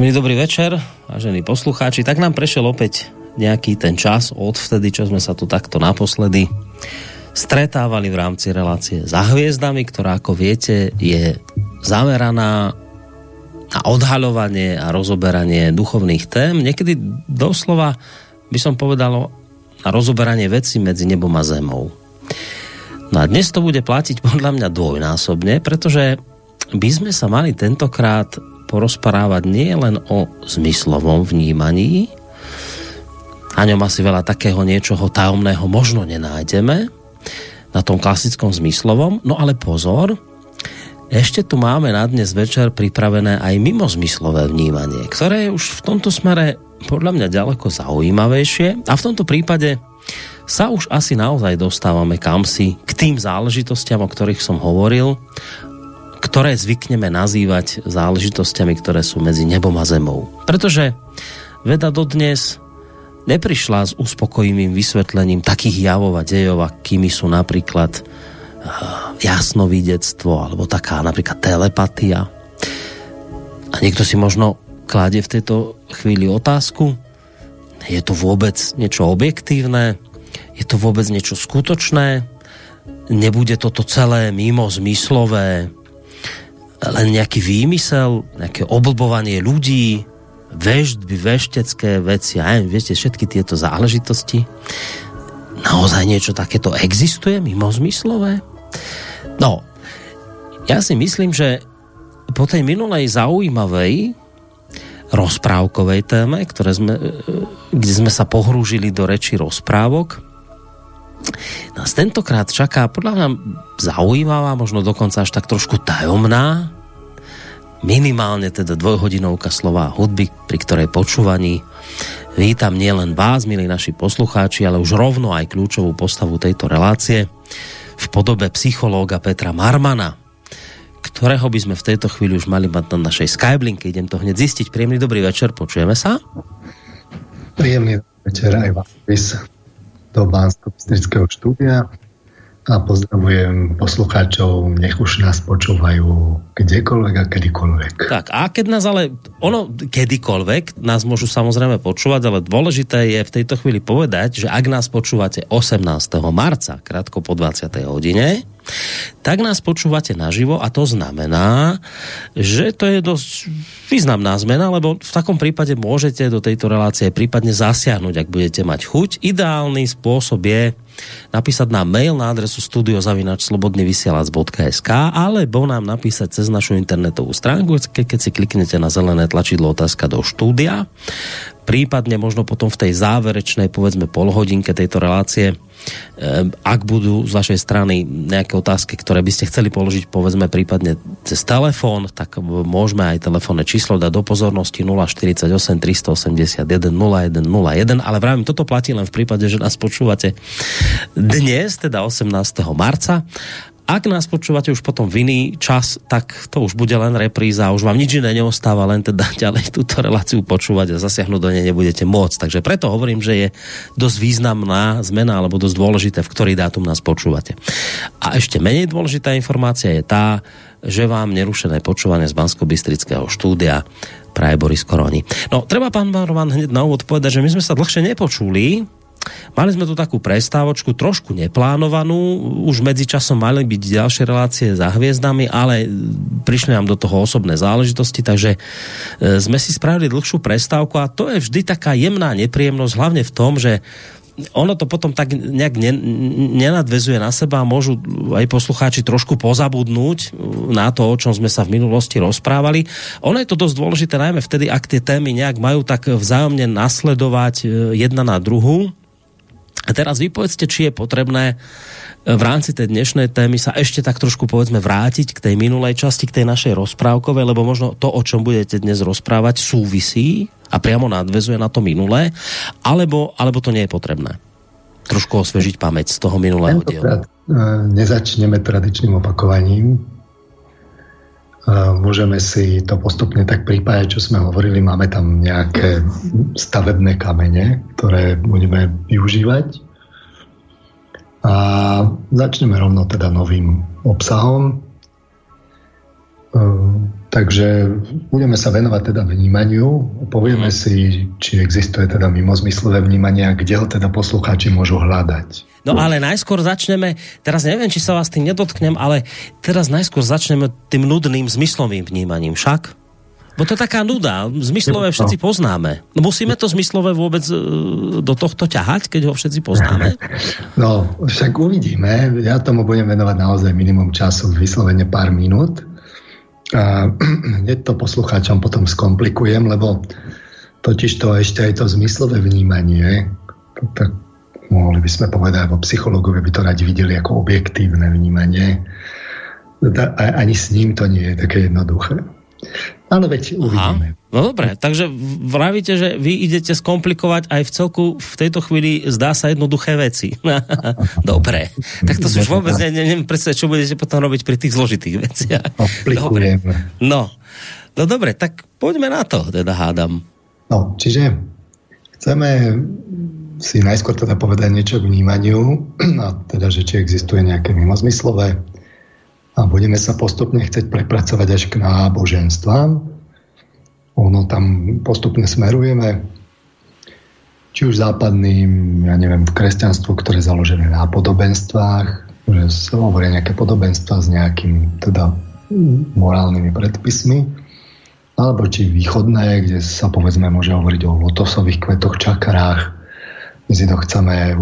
Príjemný dobrý večer, vážení poslucháči. Tak nám prešiel opäť nejaký ten čas od vtedy, čo sme sa tu takto naposledy stretávali v rámci relácie za hviezdami, ktorá, ako viete, je zameraná na odhaľovanie a rozoberanie duchovných tém. Niekedy doslova by som povedal na rozoberanie veci medzi nebom a zemou. No a dnes to bude platiť podľa mňa dvojnásobne, pretože by sme sa mali tentokrát porozprávať nie len o zmyslovom vnímaní, a ňom asi veľa takého niečoho tajomného možno nenájdeme, na tom klasickom zmyslovom, no ale pozor, ešte tu máme na dnes večer pripravené aj mimozmyslové vnímanie, ktoré je už v tomto smere podľa mňa ďaleko zaujímavejšie a v tomto prípade sa už asi naozaj dostávame kamsi k tým záležitostiam, o ktorých som hovoril ktoré zvykneme nazývať záležitosťami, ktoré sú medzi nebom a zemou. Pretože veda dodnes neprišla s uspokojivým vysvetlením takých javov a dejov, akými sú napríklad uh, jasnovidectvo alebo taká napríklad telepatia. A niekto si možno kladie v tejto chvíli otázku, je to vôbec niečo objektívne? Je to vôbec niečo skutočné? Nebude toto celé mimo zmyslové, len nejaký výmysel, nejaké oblbovanie ľudí, veždby, veštecké veci, aj viete, všetky tieto záležitosti. Naozaj niečo takéto existuje mimo zmyslové? No, ja si myslím, že po tej minulej zaujímavej rozprávkovej téme, ktoré sme, kde sme sa pohrúžili do reči rozprávok, Nás tentokrát čaká podľa mňa zaujímavá, možno dokonca až tak trošku tajomná, minimálne teda dvojhodinovka slova hudby, pri ktorej počúvaní vítam nielen vás, milí naši poslucháči, ale už rovno aj kľúčovú postavu tejto relácie v podobe psychológa Petra Marmana, ktorého by sme v tejto chvíli už mali mať na našej Skyblinke. Idem to hneď zistiť. Príjemný dobrý večer, počujeme sa? Príjemný večer aj vám do bansko štúdia a pozdravujem poslucháčov, nech už nás počúvajú kdekoľvek a kedykoľvek. Tak a keď nás ale, ono kedykoľvek nás môžu samozrejme počúvať, ale dôležité je v tejto chvíli povedať, že ak nás počúvate 18. marca, krátko po 20. hodine, tak nás počúvate naživo a to znamená, že to je dosť významná zmena, lebo v takom prípade môžete do tejto relácie prípadne zasiahnuť, ak budete mať chuť. Ideálny spôsob je napísať nám mail na adresu studiozavinačslobodnyvysielac.sk alebo nám napísať cez našu internetovú stránku, keď si kliknete na zelené tlačidlo otázka do štúdia. Prípadne možno potom v tej záverečnej povedzme polhodinke tejto relácie ak budú z vašej strany nejaké otázky, ktoré by ste chceli položiť, povedzme prípadne cez telefón, tak môžeme aj telefónne číslo dať do pozornosti 048 381 0101, ale vravím, toto platí len v prípade, že nás počúvate dnes, teda 18. marca ak nás počúvate už potom v iný čas, tak to už bude len repríza, už vám nič iné neostáva, len teda ďalej túto reláciu počúvať a zasiahnuť do nej nebudete môcť. Takže preto hovorím, že je dosť významná zmena alebo dosť dôležité, v ktorý dátum nás počúvate. A ešte menej dôležitá informácia je tá, že vám nerušené počúvanie z Bansko-Bystrického štúdia praje Boris Koroni. No, treba pán Roman hneď na úvod povedať, že my sme sa dlhšie nepočuli, Mali sme tu takú prestávočku, trošku neplánovanú, už medzičasom mali byť ďalšie relácie za hviezdami, ale prišli nám do toho osobné záležitosti, takže e, sme si spravili dlhšiu prestávku a to je vždy taká jemná nepríjemnosť, hlavne v tom, že ono to potom tak nejak nenadvezuje na seba a môžu aj poslucháči trošku pozabudnúť na to, o čom sme sa v minulosti rozprávali. Ono je to dosť dôležité najmä vtedy, ak tie témy nejak majú tak vzájomne nasledovať e, jedna na druhú a teraz vy povedzte, či je potrebné e, v rámci tej dnešnej témy sa ešte tak trošku povedzme vrátiť k tej minulej časti, k tej našej rozprávkovej, lebo možno to, o čom budete dnes rozprávať, súvisí a priamo nadvezuje na to minulé, alebo, alebo to nie je potrebné. Trošku osvežiť pamäť z toho minulého dielu. E, nezačneme tradičným opakovaním, môžeme si to postupne tak pripájať, čo sme hovorili. Máme tam nejaké stavebné kamene, ktoré budeme využívať. A začneme rovno teda novým obsahom. Tak takže budeme sa venovať teda vnímaniu, povieme mm. si, či existuje teda mimozmyslové vnímanie a kde ho teda poslucháči môžu hľadať. No ale najskôr začneme, teraz neviem, či sa vás tým nedotknem, ale teraz najskôr začneme tým nudným zmyslovým vnímaním, však? Bo to je taká nuda. Zmyslové všetci poznáme. Musíme to zmyslové vôbec e, do tohto ťahať, keď ho všetci poznáme? No, však uvidíme. Ja tomu budem venovať naozaj minimum času, vyslovene pár minút. A hneď to poslucháčom potom skomplikujem, lebo totiž to ešte aj to zmyslové vnímanie, tak mohli by sme povedať, vo psychológovia by to radi videli ako objektívne vnímanie. Ani s ním to nie je také jednoduché. Ale veď uvidíme. Aha. No dobre, takže vravíte, že vy idete skomplikovať aj v celku v tejto chvíli zdá sa jednoduché veci. dobre. Tak to už vôbec ne, ne, neviem predstaviť, čo budete potom robiť pri tých zložitých veciach. Dobre. No. no dobre, tak poďme na to, teda hádam. No, čiže chceme si najskôr teda povedať niečo k vnímaniu, a teda, že či existuje nejaké mimozmyslové a budeme sa postupne chcieť prepracovať až k náboženstvám. Ono tam postupne smerujeme, či už západným, ja neviem, v kresťanstvu, ktoré je založené na podobenstvách, že sa hovoria nejaké podobenstva s nejakými teda morálnymi predpismi, alebo či východné, kde sa povedzme môže hovoriť o lotosových kvetoch, čakrách. My si to chceme,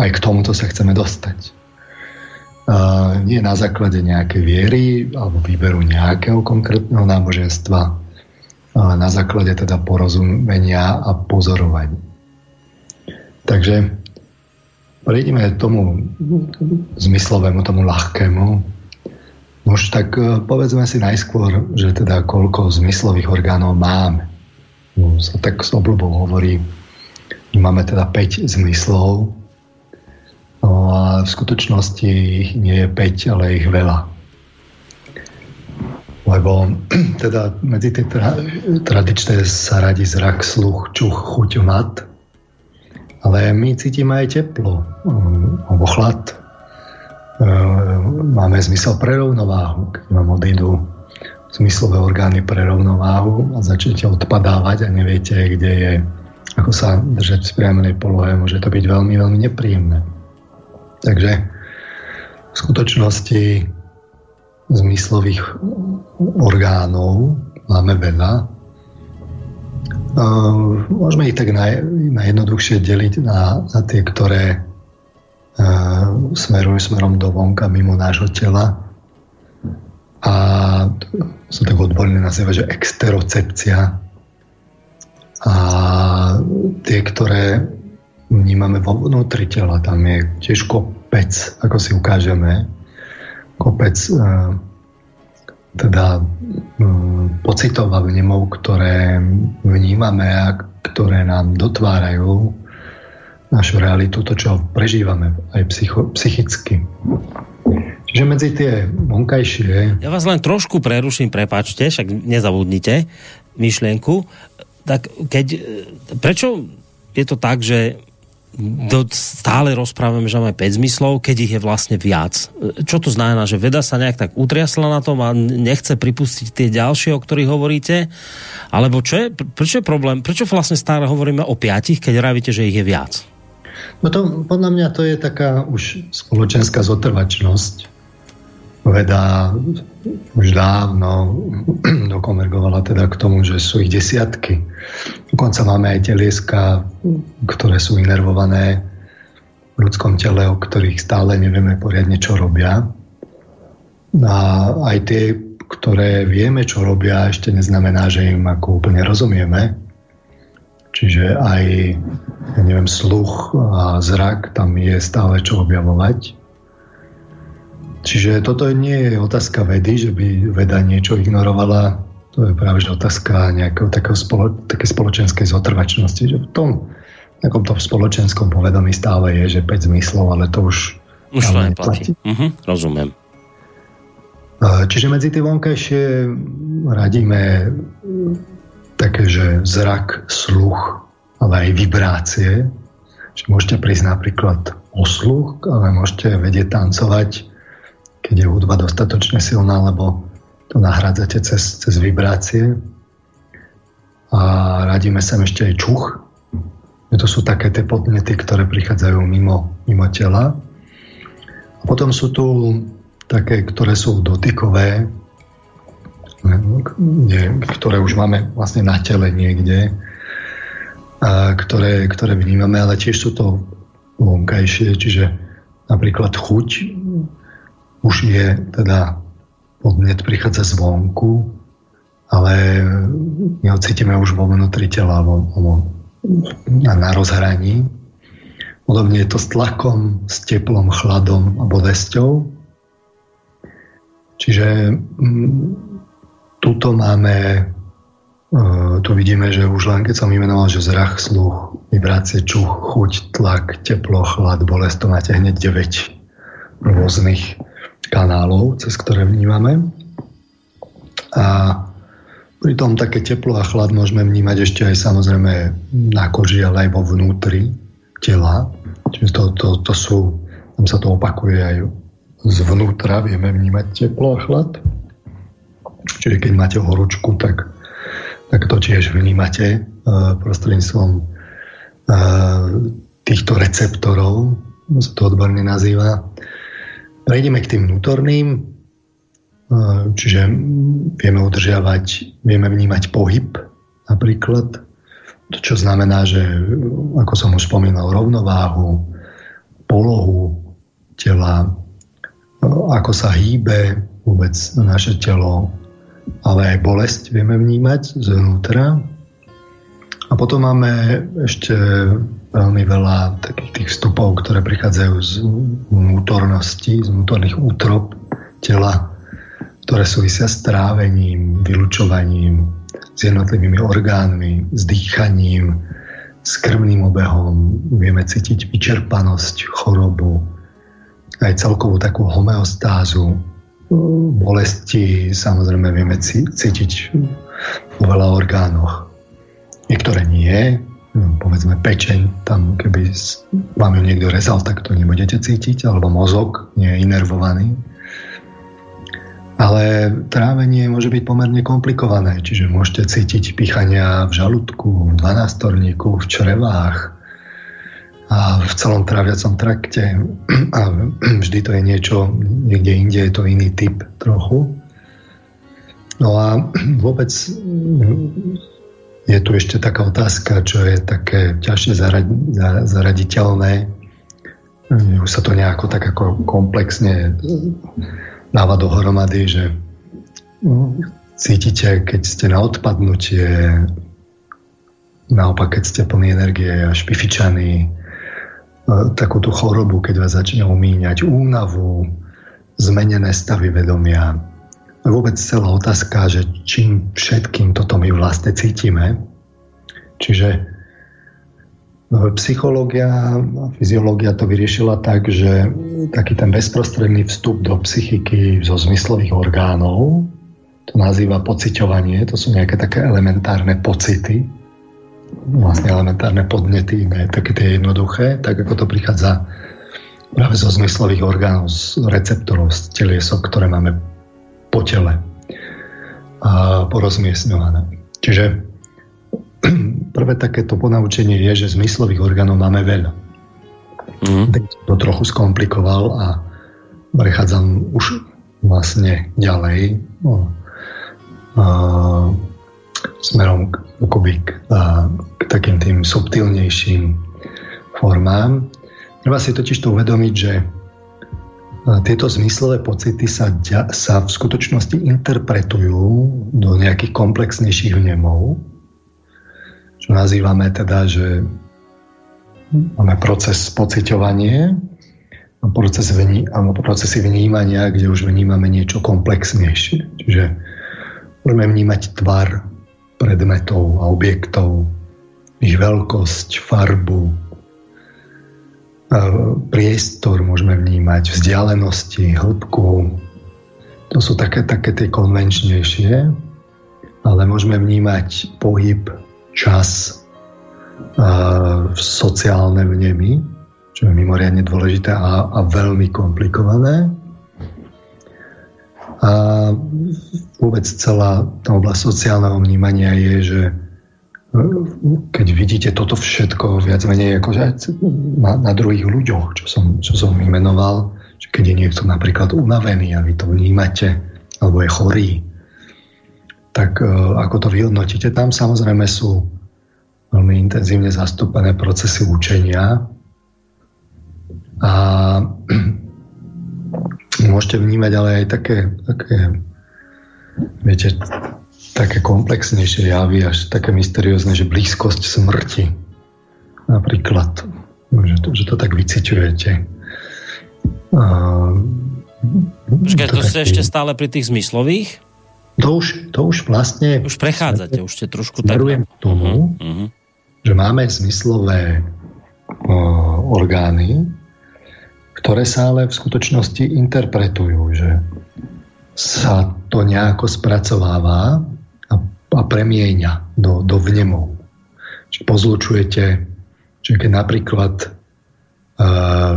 aj k tomuto sa chceme dostať nie na základe nejakej viery alebo výberu nejakého konkrétneho náboženstva, na základe teda porozumenia a pozorovania. Takže prejdeme tomu zmyslovému, tomu ľahkému. Už tak e, povedzme si najskôr, že teda koľko zmyslových orgánov máme. No, sa tak s obľubou hovorí, máme teda 5 zmyslov, No a v skutočnosti ich nie je 5, ale ich veľa. Lebo teda medzi tie tra- tradičné sa radí zrak, sluch, čuch, chuť, mat. Ale my cítime aj teplo um, alebo chlad. Um, máme zmysel pre rovnováhu. Keď vám odídu zmyslové orgány pre rovnováhu a začnete odpadávať a neviete, kde je, ako sa držať v spriemenej polohe, môže to byť veľmi, veľmi nepríjemné. Takže v skutočnosti zmyslových orgánov máme veľa. Môžeme ich tak naj, najjednoduchšie deliť na, na tie, ktoré smerujú smerom do vonka, mimo nášho tela. A sú tak odborne nazýva, že exterocepcia. A tie, ktoré vnímame vo vnútri tela. Tam je tiež kopec, ako si ukážeme, kopec e, teda e, pocitov a vnemov, ktoré vnímame a ktoré nám dotvárajú našu realitu, to, čo prežívame aj psycho, psychicky. Čiže medzi tie vonkajšie... Ja vás len trošku preruším, prepáčte, však nezabudnite myšlienku. Tak keď, prečo je to tak, že do, stále rozprávame, že máme 5 zmyslov, keď ich je vlastne viac. Čo to znamená, že veda sa nejak tak utriasla na tom a nechce pripustiť tie ďalšie, o ktorých hovoríte? Alebo čo je, prečo je problém? Prečo vlastne stále hovoríme o piatich, keď vravíte, že ich je viac? No to, podľa mňa to je taká už spoločenská zotrvačnosť veda už dávno dokonvergovala teda k tomu, že sú ich desiatky. Dokonca máme aj telieska, ktoré sú inervované v ľudskom tele, o ktorých stále nevieme poriadne, čo robia. A aj tie, ktoré vieme, čo robia, ešte neznamená, že im ako úplne rozumieme. Čiže aj, ja neviem, sluch a zrak, tam je stále čo objavovať. Čiže toto nie je otázka vedy, že by veda niečo ignorovala. To je práve že otázka nejakého takého spolo, také spoločenskej zotrvačnosti. Že v tom takom tom spoločenskom povedomí stále je, že 5 zmyslov, ale to už už to neplatí. Uh-huh, rozumiem. Čiže medzi tie vonkajšie radíme také, že zrak, sluch, ale aj vibrácie. Čiže môžete prísť napríklad o sluch, ale môžete vedieť tancovať keď je hudba dostatočne silná, lebo to nahrádzate cez, cez vibrácie. A radíme sem ešte aj čuch. To sú také tie podnety, ktoré prichádzajú mimo, mimo tela. A potom sú tu také, ktoré sú dotykové, ktoré už máme vlastne na tele niekde, a ktoré, ktoré vnímame, ale tiež sú to vonkajšie, čiže napríklad chuť už je teda podnet prichádza zvonku, ale my ho cítime už vo vnútri tela, alebo, alebo na rozhraní. Podobne je to s tlakom, s teplom, chladom a bolesťou. Čiže m, tuto máme, e, tu vidíme, že už len keď som vymenoval, že zrach, sluch, vibrácie, čuch, chuť, tlak, teplo, chlad, bolesť, to máte hneď 9 rôznych kanálov, cez ktoré vnímame. A pritom také teplo a chlad môžeme vnímať ešte aj samozrejme na koži, ale aj vo vnútri tela. Čiže to, to, to sú, tam sa to opakuje aj zvnútra, vieme vnímať teplo a chlad. Čiže keď máte horúčku, tak, tak to tiež vnímate uh, prostredníctvom uh, týchto receptorov, sa to odborne nazýva. Prejdeme k tým vnútorným, čiže vieme udržiavať, vieme vnímať pohyb napríklad, čo znamená, že ako som už spomínal, rovnováhu, polohu tela, ako sa hýbe vôbec naše telo, ale aj bolesť vieme vnímať zvnútra. A potom máme ešte veľmi veľa takých tých vstupov, ktoré prichádzajú z vnútornosti, z vnútorných útrop tela, ktoré súvisia s trávením, vylučovaním, s jednotlivými orgánmi, s dýchaním, s krvným obehom. Vieme cítiť vyčerpanosť, chorobu, aj celkovú takú homeostázu, bolesti, samozrejme vieme cítiť vo veľa orgánoch. Niektoré nie, Hm, povedzme pečeň, tam keby vám ju niekto rezal, tak to nebudete cítiť, alebo mozog nie je inervovaný. Ale trávenie môže byť pomerne komplikované, čiže môžete cítiť pichania v žalúdku, v dvanástorníku, v črevách a v celom tráviacom trakte. A vždy to je niečo, niekde inde je to iný typ trochu. No a vôbec je tu ešte taká otázka, čo je také ťažšie zaraditeľné. Už sa to nejako tak ako komplexne dáva dohromady, že cítite, keď ste na odpadnutie, naopak, keď ste plní energie a špifičaní, e, takú tú chorobu, keď vás začne umíňať, únavu, zmenené stavy vedomia, vôbec celá otázka, že čím všetkým toto my vlastne cítime. Čiže no, psychológia a fyziológia to vyriešila tak, že taký ten bezprostredný vstup do psychiky zo zmyslových orgánov, to nazýva pociťovanie, to sú nejaké také elementárne pocity, vlastne elementárne podnety, ne také tie jednoduché, tak ako to prichádza práve zo zmyslových orgánov, z receptorov, z teliesok, ktoré máme po tele a porozmiestňované. Čiže prvé takéto ponaučenie je, že zmyslových orgánov máme veľa. Mm. To trochu skomplikoval a prechádzam už vlastne ďalej no, a, smerom k, k, a, k takým tým subtilnejším formám. Treba si totiž to uvedomiť, že tieto zmyslové pocity sa, sa v skutočnosti interpretujú do nejakých komplexnejších vnemov, čo nazývame teda, že máme proces pociťovanie proces vní, procesy vnímania, kde už vnímame niečo komplexnejšie. Čiže môžeme vnímať tvar predmetov a objektov, ich veľkosť, farbu, priestor môžeme vnímať, vzdialenosti, hĺbku. To sú také, také tie konvenčnejšie, ale môžeme vnímať pohyb, čas, sociálne vnemy, čo je mimoriadne dôležité a, a veľmi komplikované. A vôbec celá tá oblasť sociálneho vnímania je, že keď vidíte toto všetko viac menej ako na, na druhých ľuďoch, čo som, čo som vymenoval, že keď je niekto napríklad unavený a vy to vnímate, alebo je chorý, tak uh, ako to vyhodnotíte? Tam samozrejme sú veľmi intenzívne zastúpené procesy učenia a môžete vnímať ale aj také, také viete, také komplexnejšie javy, až také mysteriózne, že blízkosť smrti napríklad, že to, že to tak vyciťujete. Počkaj, to, to ste ešte stále pri tých zmyslových? To už, to už vlastne... Už prechádzate, už ste trošku tak... k tomu, uh-huh, že máme zmyslové uh, orgány, ktoré sa ale v skutočnosti interpretujú, že sa to nejako spracováva a premieňa do, do vnemov. Čiže pozlučujete, že keď napríklad uh,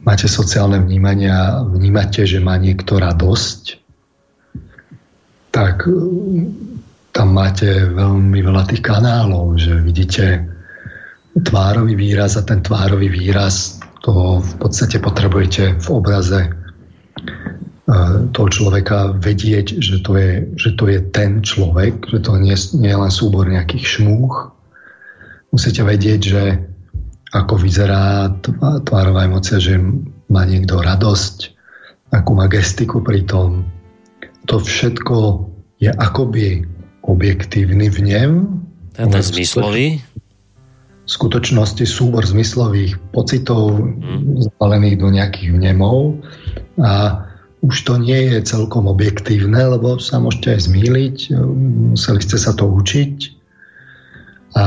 máte sociálne vnímanie a vnímate, že má niekto radosť, tak uh, tam máte veľmi veľa tých kanálov, že vidíte tvárový výraz a ten tvárový výraz to v podstate potrebujete v obraze toho človeka vedieť, že to je, že to je ten človek, že to nie, nie je len súbor nejakých šmúch. Musíte vedieť, že ako vyzerá tvárová emocia, že má niekto radosť, akú má gestiku pri tom. To všetko je akoby objektívny vnem. Ten zmyslový? V skutočnosti súbor zmyslových pocitov mm. zapalených do nejakých vnemov a už to nie je celkom objektívne, lebo sa môžete aj zmýliť, museli ste sa to učiť a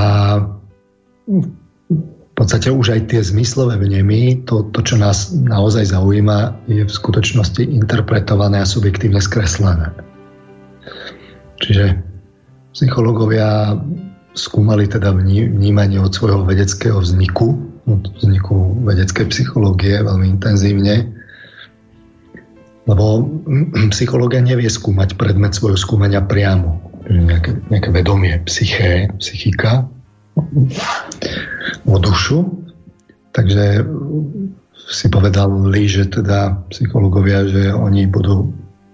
v podstate už aj tie zmyslové vnemy, to, to čo nás naozaj zaujíma, je v skutočnosti interpretované a subjektívne skreslené. Čiže psychológovia skúmali teda vnímanie od svojho vedeckého vzniku, od vzniku vedeckej psychológie veľmi intenzívne lebo psychológia nevie skúmať predmet svojho skúmania priamo. Nejaké, nejaké vedomie, psyché, psychika, o dušu. Takže si povedali, že teda psychológovia, že oni budú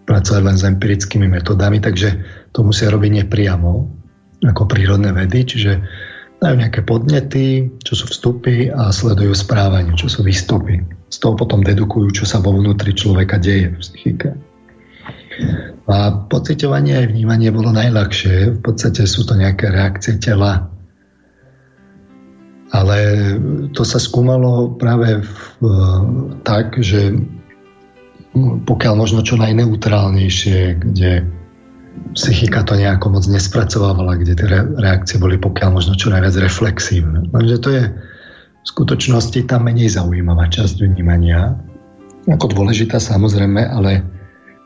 pracovať len s empirickými metodami, takže to musia robiť nepriamo, ako prírodné vedy, čiže dajú nejaké podnety, čo sú vstupy a sledujú správanie, čo sú výstupy z toho potom dedukujú, čo sa vo vnútri človeka deje v psychike. A pocitovanie aj vnímanie bolo najľahšie. V podstate sú to nejaké reakcie tela. Ale to sa skúmalo práve v, tak, že pokiaľ možno čo najneutrálnejšie, kde psychika to nejako moc nespracovávala, kde tie reakcie boli pokiaľ možno čo najviac reflexívne. Takže to je v skutočnosti tá menej zaujímavá časť vnímania. Ako dôležitá samozrejme, ale,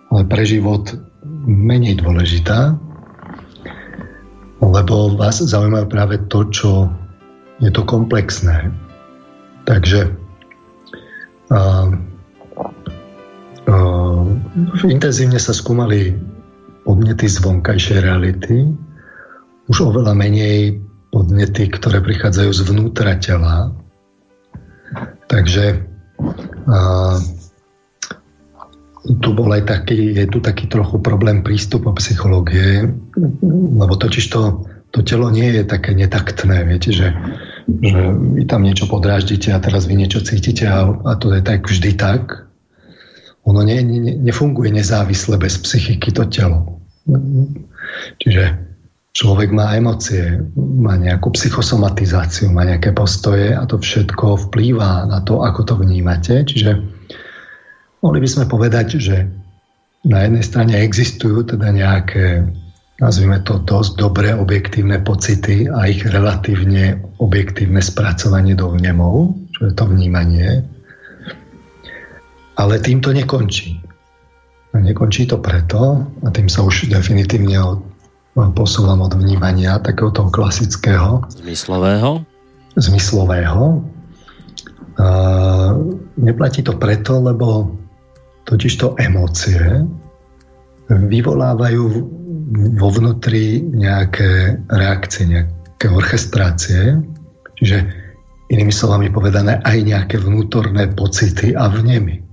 ale pre život menej dôležitá, lebo vás zaujíma práve to, čo je to komplexné. Takže uh, uh, intenzívne sa skúmali podnety z vonkajšej reality, už oveľa menej podnety, ktoré prichádzajú zvnútra tela, Takže uh, tu bol aj taký, je tu taký trochu problém prístupu psychológie, lebo totiž to, to telo nie je také netaktné, viete, že, že vy tam niečo podráždite a teraz vy niečo cítite a, a to je tak vždy tak. Ono ne, ne, nefunguje nezávisle bez psychiky to telo. Čiže človek má emócie, má nejakú psychosomatizáciu, má nejaké postoje a to všetko vplýva na to, ako to vnímate. Čiže mohli by sme povedať, že na jednej strane existujú teda nejaké, nazvime to dosť dobré objektívne pocity a ich relatívne objektívne spracovanie do vnemov, čo je to vnímanie. Ale tým to nekončí. A nekončí to preto, a tým sa už definitívne od posúvam od vnímania takého toho klasického. Zmyslového? Zmyslového. A neplatí to preto, lebo totiž to emócie vyvolávajú vo vnútri nejaké reakcie, nejaké orchestrácie, čiže inými slovami povedané aj nejaké vnútorné pocity a vnemy.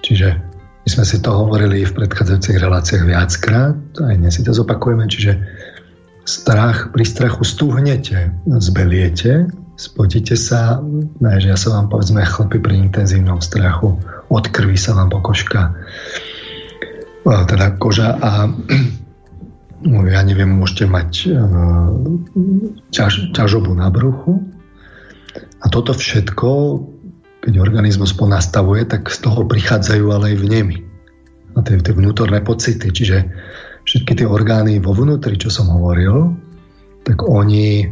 Čiže my sme si to hovorili v predchádzajúcich reláciách viackrát, aj dnes si to zopakujeme, čiže strach, pri strachu stúhnete, zbeliete, spotíte sa, že ja sa vám povedzme chlpy pri intenzívnom strachu, od krvi sa vám pokožka, teda koža a ja neviem, môžete mať e, ťaž, ťažobu na bruchu. A toto všetko, keď organizmus ponastavuje, tak z toho prichádzajú ale aj vnemy a tie, tie vnútorné pocity, čiže všetky tie orgány vo vnútri, čo som hovoril, tak oni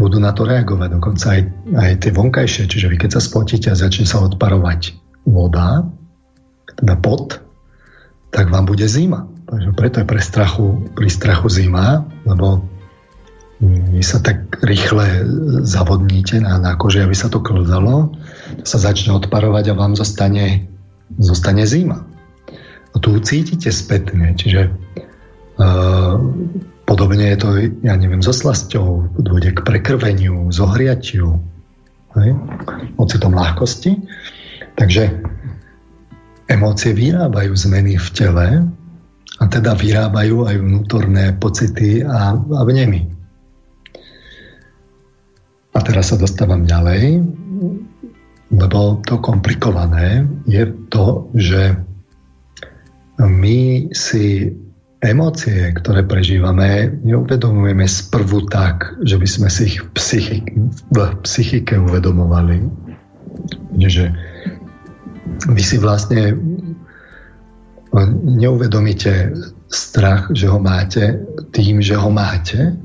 budú na to reagovať. Dokonca aj, aj tie vonkajšie, čiže vy keď sa spotíte a začne sa odparovať voda, teda pot, tak vám bude zima. Takže preto je pre strachu, pri strachu zima, lebo vy sa tak rýchle zavodníte na, na koži, aby sa to klzalo, sa začne odparovať a vám zostane, zostane zima. A tu cítite spätne, čiže podobne je to, ja neviem, so slasťou, dôjde k prekrveniu, zohriatiu, hej? pocitom ľahkosti. Takže emócie vyrábajú zmeny v tele a teda vyrábajú aj vnútorné pocity a, a vnemy. A teraz sa dostávam ďalej, lebo to komplikované je to, že my si emócie, ktoré prežívame, neuvedomujeme sprvu tak, že by sme si ich v, psychi- v psychike uvedomovali. Že vy si vlastne neuvedomíte strach, že ho máte tým, že ho máte.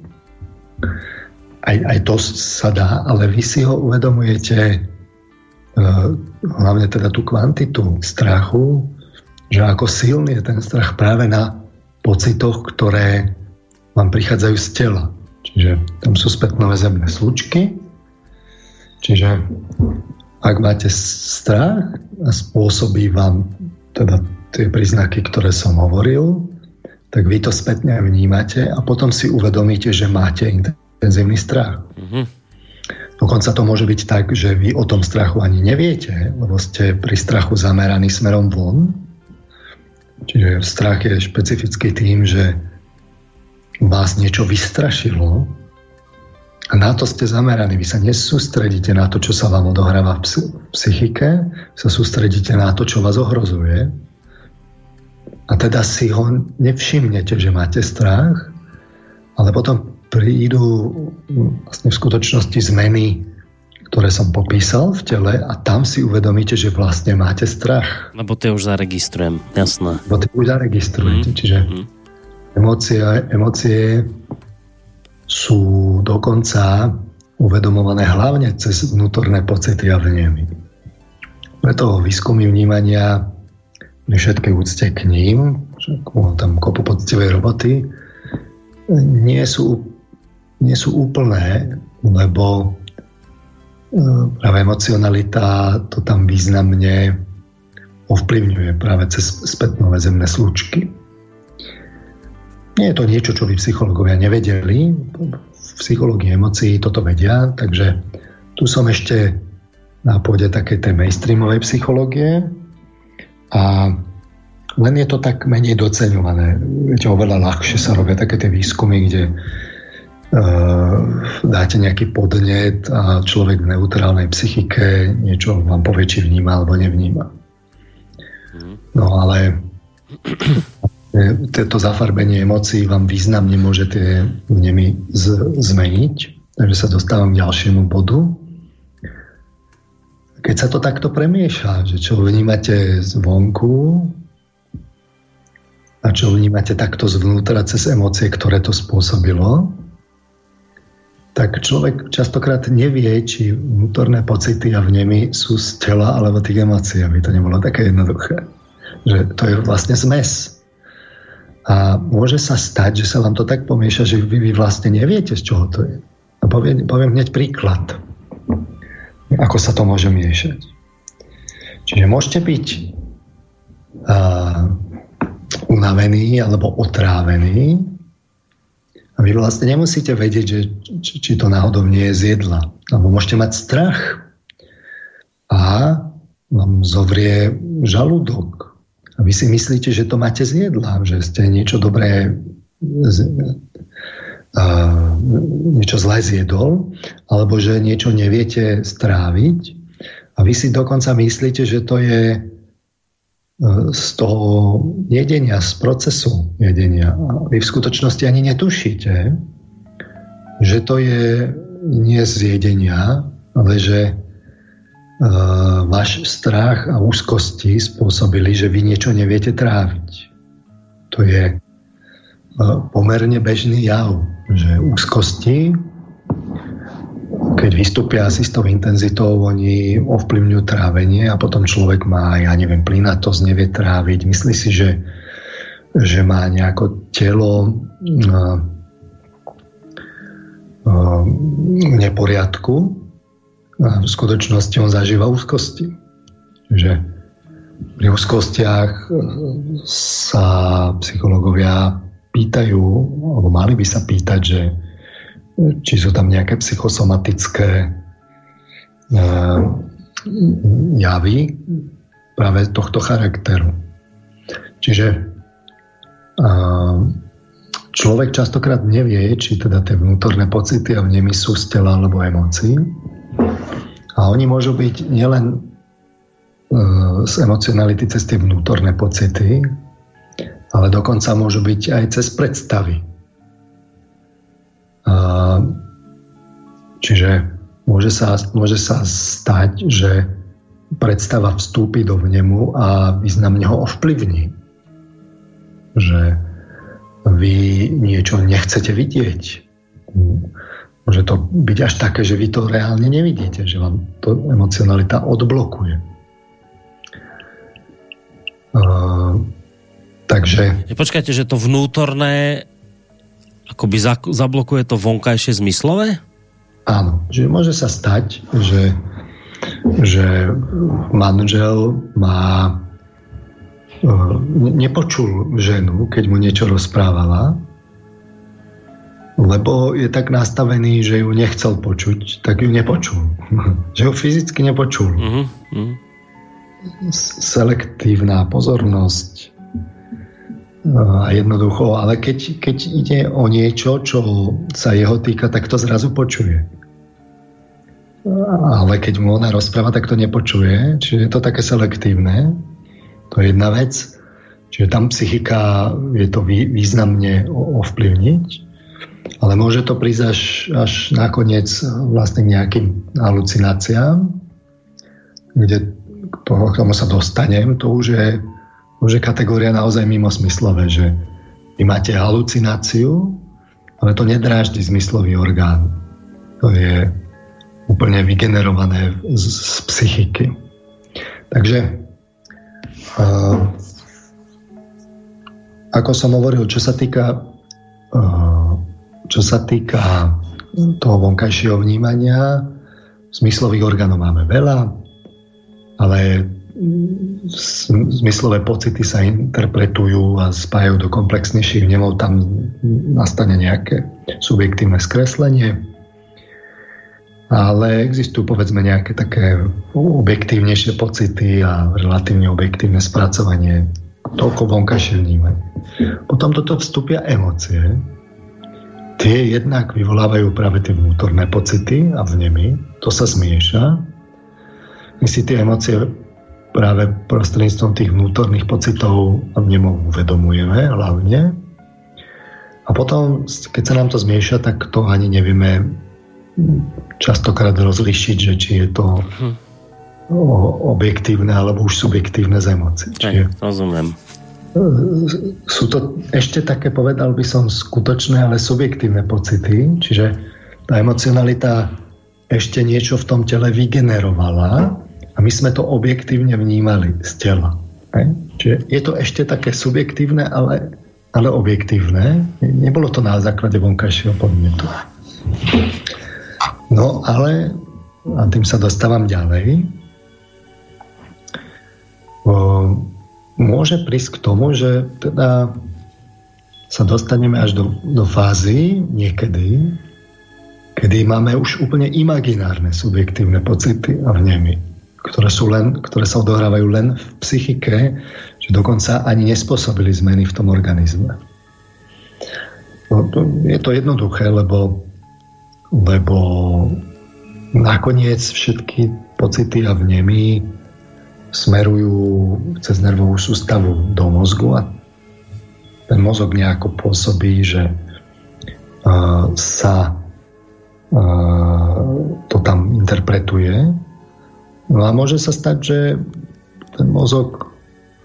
Aj, aj to sa dá, ale vy si ho uvedomujete uh, hlavne teda tú kvantitu strachu, že ako silný je ten strach práve na pocitoch, ktoré vám prichádzajú z tela. Čiže tam sú spätnové zemné slučky. Čiže ak máte strach a spôsobí vám teda tie príznaky, ktoré som hovoril, tak vy to spätne vnímate a potom si uvedomíte, že máte intenzívny strach. Mm-hmm. Dokonca to môže byť tak, že vy o tom strachu ani neviete, lebo ste pri strachu zameraní smerom von Čiže strach je špecifický tým, že vás niečo vystrašilo a na to ste zameraní. Vy sa nesústredíte na to, čo sa vám odohráva v psychike, sa sústredíte na to, čo vás ohrozuje. A teda si ho nevšimnete, že máte strach, ale potom prídu vlastne v skutočnosti zmeny ktoré som popísal v tele a tam si uvedomíte, že vlastne máte strach. Lebo to už zaregistrujem, jasné. Lebo to už zaregistrujete, mm. čiže mm. Emócie, emócie sú dokonca uvedomované hlavne cez vnútorné pocity a vnemy. Preto výskumy vnímania pri všetkej úcte k ním, tam kopu poctivej roboty, nie sú, nie sú úplné, lebo práve emocionalita to tam významne ovplyvňuje práve cez spätnové zemné slučky. Nie je to niečo, čo by psychológovia nevedeli. V psychológii emócií toto vedia, takže tu som ešte na pôde takej tej mainstreamovej psychológie a len je to tak menej doceňované. Viete, oveľa ľahšie sa robia také tie výskumy, kde dáte nejaký podnet a človek v neutrálnej psychike niečo vám povie, či vníma alebo nevníma. Mhm. No ale to zafarbenie emócií vám významne môže tie vnemy zmeniť. Takže sa dostávam k ďalšiemu bodu. Keď sa to takto premieša, že čo vnímate zvonku a čo vnímate takto zvnútra cez emócie, ktoré to spôsobilo, tak človek častokrát nevie, či vnútorné pocity a vnemy sú z tela alebo tých emócií, aby to nebolo také jednoduché. Že to je vlastne zmes. A môže sa stať, že sa vám to tak pomieša, že vy, vy vlastne neviete, z čoho to je. A poviem, poviem hneď príklad, ako sa to môže miešať. Čiže môžete byť uh, unavený alebo otrávený. A vy vlastne nemusíte vedieť, že, či, či to náhodou nie je z jedla. Alebo môžete mať strach a vám zovrie žalúdok. A vy si myslíte, že to máte z jedla, že ste niečo dobré niečo zlé zjedol, alebo že niečo neviete stráviť a vy si dokonca myslíte, že to je z toho jedenia, z procesu jedenia. Vy v skutočnosti ani netušíte, že to je nie z jedenia, ale že uh, váš strach a úzkosti spôsobili, že vy niečo neviete tráviť. To je pomerne bežný jav, že úzkosti, keď vystúpia s tou intenzitou, oni ovplyvňujú trávenie a potom človek má, ja neviem, plynatosť, nevie tráviť, myslí si, že, že má nejako telo uh, uh, neporiadku a v skutočnosti on zažíva úzkosti. Že pri úzkostiach sa psychológovia pýtajú, alebo mali by sa pýtať, že či sú tam nejaké psychosomatické uh, javy práve tohto charakteru. Čiže uh, človek častokrát nevie, či teda tie vnútorné pocity a vnemy sú z tela alebo emócií. A oni môžu byť nielen uh, z emocionality cez tie vnútorné pocity, ale dokonca môžu byť aj cez predstavy. Čiže môže sa, môže sa stať, že predstava vstúpi do vnemu a významne ho ovplyvní. Že vy niečo nechcete vidieť. Môže to byť až také, že vy to reálne nevidíte, že vám to emocionalita odblokuje. Takže... Počkajte, že to vnútorné akoby zablokuje to vonkajšie zmyslové? Áno, že môže sa stať, že, že manžel má e, nepočul ženu, keď mu niečo rozprávala, lebo je tak nastavený, že ju nechcel počuť, tak ju nepočul. že ju fyzicky nepočul. Uh-huh. Selektívna pozornosť a jednoducho, ale keď, keď ide o niečo, čo sa jeho týka, tak to zrazu počuje. Ale keď mu ona rozpráva, tak to nepočuje, čiže je to také selektívne. To je jedna vec. Čiže tam psychika je to významne ovplyvniť, ale môže to prísť až, až nakoniec vlastne nejakým halucináciám, kde k tomu sa dostanem, to už je už je kategória naozaj mimo smyslové, že vy máte halucináciu, ale to nedráždi zmyslový orgán. To je úplne vygenerované z, z psychiky. Takže uh, ako som hovoril, čo sa týka uh, čo sa týka toho vonkajšieho vnímania, zmyslových orgánov máme veľa, ale zmyslové pocity sa interpretujú a spájajú do komplexnejších vnemov, tam nastane nejaké subjektívne skreslenie. Ale existujú povedzme nejaké také objektívnejšie pocity a relatívne objektívne spracovanie toľko vonkajšie vnímanie. Potom do toho vstúpia emócie. Tie jednak vyvolávajú práve tie vnútorné pocity a vnemy. To sa zmieša. My si tie emócie práve prostredníctvom tých vnútorných pocitov nemu uvedomujeme hlavne. A potom, keď sa nám to zmieša, tak to ani nevieme častokrát rozlišiť, že či je to hm. objektívne alebo už subjektívne z emócií. Čiže, rozumiem. Sú to ešte také, povedal by som, skutočné, ale subjektívne pocity, čiže tá emocionalita ešte niečo v tom tele vygenerovala a my sme to objektívne vnímali z tela. Čiže je to ešte také subjektívne, ale, ale objektívne. Nebolo to na základe vonkajšieho podnetu. No ale, a tým sa dostávam ďalej, o, môže prísť k tomu, že teda sa dostaneme až do, do fázy niekedy, kedy máme už úplne imaginárne subjektívne pocity a vnemy, ktoré, sú len, ktoré sa odohrávajú len v psychike, že dokonca ani nespôsobili zmeny v tom organizme. No, to, je to jednoduché, lebo, lebo nakoniec všetky pocity a vnemy smerujú cez nervovú sústavu do mozgu a ten mozog nejako pôsobí, že uh, sa uh, to tam interpretuje. No a môže sa stať, že ten mozog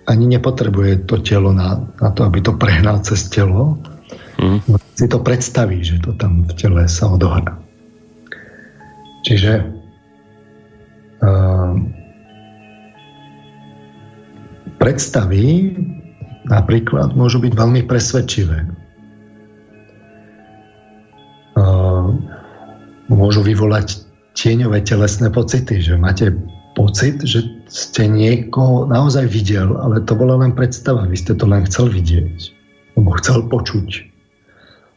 ani nepotrebuje to telo na, na to, aby to prehnal cez telo. Mm. Si to predstaví, že to tam v tele sa odohrá. Čiže uh, predstavy napríklad môžu byť veľmi presvedčivé. Môžu vyvolať tieňové telesné pocity, že máte pocit, že ste niekoho naozaj videl, ale to bola len predstava, vy ste to len chcel vidieť, alebo chcel počuť,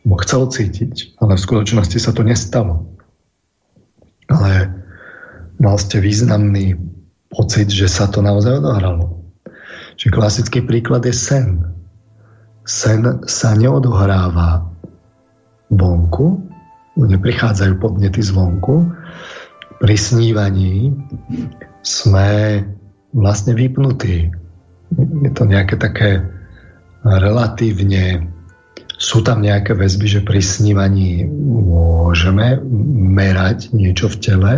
alebo chcel cítiť, ale v skutočnosti sa to nestalo. Ale mal ste významný pocit, že sa to naozaj odohralo. Čiže klasický príklad je sen. Sen sa neodohráva vonku, neprichádzajú podnety zvonku. Pri snívaní sme vlastne vypnutí. Je to nejaké také relatívne sú tam nejaké väzby, že pri snívaní môžeme merať niečo v tele,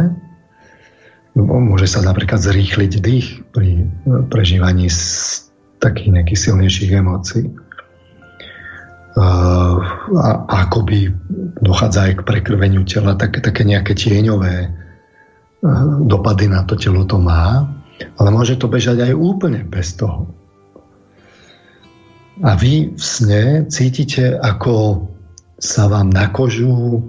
Môže sa napríklad zrýchliť dých pri prežívaní takých nejakých silnejších emócií. A akoby dochádza aj k prekrveniu tela, také, také nejaké tieňové dopady na to telo to má, ale môže to bežať aj úplne bez toho. A vy v sne cítite, ako sa vám na kožu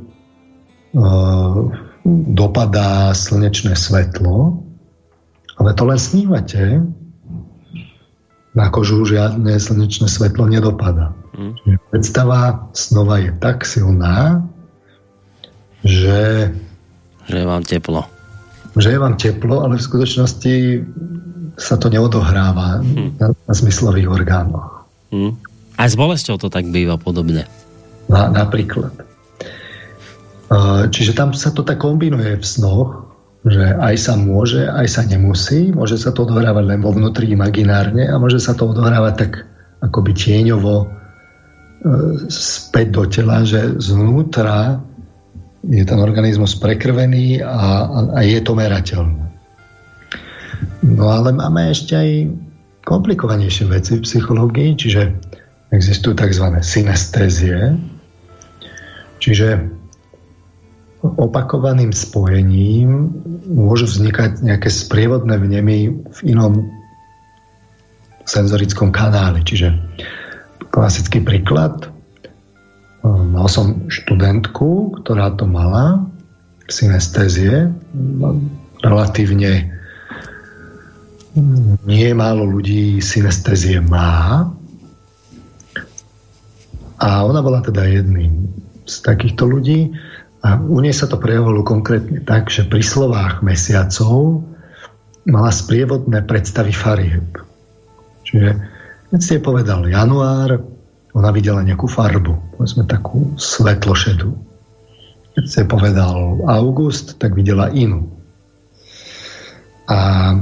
dopadá slnečné svetlo, ale to len snívate, na kožu žiadne slnečné svetlo nedopadá. Hmm. predstava snova je tak silná, že... Že je vám teplo. Že je vám teplo, ale v skutočnosti sa to neodohráva hmm. na, na zmyslových orgánoch. Hmm. Aj s bolesťou to tak býva podobne. Na, napríklad. Čiže tam sa to tak kombinuje v snoch, že aj sa môže, aj sa nemusí. Môže sa to odohrávať len vo vnútri imaginárne a môže sa to odohrávať tak akoby tieňovo e, späť do tela, že znútra je ten organizmus prekrvený a, a, je to merateľné. No ale máme ešte aj komplikovanejšie veci v psychológii, čiže existujú tzv. synestézie, čiže opakovaným spojením môžu vznikať nejaké sprievodné vnemy v inom senzorickom kanáli. Čiže klasický príklad. Mal som študentku, ktorá to mala, synestézie, relatívne nie málo ľudí synestézie má. A ona bola teda jedným z takýchto ľudí. A u nej sa to prejavilo konkrétne tak, že pri slovách mesiacov mala sprievodné predstavy farieb. Čiže keď ste povedal január, ona videla nejakú farbu, povedzme takú svetlošedú. Keď ste povedal august, tak videla inú. A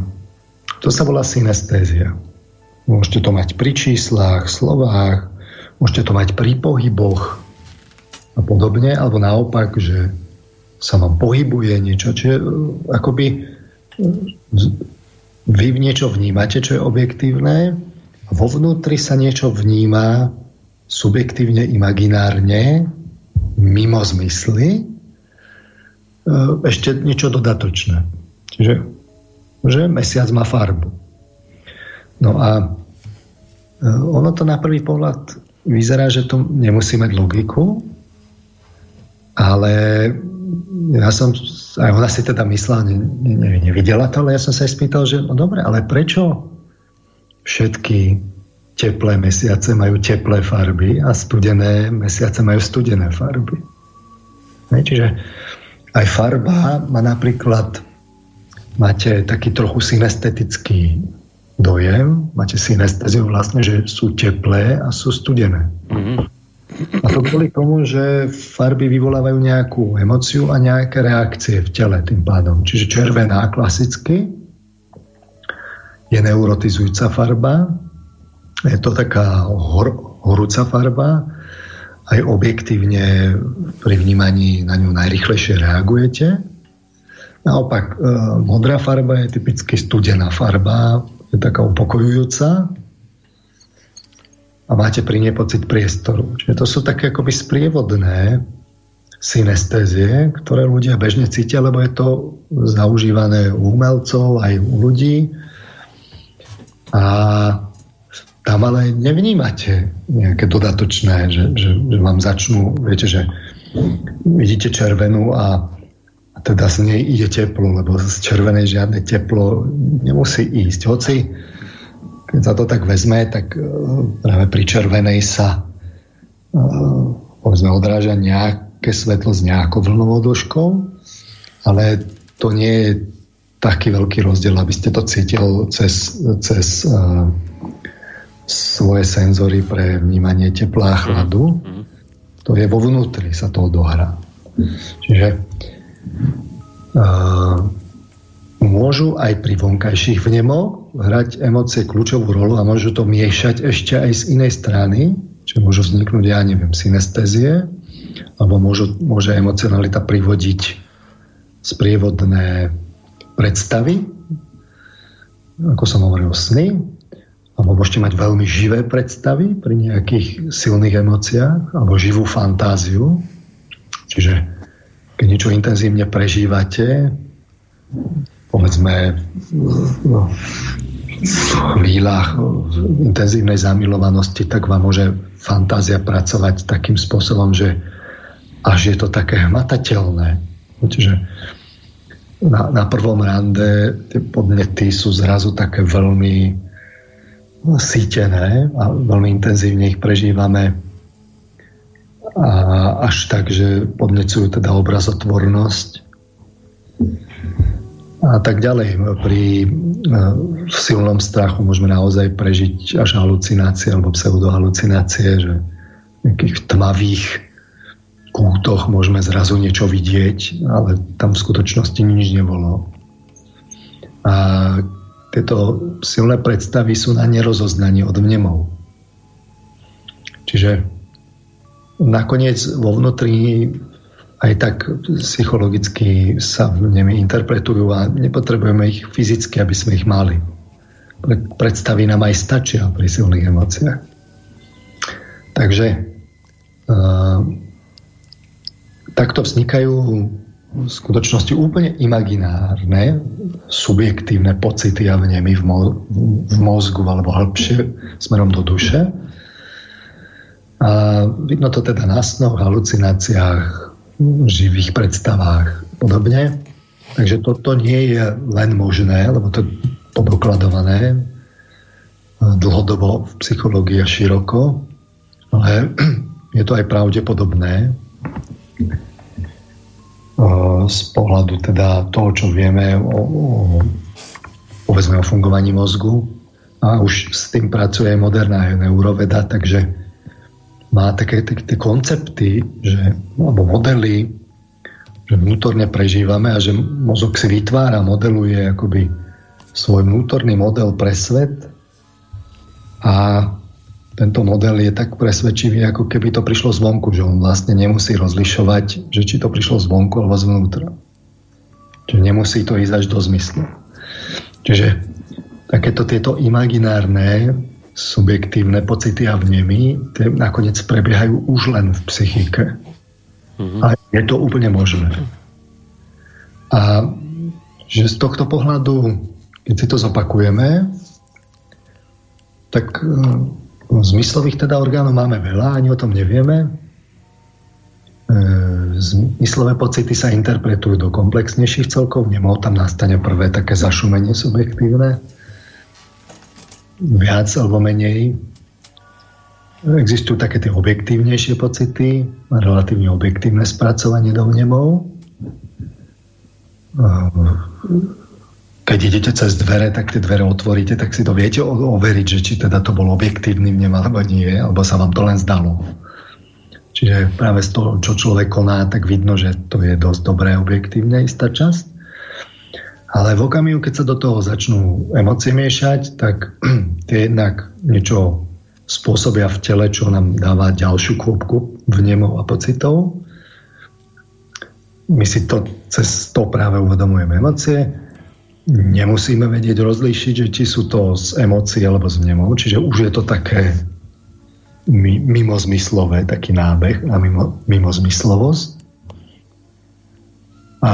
to sa volá synestézia. Môžete to mať pri číslach, slovách, môžete to mať pri pohyboch, a podobne, alebo naopak, že sa vám pohybuje niečo, čiže e, akoby e, vy niečo vnímate, čo je objektívne vo vnútri sa niečo vníma subjektívne, imaginárne, mimo zmysly, e, ešte niečo dodatočné. Čiže že mesiac má farbu. No a ono to na prvý pohľad vyzerá, že to nemusí mať logiku, ale ja som, aj ona si teda myslela, ne, ne, nevidela to, ale ja som sa aj spýtal, že no dobre, ale prečo všetky teplé mesiace majú teplé farby a studené mesiace majú studené farby. Čiže aj farba má napríklad, máte taký trochu synestetický dojem, máte synestéziu vlastne, že sú teplé a sú studené. Mm-hmm. A to kvôli tomu, že farby vyvolávajú nejakú emociu a nejaké reakcie v tele tým pádom. Čiže červená klasicky je neurotizujúca farba, je to taká hor, horúca farba, aj objektívne pri vnímaní na ňu najrychlejšie reagujete. Naopak, e, modrá farba je typicky studená farba, je taká upokojujúca a máte pri nej pocit priestoru. Čiže to sú také akoby sprievodné synestézie, ktoré ľudia bežne cítia, lebo je to zaužívané u umelcov aj u ľudí. A tam ale nevnímate nejaké dodatočné, že, že, že vám začnú, viete, že vidíte červenú a, a teda z nej ide teplo, lebo z červenej žiadne teplo nemusí ísť. Hoci, keď sa to tak vezme, tak uh, práve pri červenej sa uh, povedzme odráža nejaké svetlo s nejakou vlnovou dĺžkou, ale to nie je taký veľký rozdiel, aby ste to cítil cez, cez uh, svoje senzory pre vnímanie tepla a chladu. Mm-hmm. To je vo vnútri, sa to odohrá. Čiže uh, môžu aj pri vonkajších vnemoch hrať emócie kľúčovú rolu a môžu to miešať ešte aj z inej strany, čiže môžu vzniknúť, ja neviem, synestézie, alebo môžu, môže emocionalita privodiť sprievodné predstavy, ako som hovoril, sny, alebo môžete mať veľmi živé predstavy pri nejakých silných emóciách, alebo živú fantáziu. Čiže keď niečo intenzívne prežívate, povedzme no, v chvíľach intenzívnej zamilovanosti, tak vám môže fantázia pracovať takým spôsobom, že až je to také hmatateľné. Čiže na, na prvom rande tie podnety sú zrazu také veľmi sítené a veľmi intenzívne ich prežívame a až tak, že podnecujú teda obrazotvornosť a tak ďalej. Pri e, v silnom strachu môžeme naozaj prežiť až halucinácie alebo pseudohalucinácie, že nejakých tmavých kútoch môžeme zrazu niečo vidieť, ale tam v skutočnosti nič nebolo. A tieto silné predstavy sú na nerozoznanie od vnemov. Čiže nakoniec vo vnútri aj tak psychologicky sa vnemy interpretujú a nepotrebujeme ich fyzicky, aby sme ich mali. Predstavy nám aj stačia pri silných emóciách. Takže uh, takto vznikajú v skutočnosti úplne imaginárne, subjektívne pocity a vnemy v, mo- v mozgu alebo hĺbšie smerom do duše. A vidno to teda na snoch, halucináciách, živých predstavách podobne. Takže toto nie je len možné, lebo to je podokladované dlhodobo v psychológii a široko, ale je to aj pravdepodobné z pohľadu teda toho, čo vieme o, o, povedzme o fungovaní mozgu. A už s tým pracuje moderná neuroveda, takže má také tie koncepty, že, alebo modely, že vnútorne prežívame a že mozog si vytvára, modeluje akoby svoj vnútorný model pre svet a tento model je tak presvedčivý, ako keby to prišlo zvonku, že on vlastne nemusí rozlišovať, že či to prišlo zvonku alebo zvnútra. Čiže nemusí to ísť až do zmyslu. Čiže takéto tieto imaginárne subjektívne pocity a vnemy tie nakoniec prebiehajú už len v psychike. Mm-hmm. A je to úplne možné. A že z tohto pohľadu, keď si to zopakujeme, tak Zmyslových teda orgánov máme veľa, ani o tom nevieme. E, zmyslové pocity sa interpretujú do komplexnejších celkov, nemalo tam nastane prvé také zašumenie subjektívne. viac alebo menej. Existujú také tie objektívnejšie pocity, relatívne objektívne spracovanie do vnemov. Keď idete cez dvere, tak tie dvere otvoríte, tak si to viete overiť, že či teda to bol objektívny vnem alebo nie, alebo sa vám to len zdalo. Čiže práve z toho, čo človek koná, tak vidno, že to je dosť dobré objektívne istá časť. Ale v okamihu, keď sa do toho začnú emócie miešať, tak tie jednak niečo spôsobia v tele, čo nám dáva ďalšiu kvopku vnemov a pocitov. My si to cez to práve uvedomujeme emócie. Nemusíme vedieť rozlíšiť, že či sú to z emócií alebo z vnemov, čiže už je to také mimozmyslové, taký nábeh a mimo, mimozmyslovosť. A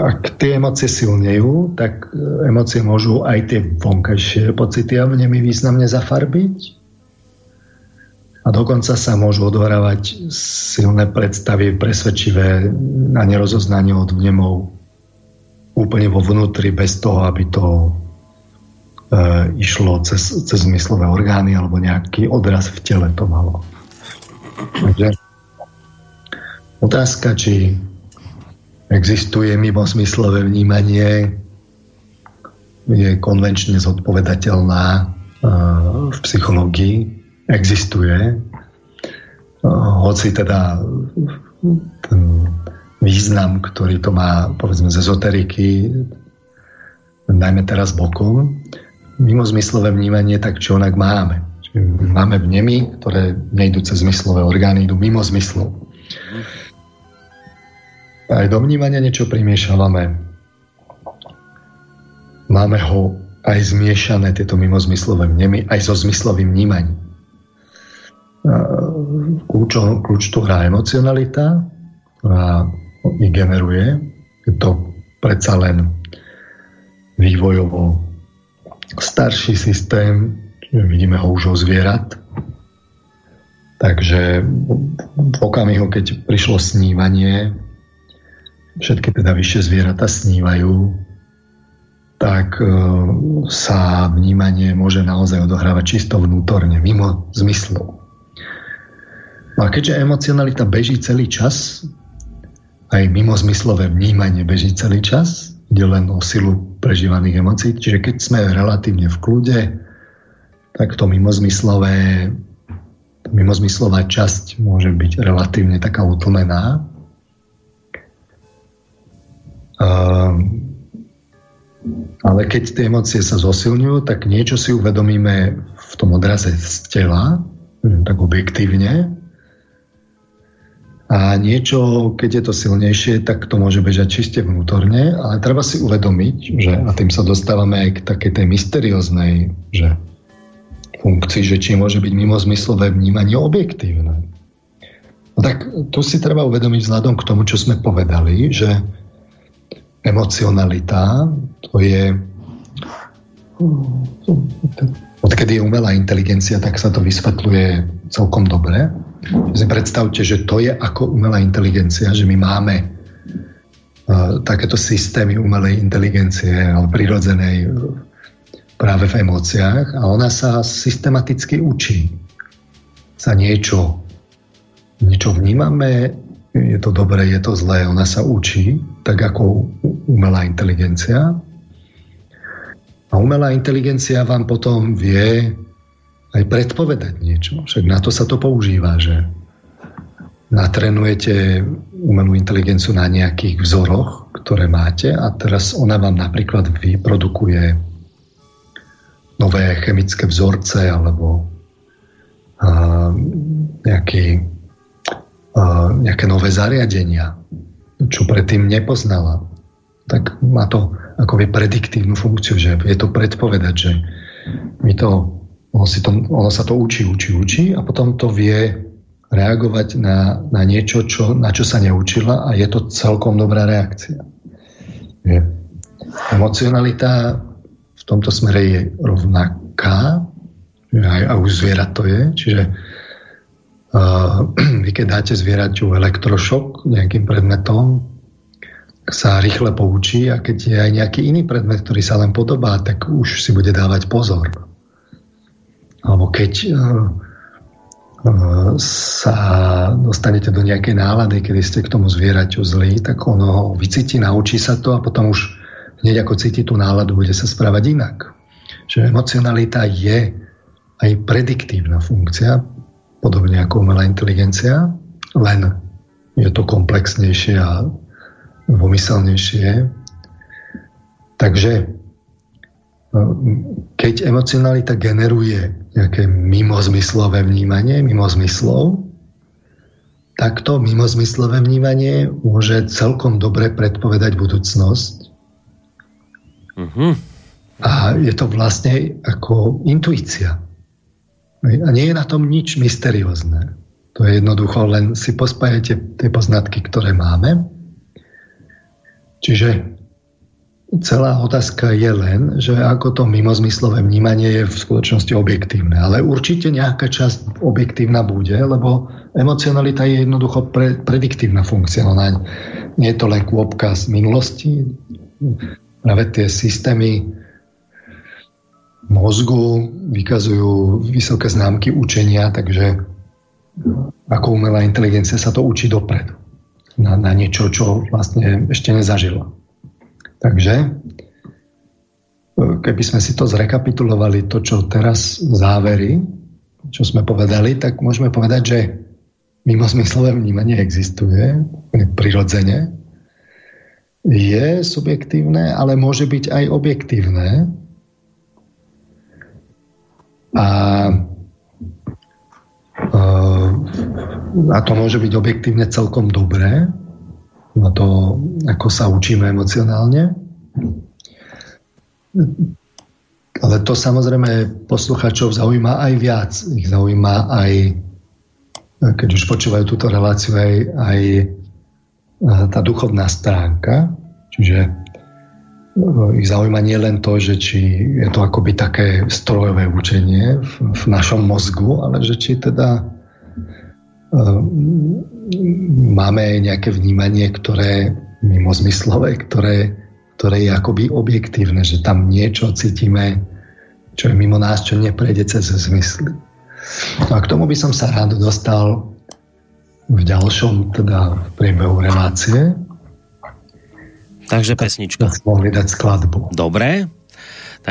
ak tie emócie silnejú, tak e, emócie môžu aj tie vonkajšie pocity a vnemy významne zafarbiť. A dokonca sa môžu odhrávať silné predstavy, presvedčivé na nerozoznanie od vnemov úplne vo vnútri, bez toho, aby to e, išlo cez, cez zmyslové orgány alebo nejaký odraz v tele to malo. Takže otázka, či Existuje mimo zmyslové vnímanie, je konvenčne zodpovedateľná eh, v psychológii, existuje, eh, hoci teda ten význam, ktorý to má povedzme z ezoteriky, najmä teraz bokom, mimo zmyslové vnímanie tak čo onak máme. Čiže máme vnemy, ktoré nejdú cez zmyslové orgány, idú mimo zmyslov aj do vnímania niečo primiešavame. Máme ho aj zmiešané, tieto mimozmyslové vnemy, aj so zmyslovým vnímaním. Kľúč, kľúč tu hrá emocionalita, ktorá ich generuje. Je to predsa len vývojovo starší systém, vidíme ho už o zvierat. Takže v okamihu, keď prišlo snívanie, všetky teda vyššie zvieratá snívajú, tak e, sa vnímanie môže naozaj odohrávať čisto vnútorne, mimo zmyslov. No a keďže emocionalita beží celý čas, aj mimo zmyslové vnímanie beží celý čas, ide len o silu prežívaných emócií, čiže keď sme relatívne v kľude, tak to mimozmyslové, mimozmyslová časť môže byť relatívne taká utlmená Ehm, ale keď tie emócie sa zosilňujú, tak niečo si uvedomíme v tom odraze z tela, hm, tak objektívne. A niečo, keď je to silnejšie, tak to môže bežať čiste vnútorne, ale treba si uvedomiť, že, a tým sa dostávame aj k takej tej mysterióznej že funkcii, že či môže byť mimozmyslové vnímanie objektívne. No tak tu si treba uvedomiť vzhľadom k tomu, čo sme povedali, že emocionalita, to je odkedy je umelá inteligencia, tak sa to vysvetľuje celkom dobre. Si predstavte, že to je ako umelá inteligencia, že my máme uh, takéto systémy umelej inteligencie, ale prirodzenej práve v emóciách a ona sa systematicky učí. Sa niečo, niečo vnímame, je to dobré, je to zlé, ona sa učí, tak ako umelá inteligencia. A umelá inteligencia vám potom vie aj predpovedať niečo. Však na to sa to používa, že natrenujete umelú inteligenciu na nejakých vzoroch, ktoré máte a teraz ona vám napríklad vyprodukuje nové chemické vzorce alebo a, nejaký nejaké nové zariadenia, čo predtým nepoznala, tak má to akoby prediktívnu funkciu, že je to predpovedať, že my to, ono, si to, ono sa to učí, učí, učí a potom to vie reagovať na, na niečo, čo, na čo sa neučila a je to celkom dobrá reakcia. Je. Emocionalita v tomto smere je rovnaká, aj, aj u zvierat to je, čiže vy keď dáte zvieraťu elektrošok nejakým predmetom, sa rýchle poučí a keď je aj nejaký iný predmet, ktorý sa len podobá, tak už si bude dávať pozor. Alebo keď uh, uh, sa dostanete do nejakej nálady, kedy ste k tomu zvieraťu zlí, tak ono vycíti, naučí sa to a potom už hneď ako cíti tú náladu, bude sa správať inak. Že emocionalita je aj prediktívna funkcia, podobne ako umelá inteligencia, len je to komplexnejšie a pomyselnejšie. Takže keď emocionalita generuje nejaké mimozmyslové vnímanie, mimozmyslov, tak to mimozmyslové vnímanie môže celkom dobre predpovedať budúcnosť. Uh-huh. A je to vlastne ako intuícia. A nie je na tom nič mysteriózne. To je jednoducho len si pospájate tie poznatky, ktoré máme Čiže celá otázka je len, že ako to mimozmyslové vnímanie je v skutočnosti objektívne. Ale určite nejaká časť objektívna bude, lebo emocionalita je jednoducho pre, prediktívna funkcia. Ona nie je to len kôpka z minulosti. Práve tie systémy mozgu vykazujú vysoké známky učenia, takže ako umelá inteligencia sa to učí dopredu na, na niečo, čo vlastne ešte nezažila. Takže e, keby sme si to zrekapitulovali, to, čo teraz závery, čo sme povedali, tak môžeme povedať, že mimozmyslové vnímanie existuje prirodzene, je subjektívne, ale môže byť aj objektívne. A a to môže byť objektívne celkom dobré, na to, ako sa učíme emocionálne. Ale to samozrejme posluchačov zaujíma aj viac. Ich zaujíma aj, keď už počúvajú túto reláciu, aj, aj tá duchovná stránka. Čiže ich zaujíma nie len to, že či je to akoby také strojové učenie v, v našom mozgu, ale že či teda Ehm, máme nejaké vnímanie, ktoré mimo zmyslové, ktoré, ktoré je akoby objektívne, že tam niečo cítime, čo je mimo nás, čo neprejde cez zmysly. No a k tomu by som sa rád dostal v ďalšom, teda v priebehu relácie. Takže pesnička. Mohli dať skladbu. Dobre,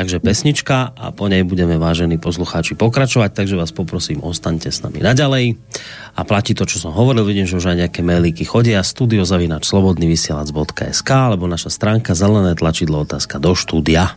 Takže pesnička a po nej budeme vážení poslucháči pokračovať, takže vás poprosím, ostaňte s nami naďalej. A platí to, čo som hovoril, vidím, že už aj nejaké mailíky chodia, studiozavinač slobodnyvysielac.sk alebo naša stránka zelené tlačidlo otázka do štúdia.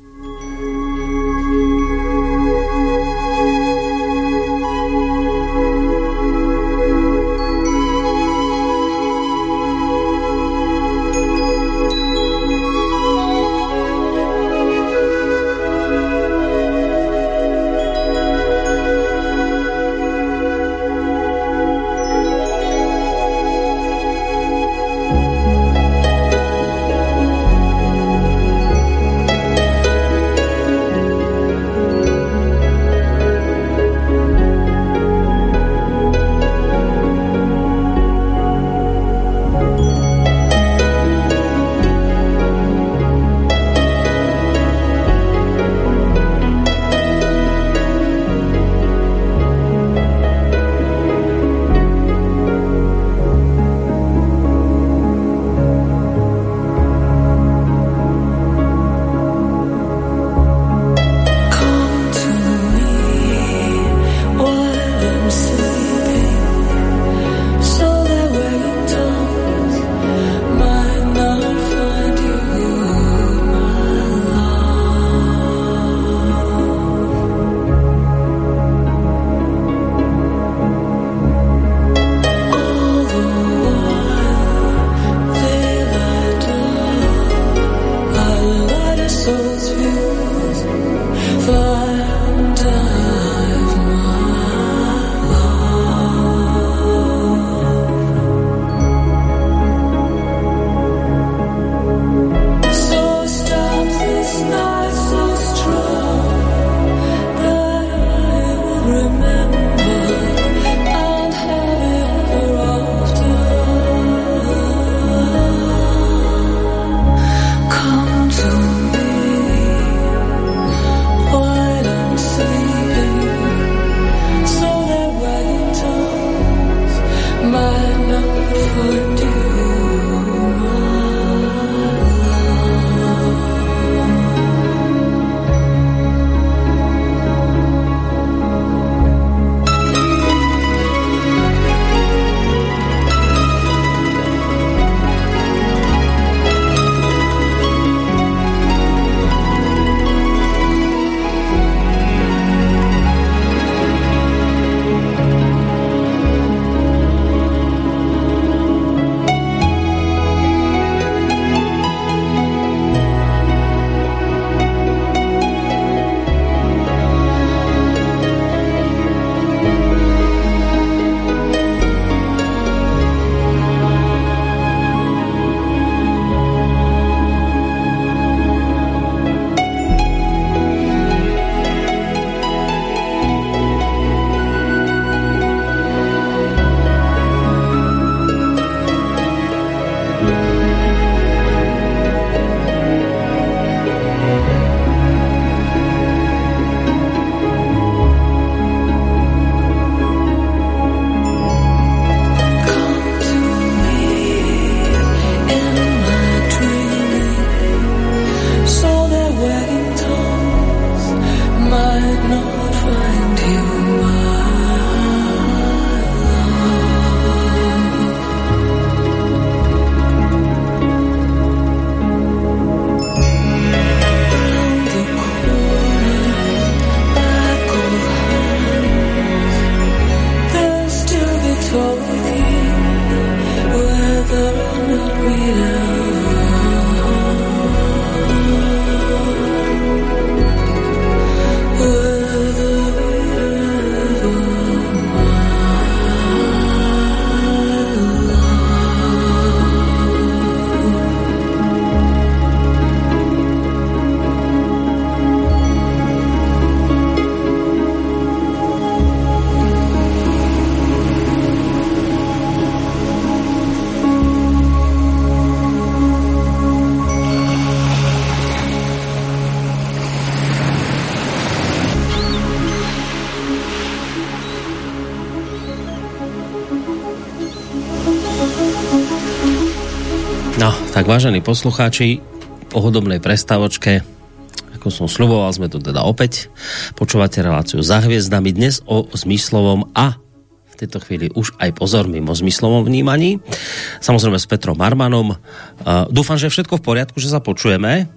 Vážení poslucháči, po hudobnej prestávočke, ako som sluboval, sme tu teda opäť. Počúvate reláciu za hviezdami dnes o zmyslovom a v tejto chvíli už aj pozor mimo zmyslovom vnímaní. Samozrejme s Petrom Marmanom. Uh, dúfam, že je všetko v poriadku, že sa počujeme.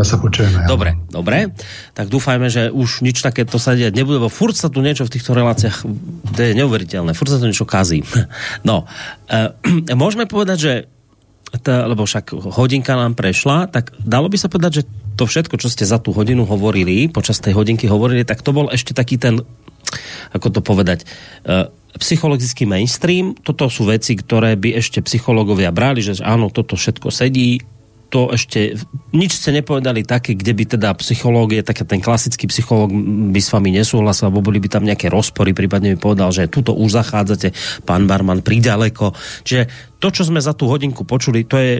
Ja sa počujeme. Dobre, dobre. Tak dúfajme, že už nič takéto sa diať nebude, lebo furt sa tu niečo v týchto reláciách, to je neuveriteľné, furt sa tu niečo kazí. No, uh, môžeme povedať, že lebo však hodinka nám prešla, tak dalo by sa povedať, že to všetko, čo ste za tú hodinu hovorili, počas tej hodinky hovorili, tak to bol ešte taký ten, ako to povedať, uh, psychologický mainstream. Toto sú veci, ktoré by ešte psychológovia brali, že áno, toto všetko sedí, to ešte, nič ste nepovedali také, kde by teda psychológie, taký ten klasický psychológ by s vami nesúhlasil, alebo boli by tam nejaké rozpory, prípadne by povedal, že tuto už zachádzate, pán Barman, príďaleko. Čiže to, čo sme za tú hodinku počuli, to je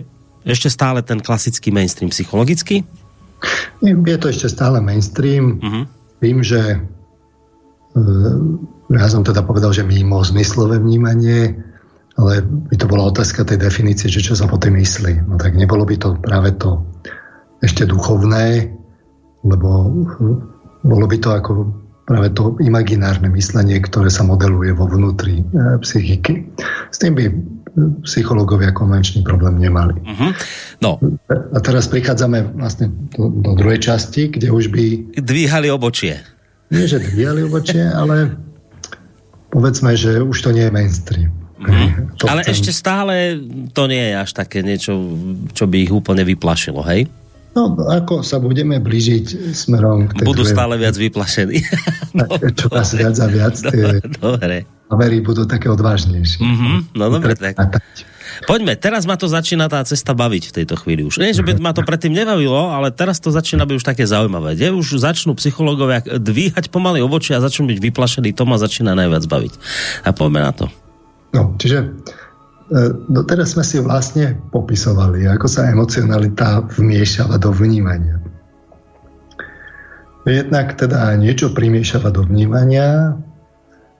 ešte stále ten klasický mainstream psychologický? Je to ešte stále mainstream. Uh-huh. Tým, že e, ja som teda povedal, že mimo zmyslové vnímanie ale by to bola otázka tej definície, že čo sa po tým myslí. No tak nebolo by to práve to ešte duchovné, lebo bolo by to ako práve to imaginárne myslenie, ktoré sa modeluje vo vnútri e, psychiky. S tým by psychológovia konvenčný problém nemali. Uh-huh. No. A teraz prichádzame vlastne do, do druhej časti, kde už by... Dvíhali obočie. Nie, že dvíhali obočie, ale povedzme, že už to nie je mainstream. Mm. Ale ten... ešte stále to nie je až také niečo, čo by ich úplne vyplašilo, hej? No, ako sa budeme blížiť smerom k tej Budú stále viac vyplašení. no, čo dobre. viac a viac, tie dobre. Avery budú také odvážnejšie. Mm-hmm, no dobre, tak. Poďme, teraz ma to začína tá cesta baviť v tejto chvíli už. Nie, že by ma to predtým nebavilo, ale teraz to začína byť už také zaujímavé. Kde už začnú psychológovia dvíhať pomaly obočí a začnú byť vyplašení, to ma začína najviac baviť. A poďme na to. No, čiže e, doteraz sme si vlastne popisovali, ako sa emocionalita vmiešava do vnímania. Jednak teda niečo primiešava do vnímania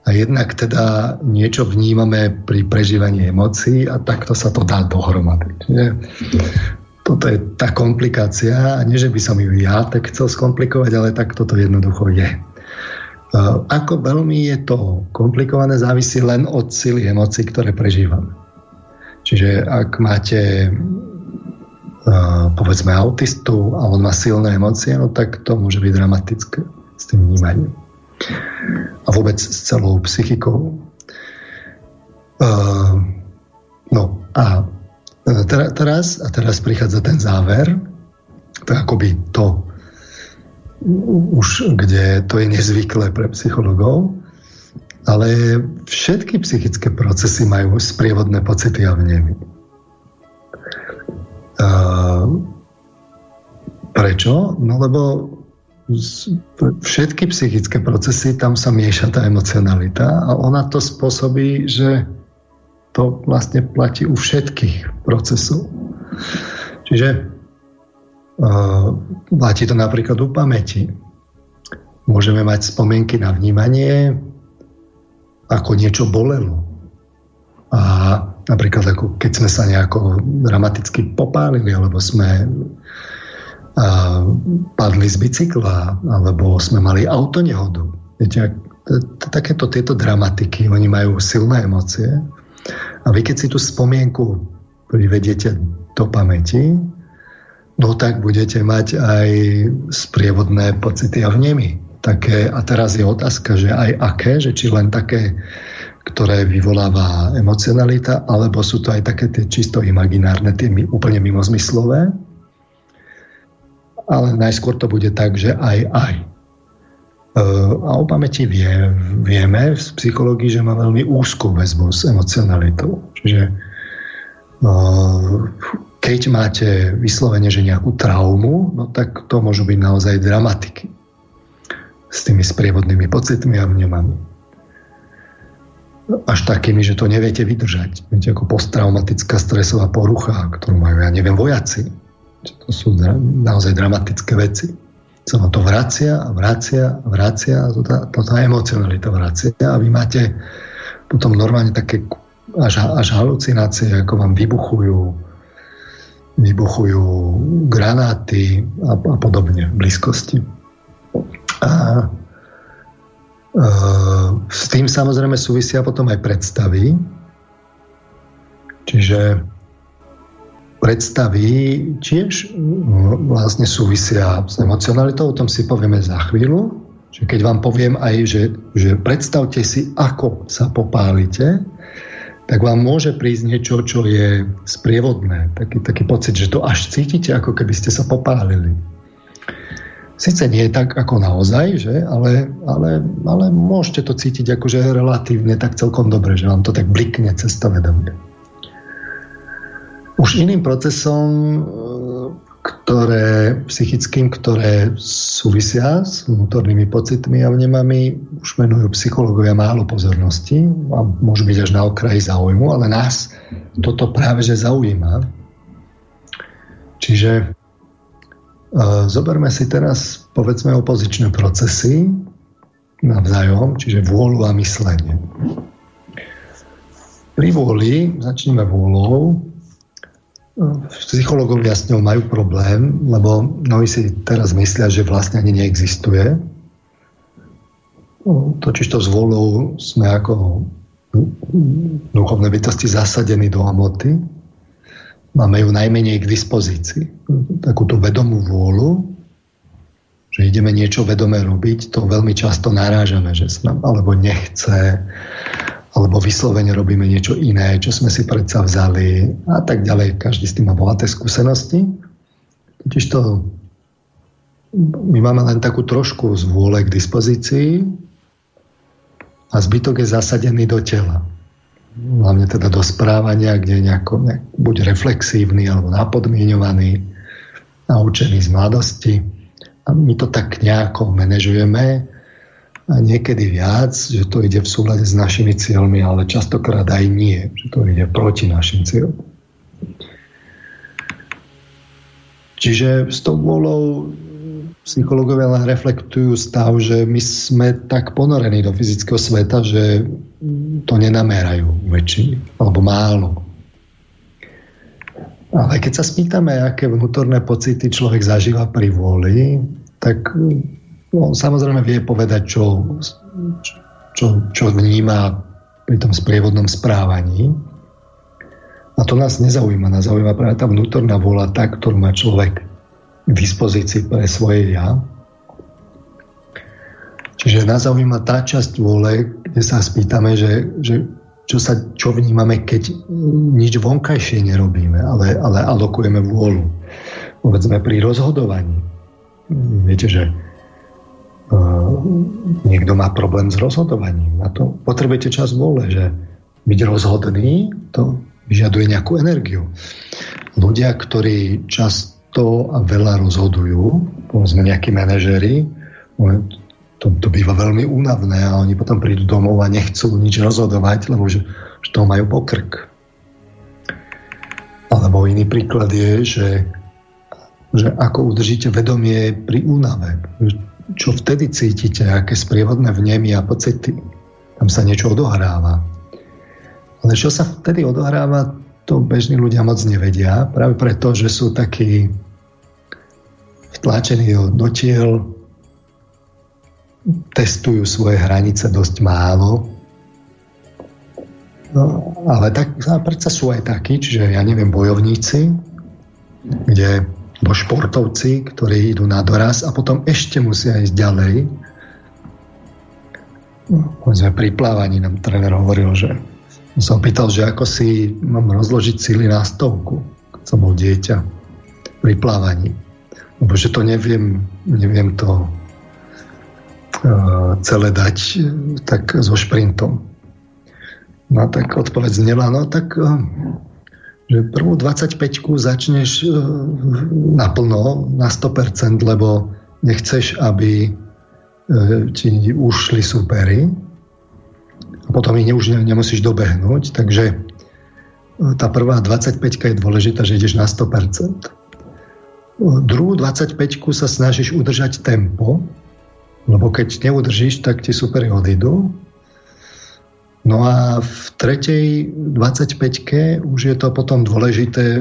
a jednak teda niečo vnímame pri prežívaní emócií a takto sa to dá dohromady. Čiže toto je tá komplikácia a nie, že by som ju ja tak chcel skomplikovať, ale tak toto jednoducho je. Ako veľmi je to komplikované, závisí len od sily emócií, ktoré prežívame. Čiže ak máte povedzme autistu a on má silné emócie, no tak to môže byť dramatické s tým vnímaním a vôbec s celou psychikou. No a teraz, a teraz prichádza ten záver, to je akoby to, už kde to je nezvyklé pre psychologov, ale všetky psychické procesy majú sprievodné pocity a vnemy. Uh, prečo? No lebo všetky psychické procesy, tam sa mieša tá emocionalita a ona to spôsobí, že to vlastne platí u všetkých procesov. Čiže platí to napríklad u pamäti. Môžeme mať spomienky na vnímanie, ako niečo bolelo. A napríklad ako keď sme sa nejako dramaticky popálili, alebo sme padli z bicykla, alebo sme mali autonehodu. Viete, takéto tieto dramatiky, oni majú silné emócie. A vy keď si tú spomienku privediete do pamäti, no tak budete mať aj sprievodné pocity a vnemy. Také, a teraz je otázka, že aj aké, že či len také, ktoré vyvoláva emocionalita, alebo sú to aj také tie čisto imaginárne, tie úplne mimozmyslové ale najskôr to bude tak, že aj aj. E, a o pamäti vie, vieme v psychológii, že má veľmi úzkú väzbu s emocionalitou. Čiže e, keď máte vyslovene, že nejakú traumu, no tak to môžu byť naozaj dramatiky s tými sprievodnými pocitmi a vnemami. Až takými, že to neviete vydržať. Viete, ako posttraumatická stresová porucha, ktorú majú, ja neviem, vojaci to sú naozaj dramatické veci. Sa vám to vracia a vracia a vracia a to tá, to tá emocionalita vracia a vy máte potom normálne také až, až halucinácie, ako vám vybuchujú vybuchujú granáty a, a podobne v blízkosti. A e, s tým samozrejme súvisia potom aj predstavy. Čiže predstavy tiež vlastne súvisia s emocionalitou, o tom si povieme za chvíľu. Že keď vám poviem aj, že, že predstavte si, ako sa popálite, tak vám môže prísť niečo, čo je sprievodné. Taký, taký pocit, že to až cítite, ako keby ste sa popálili. Sice nie tak ako naozaj, že? Ale, ale, ale môžete to cítiť akože relatívne tak celkom dobre, že vám to tak blikne cez to vedomie už iným procesom, ktoré, psychickým, ktoré súvisia s vnútornými pocitmi a vnemami, už menujú psychológovia málo pozornosti a môžu byť až na okraji záujmu, ale nás toto práve že zaujíma. Čiže e, zoberme si teraz, povedzme, opozičné procesy navzájom, čiže vôľu a myslenie. Pri vôli, začneme vôľou, psychológovia s ňou majú problém, lebo mnohí si teraz myslia, že vlastne ani neexistuje. No, totiž to s vôľou sme ako duchovné bytosti zasadení do hmoty. Máme ju najmenej k dispozícii. Takúto vedomú vôľu, že ideme niečo vedomé robiť, to veľmi často narážame, že sme alebo nechce, alebo vyslovene robíme niečo iné, čo sme si predsa vzali a tak ďalej. Každý s tým má bohaté skúsenosti. Totiž to my máme len takú trošku z vôle k dispozícii a zbytok je zasadený do tela. Hlavne teda do správania, kde je nejako, nejak, buď reflexívny alebo napodmienovaný, naučený z mladosti. A my to tak nejako manažujeme a niekedy viac, že to ide v súlade s našimi cieľmi, ale častokrát aj nie, že to ide proti našim cieľom. Čiže s tou vôľou psychológovia len reflektujú stav, že my sme tak ponorení do fyzického sveta, že to nenamerajú väčšiny, alebo málo. Ale keď sa spýtame, aké vnútorné pocity človek zažíva pri vôli, tak no, samozrejme vie povedať, čo, čo, čo vníma pri tom sprievodnom správaní. A to nás nezaujíma. Nás zaujíma práve tá vnútorná vôľa, tá, ktorú má človek k dispozícii pre svoje ja. Čiže nás zaujíma tá časť vôle, kde sa spýtame, že, že čo, sa, čo vnímame, keď nič vonkajšie nerobíme, ale, ale alokujeme vôľu. Povedzme pri rozhodovaní. Viete, že niekto má problém s rozhodovaním. Na to potrebujete čas vôle, že byť rozhodný, to vyžaduje nejakú energiu. Ľudia, ktorí často a veľa rozhodujú, povedzme nejakí manažery, to, to býva veľmi únavné a oni potom prídu domov a nechcú nič rozhodovať, lebo že, že to majú pokrk. Alebo iný príklad je, že, že ako udržíte vedomie pri únave. Čo vtedy cítite, aké sprievodné vnemy a pocity. Tam sa niečo odohráva. Ale čo sa vtedy odohráva, to bežní ľudia moc nevedia, práve preto, že sú takí vtlačení do tiel, testujú svoje hranice dosť málo. No, ale tak, predsa sú aj takí, čiže ja neviem, bojovníci, kde bo športovci, ktorí idú na doraz a potom ešte musia ísť ďalej. Povedzme, pri plávaní nám tréner hovoril, že som pýtal, že ako si mám rozložiť síly na stovku, keď som bol dieťa pri plávaní. Lebo že to neviem, neviem to uh, celé dať tak so šprintom. No tak odpoveď znela, no tak uh, že prvú 25 začneš uh, naplno, na 100%, lebo nechceš, aby ti ušli súpery, a potom ich už nemusíš dobehnúť, takže e, tá prvá 25 je dôležitá, že ideš na 100%. Druhú 25 sa snažíš udržať tempo, lebo keď neudržíš, tak ti super odídu. No a v tretej 25 už je to potom dôležité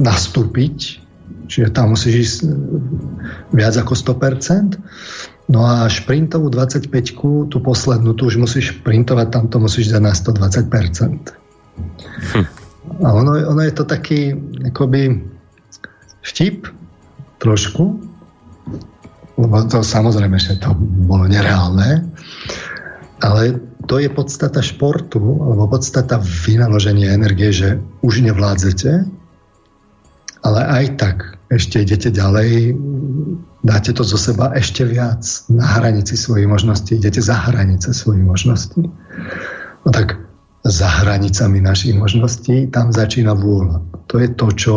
nastúpiť, čiže tam musíš ísť e, viac ako 100%. No a šprintovú 25 tú poslednú, tu už musíš šprintovať, tam to musíš dať na 120%. Hm. A ono, ono je to taký akoby vtip trošku, lebo to samozrejme, že to bolo nereálne, ale to je podstata športu, alebo podstata vynaloženia energie, že už nevládzete, ale aj tak ešte idete ďalej, dáte to zo seba ešte viac na hranici svojich možností, idete za hranice svojich možností. No tak za hranicami našich možností tam začína vôľa. To je to, čo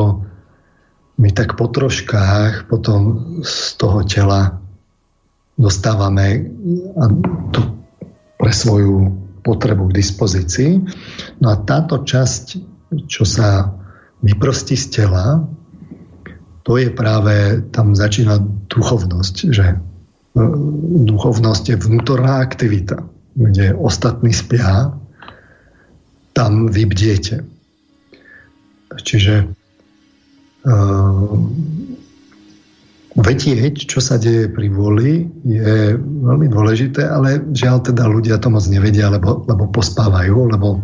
my tak po troškách potom z toho tela dostávame a to pre svoju potrebu k dispozícii. No a táto časť, čo sa vyprostí z tela, to je práve, tam začína duchovnosť, že e, duchovnosť je vnútorná aktivita, kde ostatní spia, tam vybdiete. Čiže uh, vedieť, čo sa deje pri voli, je veľmi dôležité, ale žiaľ teda ľudia to moc nevedia, lebo, lebo pospávajú, lebo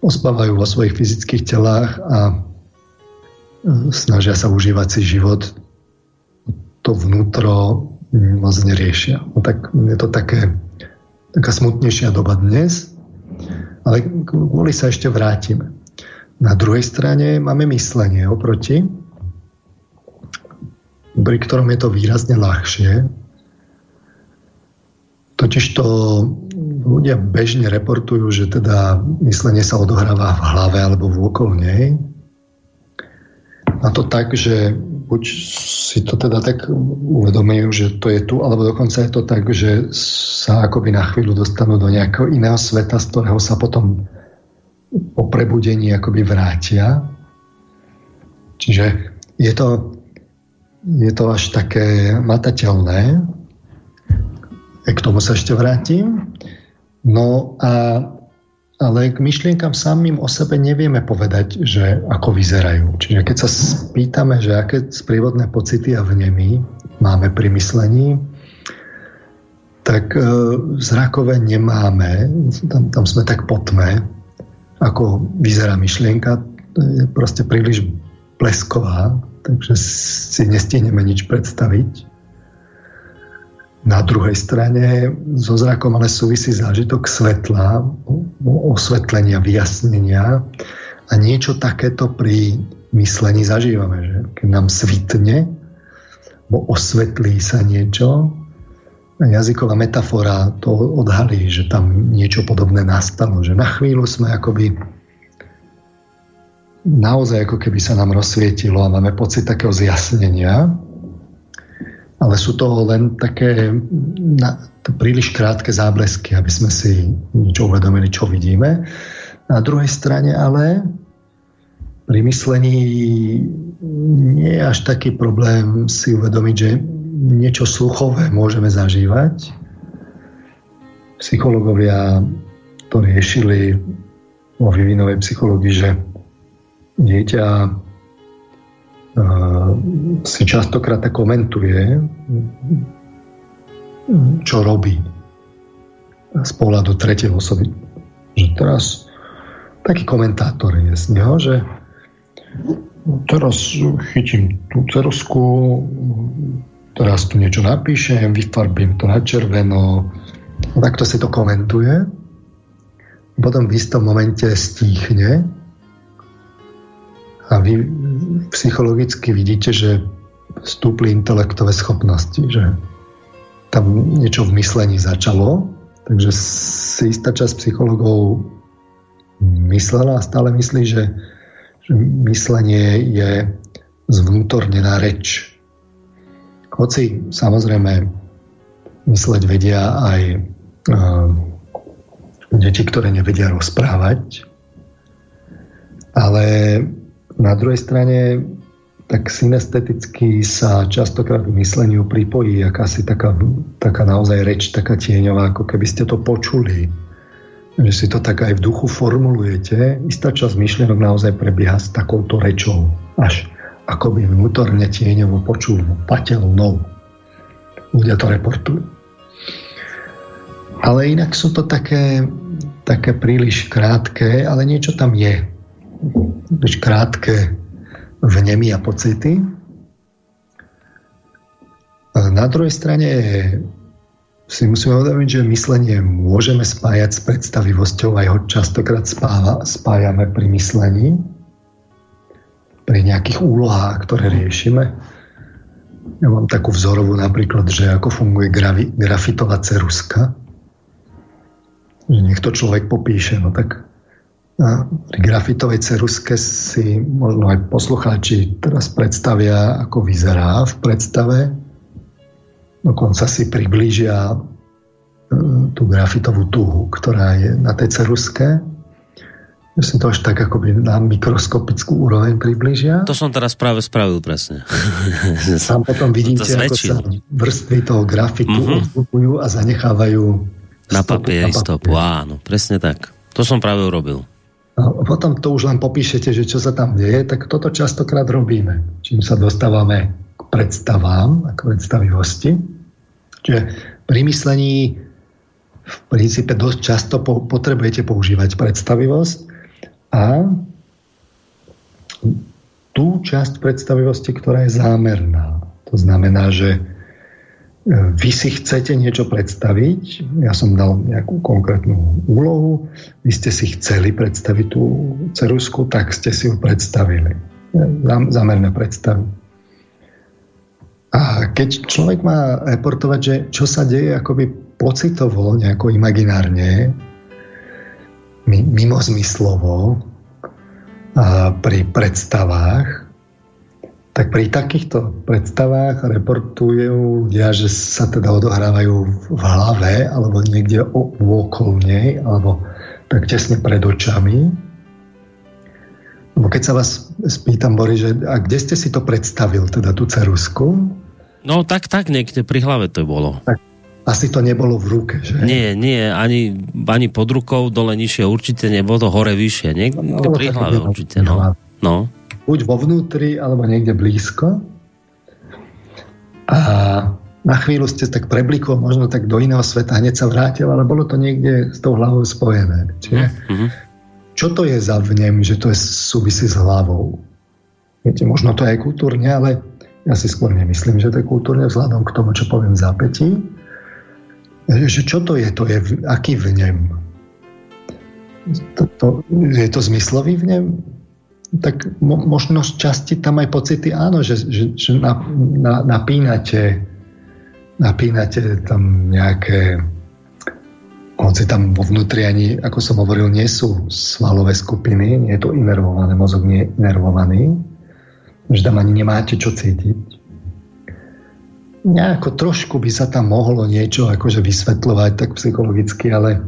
pospávajú vo svojich fyzických telách a snažia sa užívať si život, to vnútro moc neriešia. No tak je to také, taká smutnejšia doba dnes, ale kvôli sa ešte vrátime. Na druhej strane máme myslenie oproti, pri ktorom je to výrazne ľahšie. Totiž to ľudia bežne reportujú, že teda myslenie sa odohráva v hlave alebo v okolnej na to tak, že buď si to teda tak uvedomujú, že to je tu, alebo dokonca je to tak, že sa akoby na chvíľu dostanú do nejakého iného sveta, z ktorého sa potom po prebudení akoby vrátia. Čiže je to je to až také matateľné. E k tomu sa ešte vrátim. No a ale k myšlienkam samým o sebe nevieme povedať, že ako vyzerajú. Čiže keď sa spýtame, že aké sprievodné pocity a vnemy máme pri myslení, tak e, zrakové nemáme, tam, tam sme tak potme, ako vyzerá myšlienka, je proste príliš blesková, takže si nestihneme nič predstaviť. Na druhej strane so zrakom ale súvisí zážitok svetla, osvetlenia, vyjasnenia a niečo takéto pri myslení zažívame, že keď nám svitne, bo osvetlí sa niečo, jazyková metafora to odhalí, že tam niečo podobné nastalo, že na chvíľu sme akoby naozaj ako keby sa nám rozsvietilo a máme pocit takého zjasnenia, ale sú to len také na, to príliš krátke záblesky, aby sme si niečo uvedomili, čo vidíme. Na druhej strane ale pri myslení nie je až taký problém si uvedomiť, že niečo sluchové môžeme zažívať. Psychológovia to riešili vo vývinovej psychológii, že dieťa si častokrát komentuje, čo robí z pohľadu tretej osoby. Že teraz taký komentátor je z neho, že teraz chytím tú cerusku, teraz tu niečo napíšem, vyfarbím to na červeno, takto si to komentuje. Potom v istom momente stíchne a vy psychologicky vidíte, že vstúpli intelektové schopnosti, že tam niečo v myslení začalo, takže si istá časť psychologov myslela a stále myslí, že, že myslenie je zvnútornená reč. Hoci samozrejme mysleť vedia aj uh, deti, ktoré nevedia rozprávať, ale na druhej strane tak synesteticky sa častokrát v mysleniu pripojí akási taká, taká naozaj reč, taká tieňová, ako keby ste to počuli. Že si to tak aj v duchu formulujete. Istá časť myšlienok naozaj prebieha s takouto rečou. Až akoby vnútorne tieňovo počúvateľnou. Ľudia to reportujú. Ale inak sú to také, také príliš krátke, ale niečo tam je krátke vnemy a pocity. Na druhej strane si musíme uvedomiť, že myslenie môžeme spájať s predstavivosťou, aj ho častokrát spáva, spájame pri myslení, pri nejakých úlohách, ktoré riešime. Ja mám takú vzorovú napríklad, že ako funguje grafi, grafitová ceruska, že niekto človek popíše, no tak pri grafitovej ceruske si možno aj poslucháči teraz predstavia, ako vyzerá v predstave. Dokonca si priblížia e, tú grafitovú tuhu, ktorá je na tej ceruske. Si to až tak akoby na mikroskopickú úroveň priblížia. To som teraz práve spravil presne. Tam potom vidíte, ako sa vrstvy toho grafitu mm-hmm. a zanechávajú na papieri stopu. Áno, presne tak. To som práve urobil. Potom to už len popíšete, že čo sa tam deje, tak toto častokrát robíme. Čím sa dostávame k predstavám a k predstavivosti. Čiže pri myslení v princípe dosť často po, potrebujete používať predstavivosť a tú časť predstavivosti, ktorá je zámerná. To znamená, že vy si chcete niečo predstaviť, ja som dal nejakú konkrétnu úlohu, vy ste si chceli predstaviť tú cerusku, tak ste si ju predstavili. Zamerné predstavy. A keď človek má reportovať, že čo sa deje akoby pocitovo, nejako imaginárne, mimo zmyslovo, pri predstavách, tak pri takýchto predstavách reportujú ľudia, že sa teda odohrávajú v hlave alebo niekde okolo nej alebo tak tesne pred očami. keď sa vás spýtam, Bori, že a kde ste si to predstavil, teda tú cerusku? No tak, tak, niekde pri hlave to bolo. Tak, asi to nebolo v ruke, že? Nie, nie, ani, ani pod rukou, dole nižšie určite nebolo to hore vyššie, niekde no, pri hlave určite, no. no. Buď vo vnútri, alebo niekde blízko. A na chvíľu ste tak preblikol možno tak do iného sveta, hneď sa vrátil, ale bolo to niekde s tou hlavou spojené. Čiže, mm-hmm. čo to je za vnem, že to je súvisí s hlavou? Viete, možno to je aj kultúrne, ale ja si skôr nemyslím, že to je kultúrne vzhľadom k tomu, čo poviem v zápätí že čo to je, to je aký vnem? To, to, je to zmyslový vnem? Tak mo, možno z časti tam aj pocity áno, že, že, že na, na, napínate napínate tam nejaké hoci tam vo vnútri ani, ako som hovoril, nie sú svalové skupiny, nie je to inervované, mozog nie je inervovaný, že tam ani nemáte čo cítiť. Nejako trošku by sa tam mohlo niečo akože vysvetľovať tak psychologicky, ale,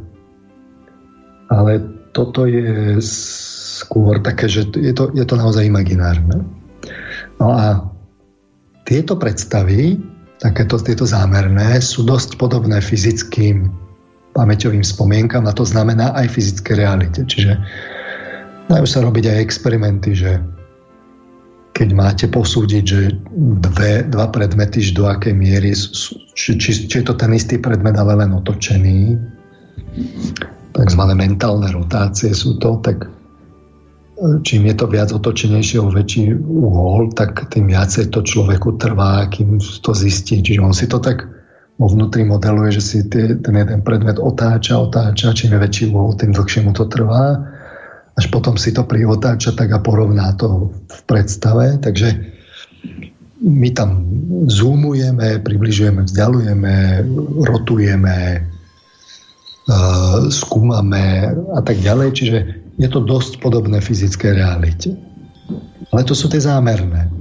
ale toto je skôr také, že je to, je to naozaj imaginárne. No a tieto predstavy, takéto tieto zámerné, sú dosť podobné fyzickým pamäťovým spomienkam a to znamená aj fyzické realite. Čiže dajú sa robiť aj experimenty, že keď máte posúdiť, že dve, dva predmety, do akej miery, či, či, či je to ten istý predmet, ale len otočený, takzvané mentálne rotácie sú to, tak čím je to viac otočenejšie o väčší uhol, tak tým viacej to človeku trvá, kým to zistí. Čiže on si to tak vo vnútri modeluje, že si ten jeden predmet otáča, otáča, čím je väčší uhol, tým dlhšie mu to trvá až potom si to priotáča tak a porovná to v predstave. Takže my tam zoomujeme, približujeme, vzdialujeme, rotujeme, uh, skúmame a tak ďalej. Čiže je to dosť podobné fyzické realite. Ale to sú tie zámerné.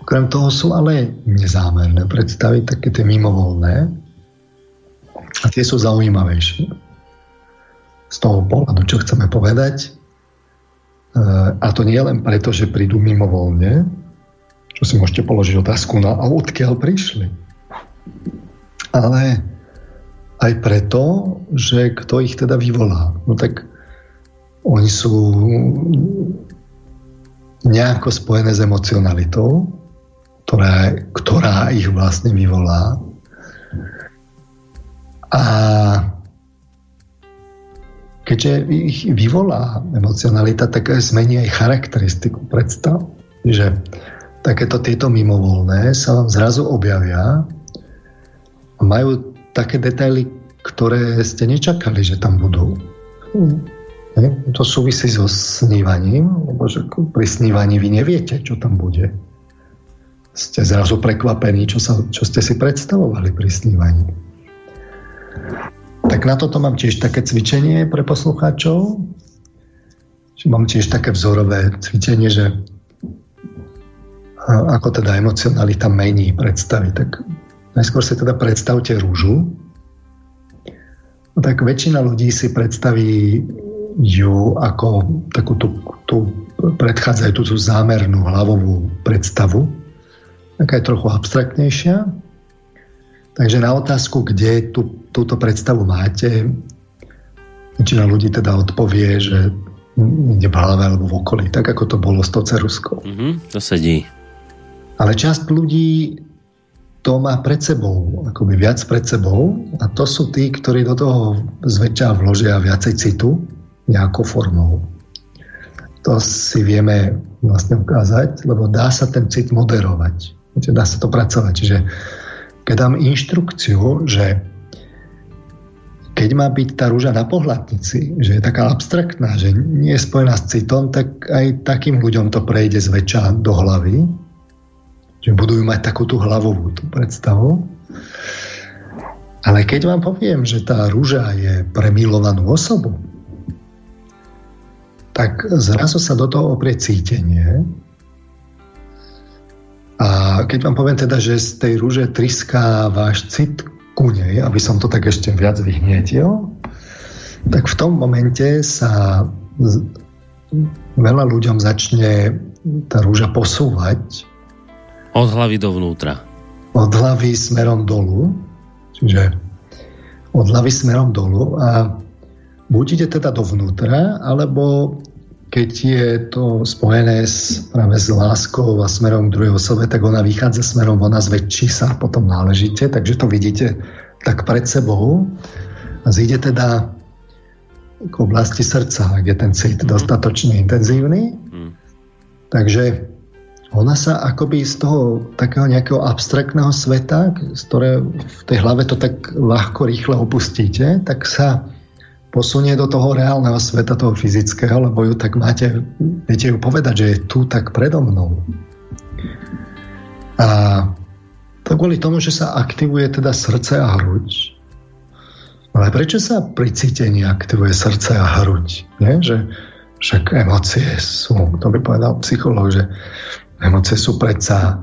Okrem toho sú ale nezámerné predstavy, také tie mimovolné. A tie sú zaujímavejšie z toho pohľadu, čo chceme povedať. E, a to nie len preto, že prídu mimovoľne, čo si môžete položiť otázku, na no a odkiaľ prišli. Ale aj preto, že kto ich teda vyvolá. No tak oni sú nejako spojené s emocionalitou, ktorá, ktorá ich vlastne vyvolá. A keďže ich vyvolá emocionalita, tak zmení aj charakteristiku predstav. Že takéto tieto mimovolné sa vám zrazu objavia a majú také detaily, ktoré ste nečakali, že tam budú. To súvisí so snívaním, lebo že pri snívaní vy neviete, čo tam bude. Ste zrazu prekvapení, čo, sa, čo ste si predstavovali pri snívaní. Tak na toto mám tiež také cvičenie pre poslucháčov. Mám tiež také vzorové cvičenie, že ako teda emocionalita mení predstavy. Tak najskôr si teda predstavte rúžu. No tak väčšina ľudí si predstaví ju ako takú tú, predchádzajúcu zámernú hlavovú predstavu, taká je trochu abstraktnejšia. Takže na otázku, kde tú, túto predstavu máte, väčšina ľudí teda odpovie, že ide v hlave alebo v okolí, tak ako to bolo s tou ceruskou. Mm-hmm, to sedí. Ale časť ľudí to má pred sebou, akoby viac pred sebou a to sú tí, ktorí do toho zväčša vložia viacej citu nejakou formou. To si vieme vlastne ukázať, lebo dá sa ten cit moderovať. Dá sa to pracovať. Čiže keď dám inštrukciu, že keď má byť tá rúža na pohľadnici, že je taká abstraktná, že nie je spojená s citom, tak aj takým ľuďom to prejde zväčša do hlavy, že budú mať takú tú hlavovú tú predstavu. Ale keď vám poviem, že tá rúža je pre milovanú osobu, tak zrazu sa do toho oprie cítenie, a keď vám poviem teda, že z tej rúže triská váš cit ku nej, aby som to tak ešte viac vyhnietil, tak v tom momente sa veľa ľuďom začne tá rúža posúvať. Od hlavy dovnútra. Od hlavy smerom dolu. Čiže od hlavy smerom dolu a buď ide teda dovnútra, alebo keď je to spojené s, práve s láskou a smerom k druhej osobe, tak ona vychádza smerom von a zväčší sa potom náležite, takže to vidíte tak pred sebou a zíde teda k oblasti srdca, ak je ten cit mm. dostatočne intenzívny. Mm. Takže ona sa akoby z toho takého nejakého abstraktného sveta, z ktoré v tej hlave to tak ľahko, rýchle opustíte, tak sa posunie do toho reálneho sveta, toho fyzického, lebo ju tak máte, viete ju povedať, že je tu tak predo mnou. A to kvôli tomu, že sa aktivuje teda srdce a hruď. Ale prečo sa pri cítení aktivuje srdce a hruď? Nie? Že však emócie sú, to by povedal psychológ, že emócie sú predsa,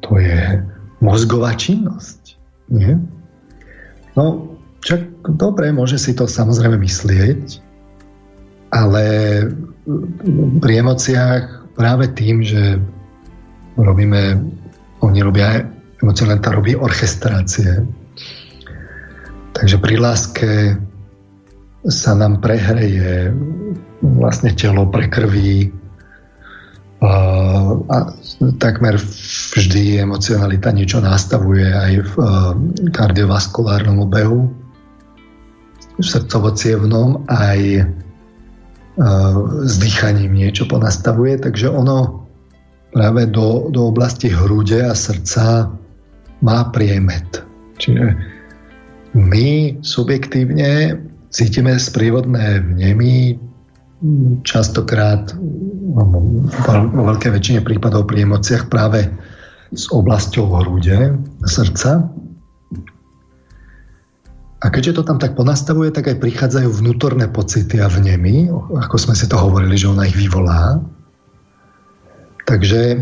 to je mozgová činnosť. Nie? No, však dobre, môže si to samozrejme myslieť, ale pri emóciách práve tým, že robíme, oni robia, emocionálta robí orchestrácie. Takže pri láske sa nám prehreje vlastne telo, prekrví a, a takmer vždy emocionalita niečo nastavuje aj v kardiovaskulárnom obehu srdcovo aj e, s dýchaním niečo ponastavuje, takže ono práve do, do oblasti hrude a srdca má priemet. Čiže my subjektívne cítime sprievodné vnemy častokrát vo veľkej väčšine prípadov pri emóciách práve s oblasťou hrude srdca. A keďže to tam tak ponastavuje, tak aj prichádzajú vnútorné pocity a vnemy, ako sme si to hovorili, že ona ich vyvolá. Takže e,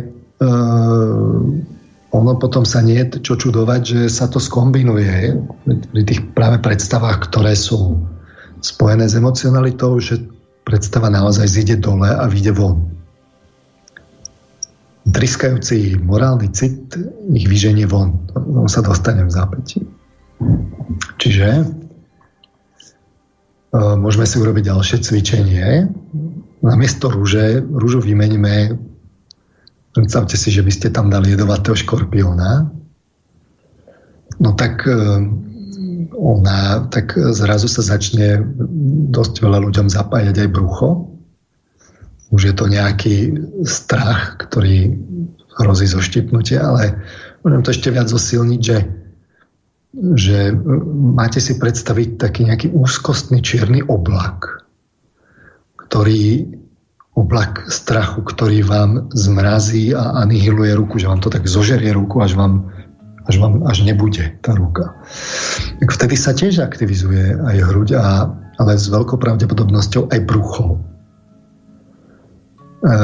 ono potom sa nie je čo čudovať, že sa to skombinuje pri tých práve predstavách, ktoré sú spojené s emocionalitou, že predstava naozaj zíde dole a vyjde von. Triskajúci morálny cit ich vyženie von. On sa dostane v zápätí. Čiže e, môžeme si urobiť ďalšie cvičenie. Namiesto rúže, rúžu vymeníme predstavte si, že by ste tam dali jedovatého škorpióna. No tak e, ona, tak zrazu sa začne dosť veľa ľuďom zapájať aj brucho. Už je to nejaký strach, ktorý hrozí zo štipnutia, ale môžem to ešte viac zosilniť, že že máte si predstaviť taký nejaký úzkostný čierny oblak, ktorý oblak strachu, ktorý vám zmrazí a anihiluje ruku, že vám to tak zožerie ruku, až vám, až vám až nebude tá ruka. Tak vtedy sa tiež aktivizuje aj hruď, a, ale s veľkou pravdepodobnosťou aj brucho. E,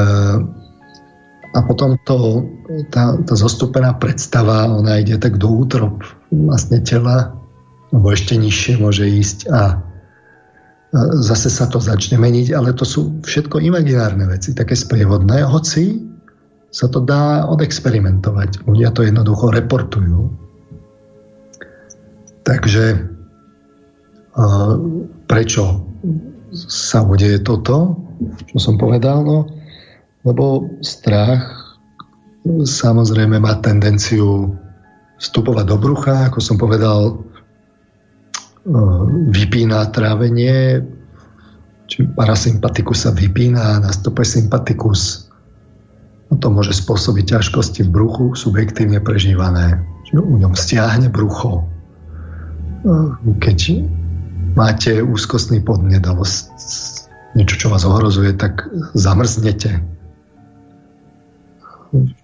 a potom to, tá, tá zostupená predstava, ona ide tak do útrop vlastne tela, alebo ešte nižšie môže ísť a zase sa to začne meniť, ale to sú všetko imaginárne veci, také sprievodné, hoci sa to dá odexperimentovať. Ľudia to jednoducho reportujú. Takže prečo sa udeje toto, čo som povedal? No, lebo strach samozrejme má tendenciu vstupovať do brucha, ako som povedal, e, vypína trávenie, či parasympatikus sa vypína, nastupuje sympatikus. No to môže spôsobiť ťažkosti v bruchu, subjektívne prežívané. Čiže u ňom stiahne brucho. E, keď máte úzkostný podnet alebo niečo, čo vás ohrozuje, tak zamrznete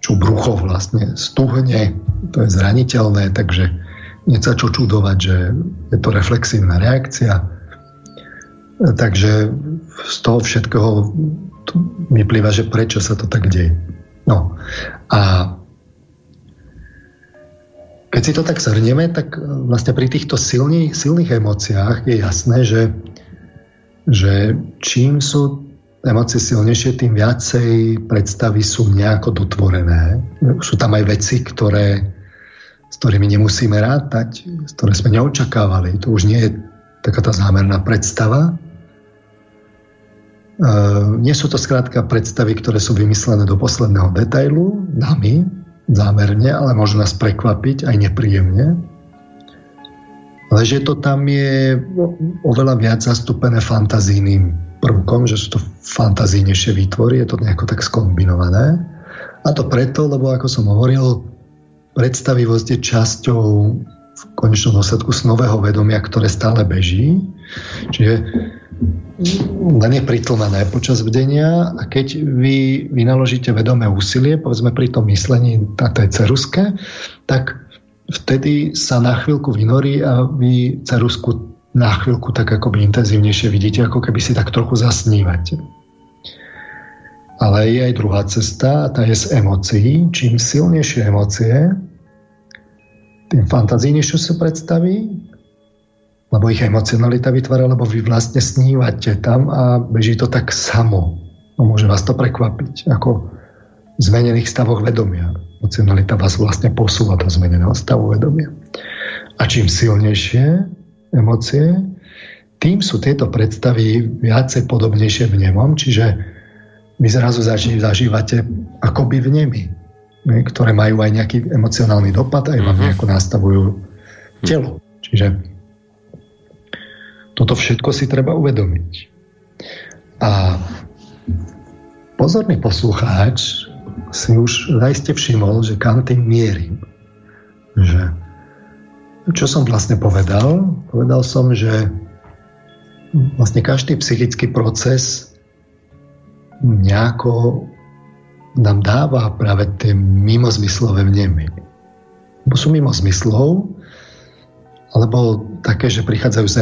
čo brucho vlastne stuhne, to je zraniteľné, takže nie sa čo čudovať, že je to reflexívna reakcia. Takže z toho všetkého vyplýva, že prečo sa to tak deje. No a keď si to tak zhrnieme, tak vlastne pri týchto silných, silných emóciách je jasné, že, že čím sú emócie silnejšie, tým viacej predstavy sú nejako dotvorené. Sú tam aj veci, ktoré, s ktorými nemusíme rátať, ktoré sme neočakávali. To už nie je taká tá zámerná predstava. Uh, nie sú to skrátka predstavy, ktoré sú vymyslené do posledného detailu, nami, zámerne, ale môžu nás prekvapiť aj nepríjemne. Ale že to tam je oveľa viac zastúpené fantazijným prvkom, že sú to fantazijnejšie výtvory, je to nejako tak skombinované. A to preto, lebo ako som hovoril, predstavivosť je časťou v konečnom dôsledku snového vedomia, ktoré stále beží. Čiže len je pritlmené počas bdenia a keď vy vynaložíte vedomé úsilie, povedzme pri tom myslení na tej ceruske, tak vtedy sa na chvíľku vynorí a vy cerusku na chvíľku tak akoby intenzívnejšie vidíte, ako keby si tak trochu zasnívate. Ale je aj druhá cesta, a tá je z emócií. Čím silnejšie emócie, tým fantazijnejšie sa predstaví, lebo ich emocionalita vytvára, lebo vy vlastne snívate tam a beží to tak samo. No môže vás to prekvapiť, ako v zmenených stavoch vedomia. Emocionalita vás vlastne posúva do zmeneného stavu vedomia. A čím silnejšie emócie, tým sú tieto predstavy viacej podobnejšie v nemom, čiže vy zrazu zažívate akoby v nemi, ktoré majú aj nejaký emocionálny dopad, aj vám mhm. nejako nastavujú telo. Čiže toto všetko si treba uvedomiť. A pozorný poslucháč si už zajste všimol, že kam tým mierim. Že čo som vlastne povedal? Povedal som, že vlastne každý psychický proces nejako nám dáva práve tie mimozmyslové vnemy. Bo sú mimo zmyslov, alebo také, že prichádzajú z,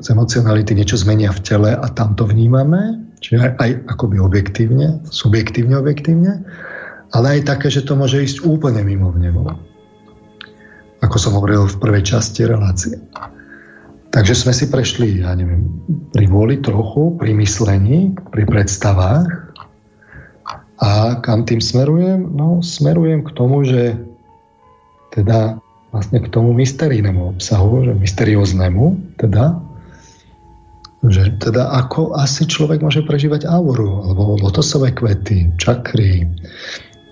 z emocionality, niečo zmenia v tele a tam to vnímame, čiže aj, aj akoby objektívne, subjektívne objektívne, ale aj také, že to môže ísť úplne mimo vnemov ako som hovoril v prvej časti relácie. Takže sme si prešli, ja neviem, pri vôli trochu, pri myslení, pri predstavách. A kam tým smerujem? No, smerujem k tomu, že teda vlastne k tomu mysterijnému obsahu, že mysterióznemu, teda, že teda ako asi človek môže prežívať auru, alebo lotosové kvety, čakry,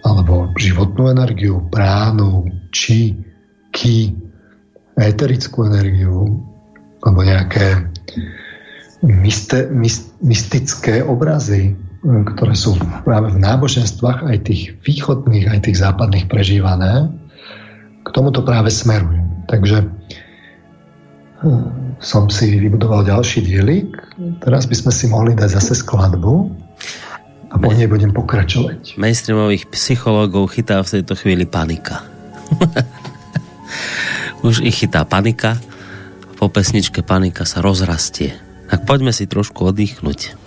alebo životnú energiu, pránu, či ki, eterickú energiu alebo nejaké myste, myst, mystické obrazy, ktoré sú práve v náboženstvách aj tých východných, aj tých západných prežívané, k tomuto práve smerujem. Takže hm, som si vybudoval ďalší dielik. Teraz by sme si mohli dať zase skladbu a po nej budem pokračovať. Mainstreamových psychológov chytá v tejto chvíli panika. Už ich chytá panika. Po pesničke panika sa rozrastie. Tak poďme si trošku oddychnúť.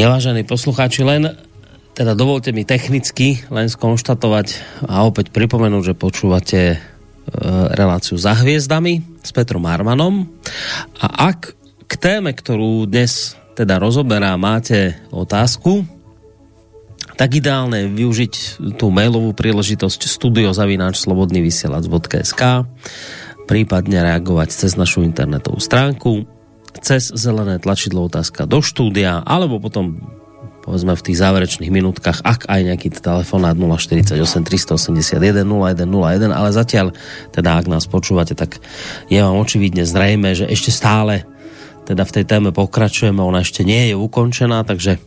Ja, poslucháči, len teda dovolte mi technicky len skonštatovať a opäť pripomenúť, že počúvate e, reláciu za hviezdami s Petrom Armanom a ak k téme, ktorú dnes teda rozoberá, máte otázku, tak ideálne je využiť tú mailovú príležitosť studiozavináčslobodnyvysielac.sk prípadne reagovať cez našu internetovú stránku cez zelené tlačidlo otázka do štúdia, alebo potom povedzme v tých záverečných minútkach, ak aj nejaký telefonát 048 381 0101, ale zatiaľ, teda ak nás počúvate, tak je vám očividne zrejme, že ešte stále teda v tej téme pokračujeme, ona ešte nie je ukončená, takže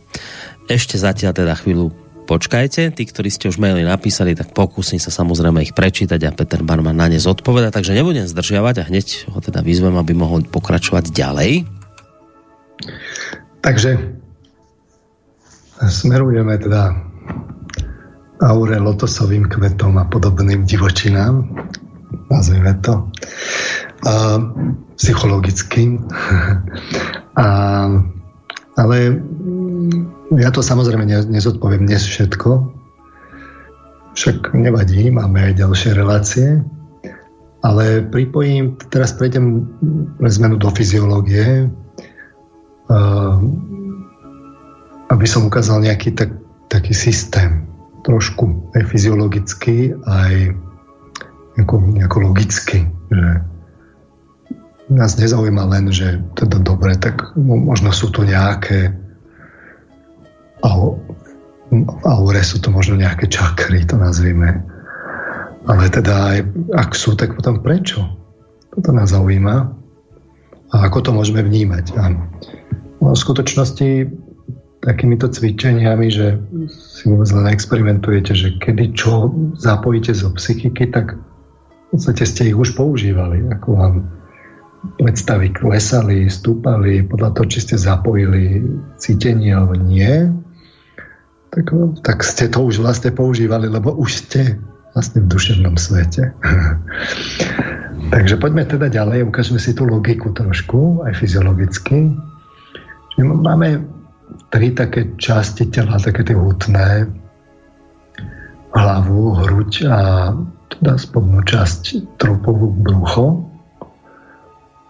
ešte zatiaľ teda chvíľu počkajte, tí, ktorí ste už maily napísali, tak pokúsim sa samozrejme ich prečítať a Peter Barman na ne zodpoveda, takže nebudem zdržiavať a hneď ho teda vyzvem, aby mohol pokračovať ďalej. Takže smerujeme teda aure lotosovým kvetom a podobným divočinám, nazvime to, a, psychologickým. a, ale ja to samozrejme nezodpoviem dnes všetko, však nevadí, máme aj ďalšie relácie, ale pripojím, teraz prejdem pre zmenu do fyziológie, aby som ukázal nejaký tak, taký systém, trošku aj fyziologický, aj nejako, nejako logický, že nás nezaujíma len, že teda dobre, tak možno sú tu nejaké v aure sú to možno nejaké čakry, to nazvime. Ale teda aj ak sú, tak potom prečo? Toto nás zaujíma. A ako to môžeme vnímať? A v skutočnosti takýmito cvičeniami, že si vôbec len experimentujete, že kedy čo zapojíte zo psychiky, tak v podstate ste ich už používali. Ako vám predstavy klesali, stúpali, podľa toho, či ste zapojili cítenie alebo nie, tak, tak ste to už vlastne používali, lebo už ste vlastne v duševnom svete. Takže poďme teda ďalej, ukážeme si tú logiku trošku, aj fyziologicky. Máme tri také časti tela, také tie hutné, hlavu, hruď a teda spodnú časť trupovú brucho,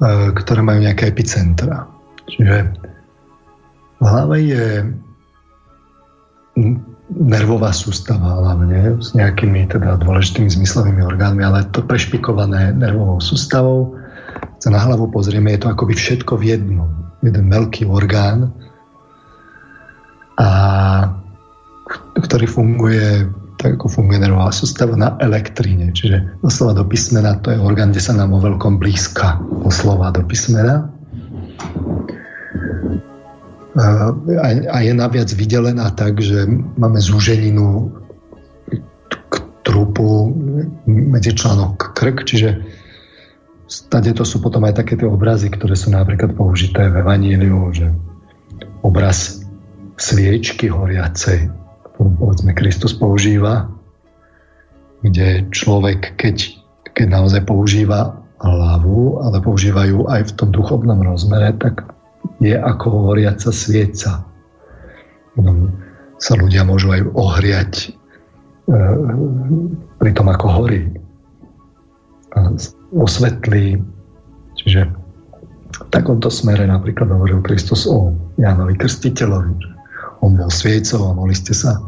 e, ktoré majú nejaké epicentra. Čiže v hlave je nervová sústava hlavne s nejakými teda dôležitými zmyslovými orgánmi, ale to prešpikované nervovou sústavou. Sa na hlavu pozrieme, je to akoby všetko v jednom. Jeden veľký orgán, a ktorý funguje tak ako funguje nervová sústava na elektríne. Čiže doslova do písmena to je orgán, kde sa nám o veľkom blízka doslova do písmena a je naviac vydelená tak, že máme zúženinu k trupu medzi článok krk, čiže stade to sú potom aj také tie obrazy, ktoré sú napríklad použité v Evaníliu, že obraz sviečky horiacej, ktorú povedzme Kristus používa, kde človek, keď, keď naozaj používa hlavu, ale používajú aj v tom duchovnom rozmere, tak je ako horiaca svieca. No, sa ľudia môžu aj ohriať e, pri tom, ako horí. A osvetlí. Čiže v takomto smere napríklad hovoril Kristus o Jánovi Krstiteľovi. On bol sviecov a mohli ste sa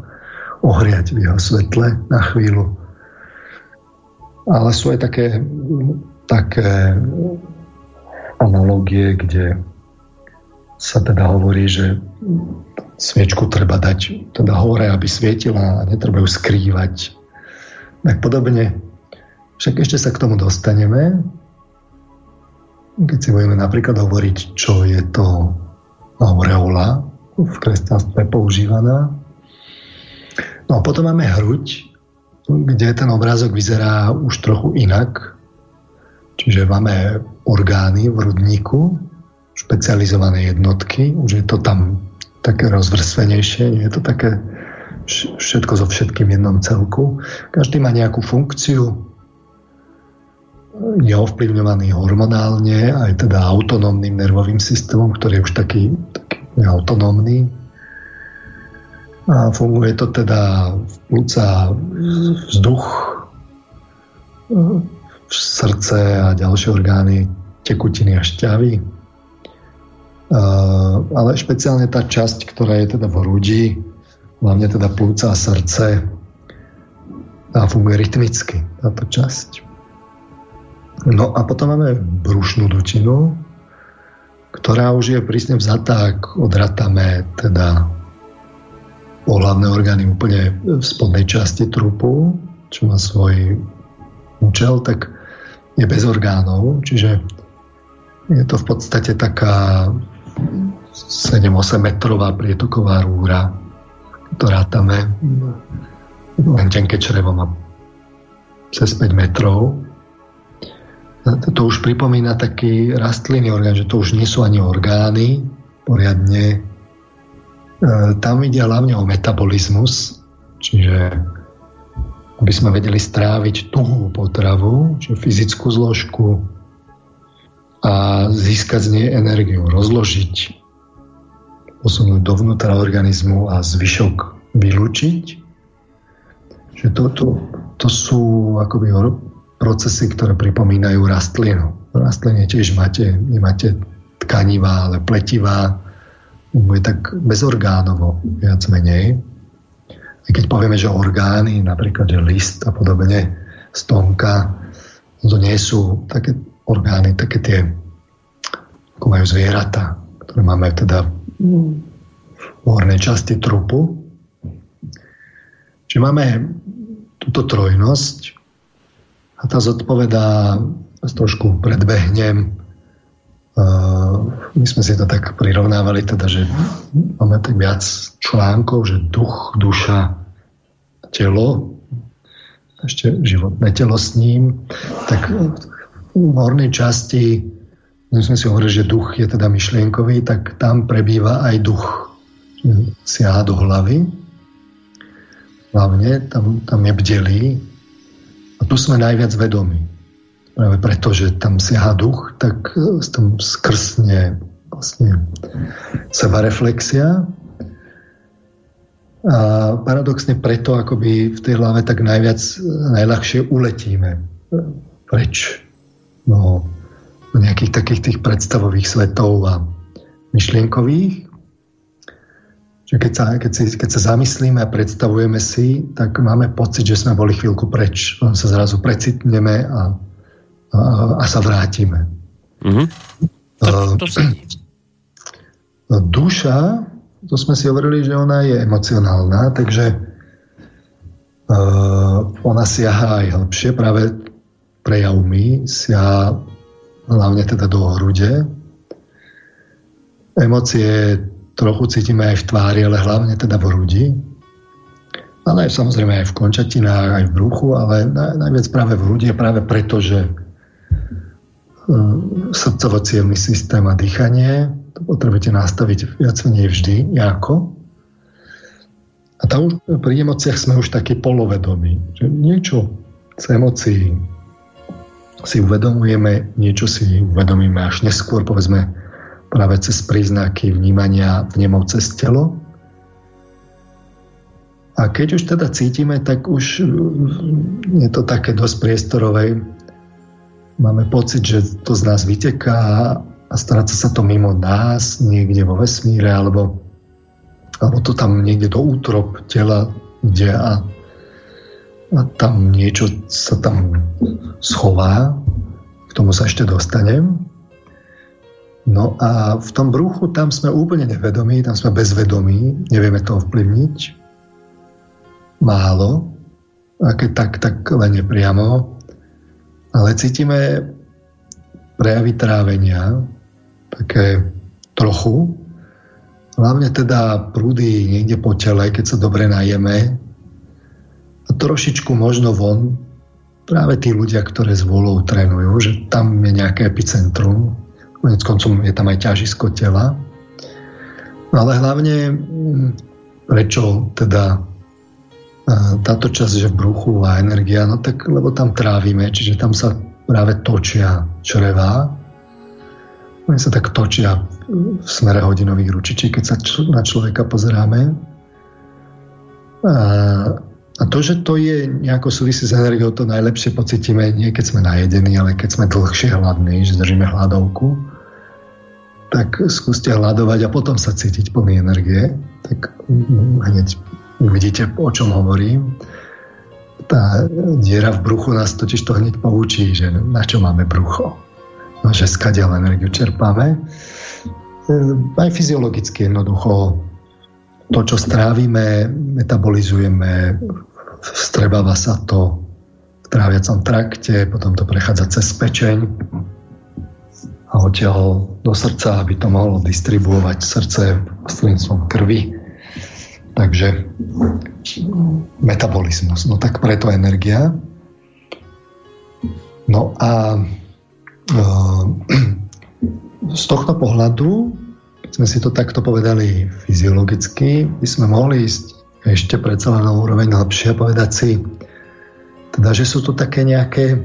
ohriať v jeho svetle na chvíľu. Ale sú aj také, také analogie, kde sa teda hovorí, že sviečku treba dať teda hore, aby svietila a netreba ju skrývať. Tak podobne. Však ešte sa k tomu dostaneme. Keď si budeme napríklad hovoriť, čo je to aureola, v kresťanstve používaná. No a potom máme hruď, kde ten obrázok vyzerá už trochu inak. Čiže máme orgány v hrudníku, špecializované jednotky, už je to tam také rozvrstvenejšie, nie je to také všetko so všetkým jednom celku. Každý má nejakú funkciu, je ovplyvňovaný hormonálne, aj teda autonómnym nervovým systémom, ktorý je už taký, taký autonómny. A funguje to teda v plúca vzduch, v srdce a ďalšie orgány, tekutiny a šťavy. Ale špeciálne tá časť, ktorá je teda v hrudi, hlavne teda plúca a srdce, tá funguje rytmicky, táto časť. No a potom máme brušnú dutinu, ktorá už je prísne vzatá, ak odratáme teda pohľadné orgány úplne v spodnej časti trupu, čo má svoj účel, tak je bez orgánov, čiže je to v podstate taká 7-8 metrová prietoková rúra, ktorá tam je len tenké črevo má cez 5 metrov. To už pripomína taký rastlinný orgán, že to už nie sú ani orgány poriadne E, tam ide hlavne o metabolizmus, čiže aby sme vedeli stráviť tuhú potravu, čiže fyzickú zložku a získať z nej energiu, rozložiť, posunúť dovnútra organizmu a zvyšok vylúčiť. Že to, to, to sú akoby procesy, ktoré pripomínajú rastlinu. V rastline tiež máte, nemáte tkanivá, ale pletivá, funguje tak bezorgánovo, viac menej. I keď povieme, že orgány, napríklad, že list a podobne, stonka, to nie sú také orgány, také tie, ako majú zvieratá, ktoré máme teda v hornej časti trupu. Čiže máme túto trojnosť a tá zodpovedá, trošku predbehnem, my sme si to tak prirovnávali, teda, že máme tak viac článkov, že duch, duša, telo, ešte životné telo s ním, tak v hornej časti, my sme si hovorili, že duch je teda myšlienkový, tak tam prebýva aj duch. Siaha do hlavy, hlavne, tam, tam je bdelý a tu sme najviac vedomí práve preto, že tam siaha duch, tak e, tam skrsne vlastne sebareflexia. A paradoxne preto akoby v tej hlave tak najviac, e, najľahšie uletíme preč no, do nejakých takých tých predstavových svetov a myšlienkových. Že keď sa, keď, si, keď sa zamyslíme a predstavujeme si, tak máme pocit, že sme boli chvíľku preč. Len sa zrazu precitneme a a, a sa vrátime. Mm-hmm. To, to Duša, to sme si hovorili, že ona je emocionálna, takže uh, ona siaha aj hĺbšie, práve prejavmi, siaha hlavne teda do hrude. Emócie trochu cítime aj v tvári, ale hlavne teda v hrudi. Ale samozrejme aj v končatinách, aj v bruchu, ale najviac práve v hrudi práve preto, že Hm, srdcovo systém a dýchanie. To potrebujete nastaviť viac menej vždy, ako. A tam už pri emóciách sme už takí polovedomí. Že niečo z emócií si uvedomujeme, niečo si uvedomíme až neskôr, povedzme, práve cez príznaky vnímania vnemov cez telo. A keď už teda cítime, tak už je to také dosť priestorové máme pocit, že to z nás vyteká a stráca sa to mimo nás, niekde vo vesmíre, alebo, alebo to tam niekde do útrop tela ide a, a tam niečo sa tam schová. K tomu sa ešte dostanem. No a v tom bruchu tam sme úplne nevedomí, tam sme bezvedomí, nevieme to ovplyvniť. Málo, a keď tak, tak len nepriamo ale cítime prejavy trávenia, také trochu, hlavne teda prúdy niekde po tele, keď sa dobre najeme. A trošičku možno von. Práve tí ľudia, ktoré s volou trénujú, že tam je nejaké epicentrum, konec koncom je tam aj ťažisko tela. Ale hlavne mm, prečo teda táto časť, že v bruchu a energia, no tak lebo tam trávime, čiže tam sa práve točia črevá. Oni sa tak točia v smere hodinových ručičí, keď sa na človeka pozeráme. A to, že to je nejako súvisí s energiou, to najlepšie pocitíme nie keď sme najedení, ale keď sme dlhšie hladní, že držíme hladovku, tak skúste hľadovať a potom sa cítiť plný energie. Tak hneď uvidíte, o čom hovorím. Tá diera v bruchu nás totiž to hneď poučí, že na čo máme brucho. No, že skadiaľ energiu čerpáme. Aj fyziologicky jednoducho to, čo strávime, metabolizujeme, strebáva sa to v tráviacom trakte, potom to prechádza cez pečeň a odtiaľ do srdca, aby to mohlo distribuovať srdce prostredníctvom krvi. Takže metabolizmus. No tak preto energia. No a e, z tohto pohľadu sme si to takto povedali fyziologicky, by sme mohli ísť ešte predsa len na úroveň lepšie a povedať si, teda, že sú to také nejaké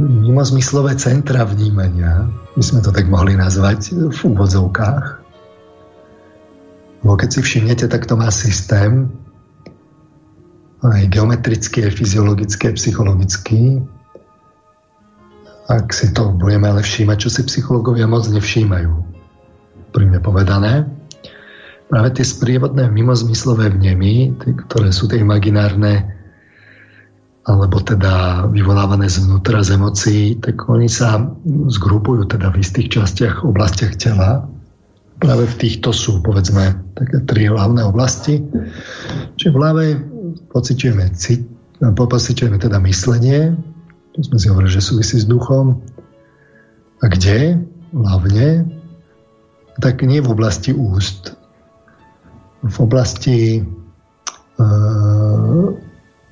mimozmyslové centra vnímania, by sme to tak mohli nazvať v úvodzovkách. Bo keď si všimnete, tak to má systém, aj geometrický, aj fyziologický, aj psychologický. Ak si to budeme ale všímať, čo si psychológovia moc nevšímajú prímne povedané. Práve tie sprievodné mimozmyslové vnemy, ktoré sú tie imaginárne, alebo teda vyvolávané zvnútra z emócií, tak oni sa zgrupujú teda v istých častiach, oblastiach tela. Práve v týchto sú, povedzme, také tri hlavné oblasti. Čiže v hlave pociťujeme, cit, pociťujeme teda myslenie, to sme si hovorili, že súvisí s duchom. A kde? Hlavne tak nie v oblasti úst. V oblasti e,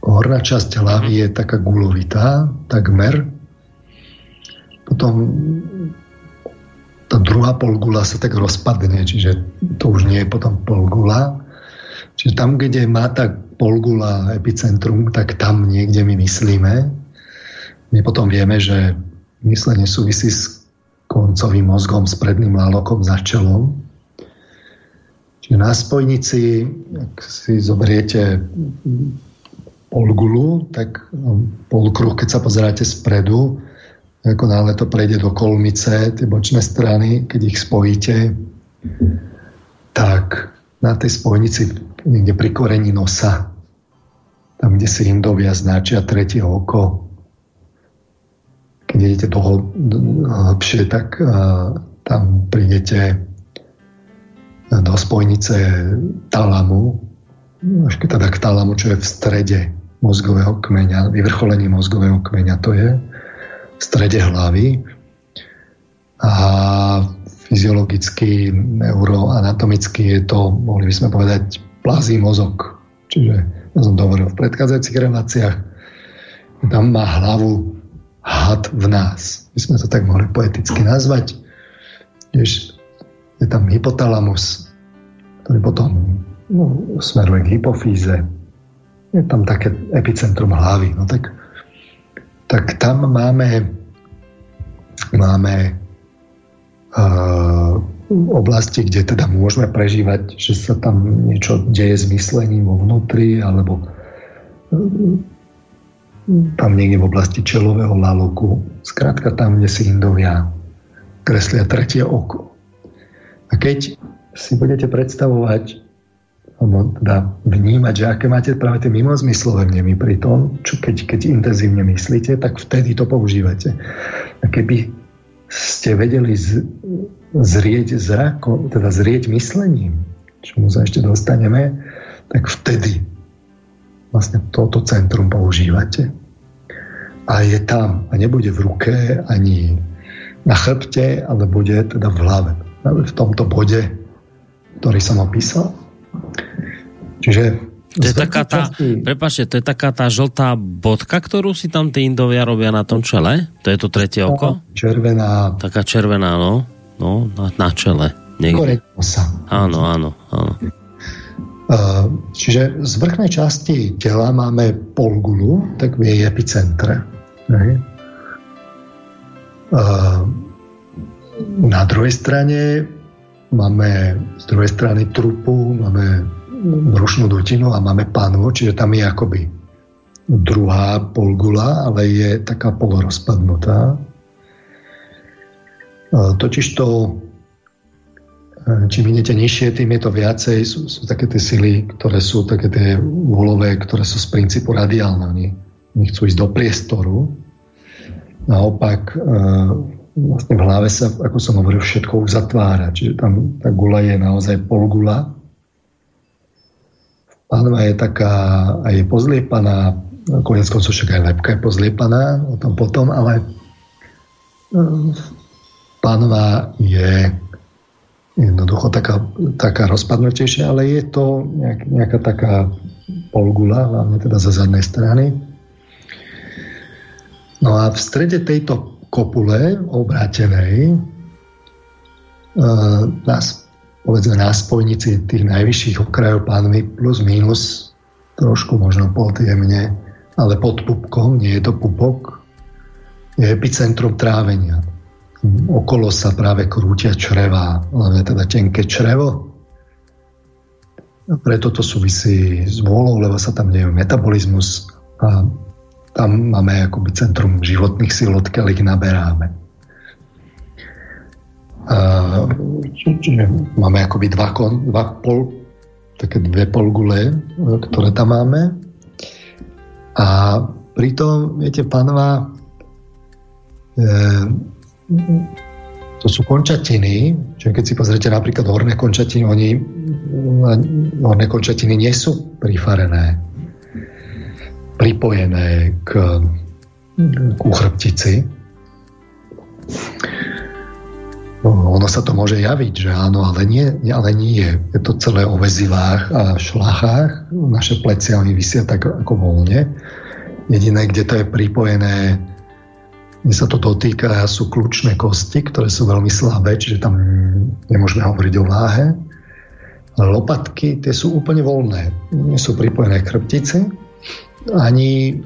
horná časť hlavy je taká gulovitá, takmer. Potom tá druhá polgula sa tak rozpadne, čiže to už nie je potom polgula. Čiže tam, kde má tá polgula epicentrum, tak tam niekde my myslíme. My potom vieme, že myslenie súvisí s koncovým mozgom s predným lalokom za čelom. Čiže na spojnici, ak si zoberiete polgulu, tak no, polkruh, keď sa pozeráte spredu, ako náhle to prejde do kolmice, tie bočné strany, keď ich spojíte, tak na tej spojnici, niekde pri korení nosa, tam, kde si Indovia značia tretie oko, keď idete toho hlbšie, tak tam prídete do spojnice talamu, teda k talamu, čo je v strede mozgového kmeňa, vyvrcholenie mozgového kmeňa to je, v strede hlavy. A fyziologicky, neuroanatomicky je to, mohli by sme povedať, plazí mozog. Čiže, ja som to hovoril v predchádzajúcich reláciách, tam má hlavu had v nás. My sme to tak mohli poeticky nazvať. Jež je tam hypotalamus, ktorý potom no, smeruje k hypofíze. Je tam také epicentrum hlavy. No tak, tak tam máme, máme uh, oblasti, kde teda môžeme prežívať, že sa tam niečo deje s myslením vo vnútri, alebo tam niekde v oblasti čelového laloku, zkrátka tam, kde si Indovia kreslia tretie oko. A keď si budete predstavovať, alebo teda vnímať, že aké máte práve tie mimozmyslové vnemy pri tom, čo keď, keď intenzívne myslíte, tak vtedy to používate. A keby ste vedeli z, zrieť zrakom, teda zrieť myslením, čomu sa ešte dostaneme, tak vtedy vlastne toto centrum používate. A je tam. A nebude v ruke ani na chrbte, ale bude teda v hlave. V tomto bode, ktorý som opísal. Čiže to je taká tá, časti... prepáčte, to je taká tá žltá bodka, ktorú si tam tí Indovia robia na tom čele? To je to tretie oko? Červená. Taká červená, no. No, na, na čele. Niekde. Áno, áno, áno. Čiže z vrchnej časti tela máme polgulu, tak v jej epicentre. Na druhej strane máme z druhej strany trupu, máme brušnú dutinu a máme panvu, čiže tam je akoby druhá polgula, ale je taká polorozpadnutá. Totiž to, čím idete nižšie, tým je to viacej, sú, sú také tie sily, ktoré sú také tie volové, ktoré sú z princípu radiálne. Oni, oni chcú ísť do priestoru. Naopak, vlastne v hlave sa, ako som hovoril, všetko už zatvára. Čiže tam tá gula je naozaj polgula. Pánva je taká, aj je pozliepaná, konec koncov však aj lepka je pozliepaná, o tom potom, ale eh, pánva je jednoducho taká, taká rozpadnutejšia, ale je to nejak, nejaká taká polgula, hlavne teda za zadnej strany. No a v strede tejto kopule obrátenej e, nás, povedzme na spojnici tých najvyšších okrajov pánvy plus minus trošku možno podjemne, ale pod pupkom, nie je to pupok, je epicentrum trávenia. Okolo sa práve krútia čreva, hlavne teda tenké črevo. A preto to súvisí s vôľou, lebo sa tam deje metabolizmus a tam máme akoby centrum životných síl, odkiaľ ich naberáme. čiže máme akoby dva, dva pol, také dve polgule, ktoré tam máme. A pritom, viete, panva, e, to sú končatiny, čiže keď si pozrite napríklad horné končatiny, oni, horné končatiny nie sú prifarené pripojené k, k chrbtici. No, ono sa to môže javiť, že áno, ale nie, ale nie. Je to celé o vezivách a šlachách. Naše plecia, oni vysia tak ako voľne. Jediné, kde to je pripojené, kde sa to dotýka, sú kľúčne kosti, ktoré sú veľmi slabé, čiže tam nemôžeme hovoriť o váhe. Lopatky, tie sú úplne voľné. Nie sú pripojené k chrbtici ani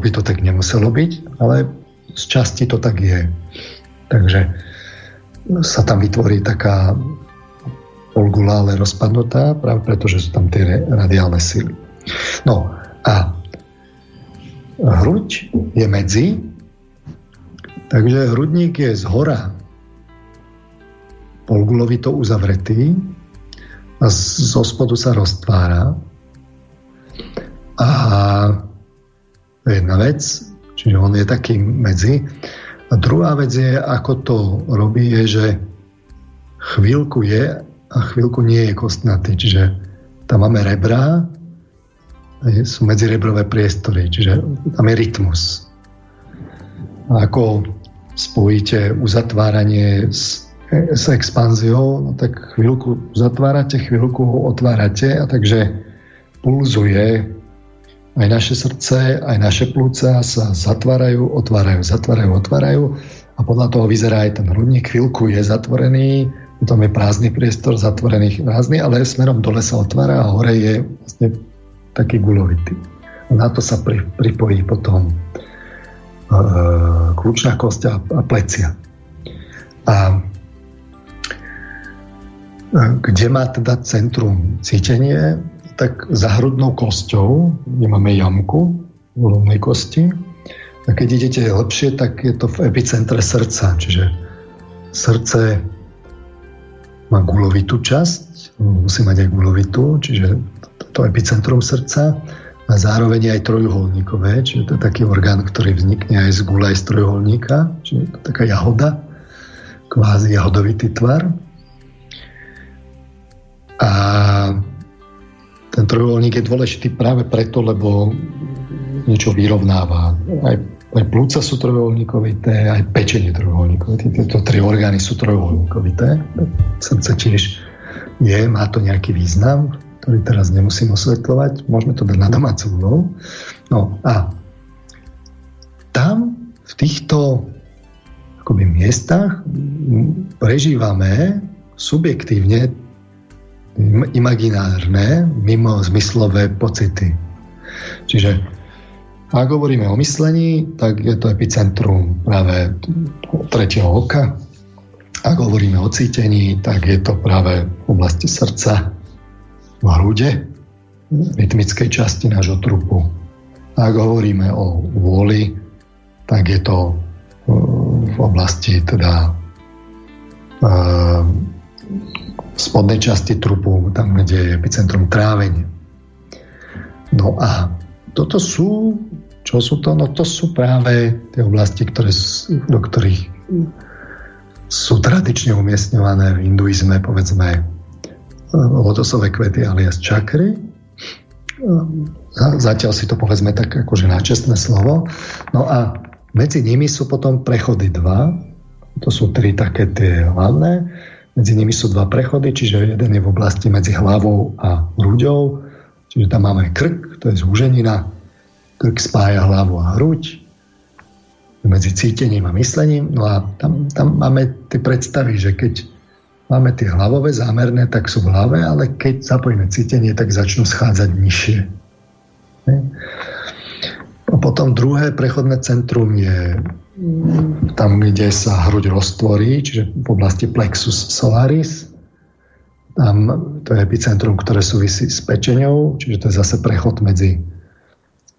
by to tak nemuselo byť, ale z časti to tak je. Takže sa tam vytvorí taká polgula, rozpadnutá, práve preto, že sú tam tie radiálne sily. No a hruď je medzi, takže hrudník je z hora polgulovito uzavretý a zo spodu sa roztvára a jedna vec, čiže on je taký medzi. A druhá vec je, ako to robí, je, že chvíľku je a chvíľku nie je kostnatý. Čiže tam máme rebra, sú medzirebrové priestory, čiže tam je rytmus. A ako spojíte uzatváranie s, s expanziou, no tak chvíľku zatvárate, chvíľku otvárate a takže pulzuje aj naše srdce, aj naše plúca sa zatvárajú, otvárajú, zatvárajú, otvárajú a podľa toho vyzerá aj ten hrudník. Chvíľku je zatvorený, potom je prázdny priestor, zatvorený prázdny, ale smerom dole sa otvára a hore je vlastne taký gulovitý. Na to sa pri, pripojí potom e, kľúčná kosť a, a plecia. A e, kde má teda centrum cítenie, tak za hrudnou kosťou, kde máme jamku v rovnej kosti, a keď idete lepšie, tak je to v epicentre srdca, čiže srdce má gulovitú časť, musí mať aj gulovitú, čiže to epicentrum srdca a zároveň aj trojuholníkové, čiže to je taký orgán, ktorý vznikne aj z gula, aj z trojuholníka, čiže to je taká jahoda, kvázi jahodovitý tvar. A ten trojuholník je dôležitý práve preto, lebo niečo vyrovnáva. Aj, aj plúca sú trojuholníkovité, aj pečenie trojuholníkovité. Tieto tri orgány sú trojuholníkovité. Srdce tiež je, má to nejaký význam, ktorý teraz nemusím osvetľovať. Môžeme to dať na domácu úlohu. No a tam v týchto akoby miestach prežívame subjektívne imaginárne, mimo zmyslové pocity. Čiže ak hovoríme o myslení, tak je to epicentrum práve tretieho oka. Ak hovoríme o cítení, tak je to práve v oblasti srdca. v hrude, rytmickej časti nášho trupu. Ak hovoríme o vôli, tak je to v oblasti teda v spodnej časti trupu, tam, kde je epicentrum trávenia. No a toto sú, čo sú to? No to sú práve tie oblasti, ktoré, do ktorých sú tradične umiestňované v hinduizme, povedzme, lotosové kvety alias čakry. Zatiaľ si to povedzme tak akože náčestné slovo. No a medzi nimi sú potom prechody dva. To sú tri také tie hlavné. Medzi nimi sú dva prechody, čiže jeden je v oblasti medzi hlavou a hruďou. Čiže tam máme krk, to je zúženina. Krk spája hlavu a hruď medzi cítením a myslením. No a tam, tam máme tie predstavy, že keď máme tie hlavové zámerné, tak sú v hlave, ale keď zapojíme cítenie, tak začnú schádzať nižšie. A potom druhé prechodné centrum je tam, kde sa hruď roztvorí, čiže v oblasti plexus solaris. Tam to je epicentrum, ktoré súvisí s pečenou, čiže to je zase prechod medzi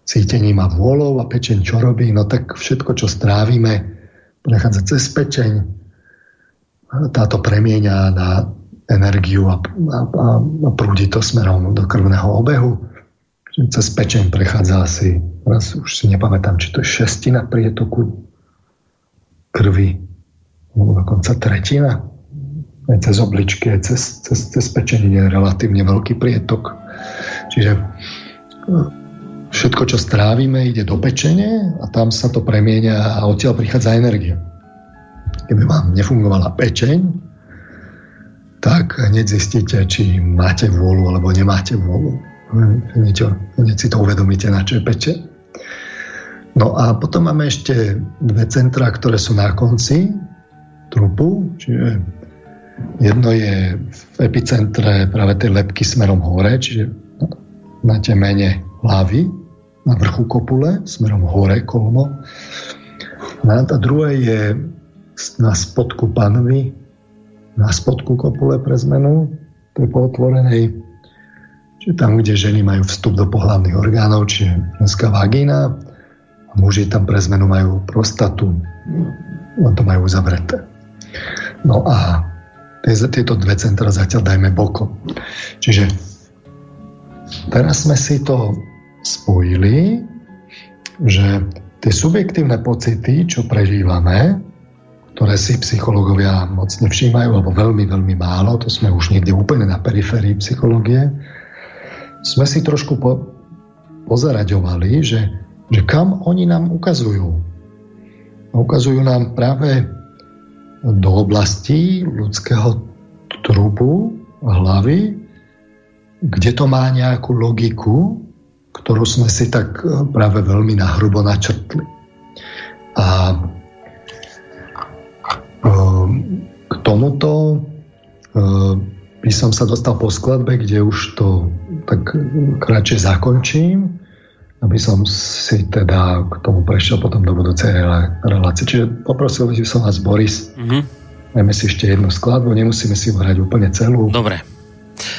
cítením a vôľou a pečeň čo robí? No tak všetko, čo strávime, prechádza cez pečeň, táto premieňa na energiu a, a, a, prúdi to smerom do krvného obehu. Cez pečeň prechádza asi, raz už si nepamätám, či to je šestina prietoku krvi, alebo dokonca tretina. Aj cez obličky, aj cez, cez, cez pečenie je relatívne veľký prietok. Čiže no, všetko, čo strávime, ide do pečenie a tam sa to premieňa a odtiaľ prichádza energia. Keby vám nefungovala pečeň, tak hneď zistíte, či máte vôľu alebo nemáte vôľu. Hneď, hneď si to uvedomíte, na čo je pečeň. No a potom máme ešte dve centra, ktoré sú na konci trupu, čiže jedno je v epicentre práve tej lepky smerom hore, čiže na temene hlavy, na vrchu kopule, smerom hore kolmo. No a druhé je na spodku panvy, na spodku kopule pre zmenu, to je po otvorenej, čiže tam, kde ženy majú vstup do pohľavných orgánov, čiže ženská vagína, muži tam pre zmenu majú prostatu, len to majú zavreté. No a tieto dve centra zatiaľ dajme bokom. Čiže teraz sme si to spojili, že tie subjektívne pocity, čo prežívame, ktoré si psychológovia moc nevšímajú, alebo veľmi, veľmi málo, to sme už niekde úplne na periférii psychológie, sme si trošku po, pozaraďovali, že že kam oni nám ukazujú. Ukazujú nám práve do oblasti ľudského trubu, hlavy, kde to má nejakú logiku, ktorú sme si tak e, práve veľmi nahrubo načrtli. A e, k tomuto e, by som sa dostal po skladbe, kde už to tak kratšie zakončím aby som si teda k tomu prešiel potom do budúcej relácie. Čiže poprosil by som vás, Boris, mm-hmm. dajme si ešte jednu skladbu, nemusíme si hrať úplne celú. Dobre.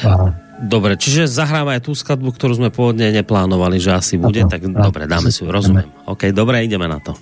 A... Dobre, čiže zahráme aj tú skladbu, ktorú sme pôvodne neplánovali, že asi bude, tak a, dobre, dáme si ju, rozumiem. OK, dobre, ideme na to.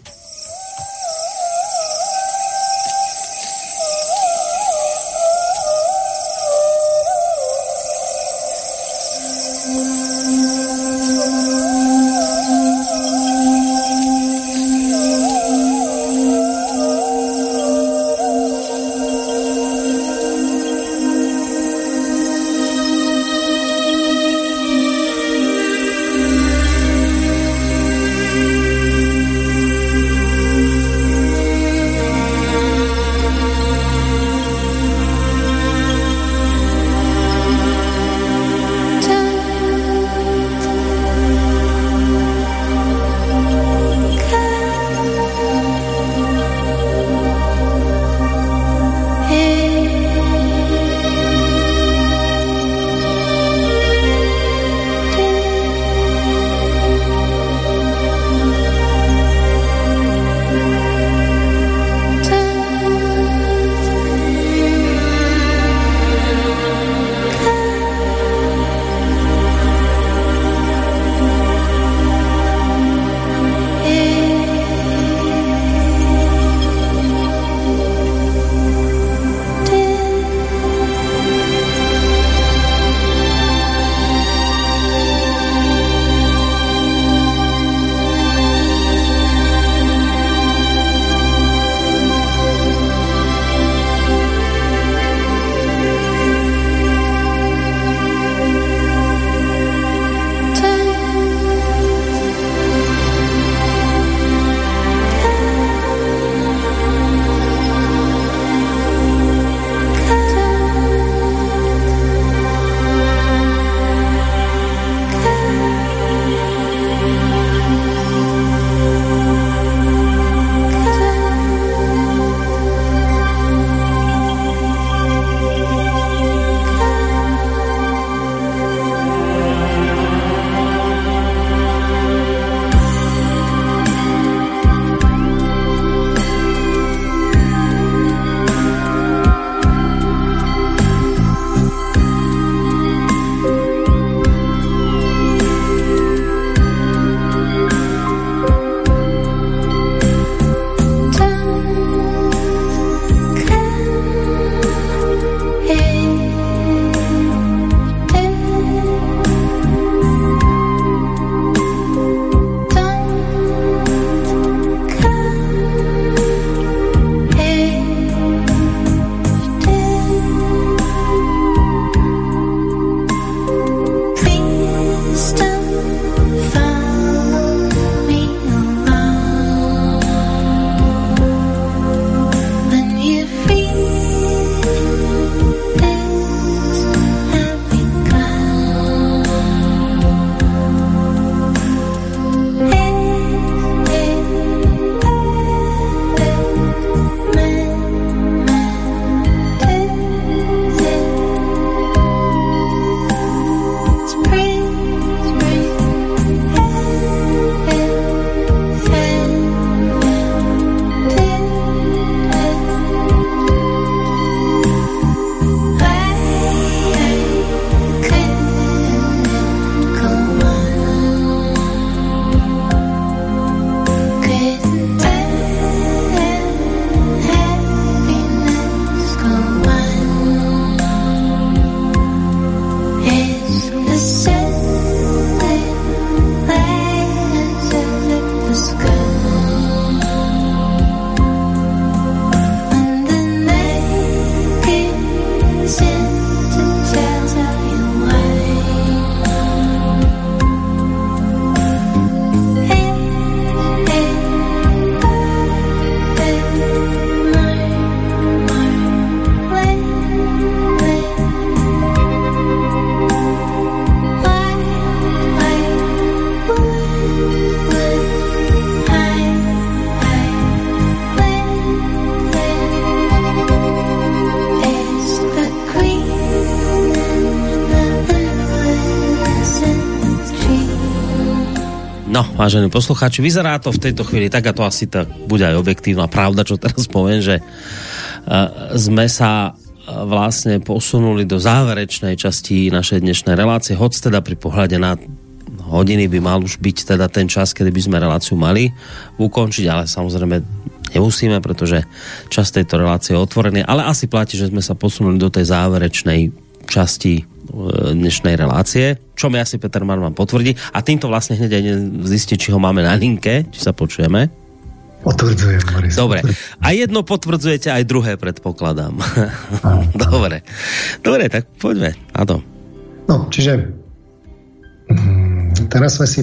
Vážení poslucháči, vyzerá to v tejto chvíli tak, a to asi tak bude aj objektívna pravda, čo teraz poviem, že uh, sme sa vlastne posunuli do záverečnej časti našej dnešnej relácie, hoď teda pri pohľade na hodiny by mal už byť teda ten čas, kedy by sme reláciu mali ukončiť, ale samozrejme nemusíme, pretože čas tejto relácie je otvorený, ale asi platí, že sme sa posunuli do tej záverečnej časti e, dnešnej relácie, čo mi asi Peter Marman potvrdí a týmto vlastne hneď aj zistí, či ho máme na linke, či sa počujeme. Potvrdzujem, Boris. Dobre. A jedno potvrdzujete, aj druhé predpokladám. Dobre. Dobre, tak poďme to. No, čiže mm, teraz sme si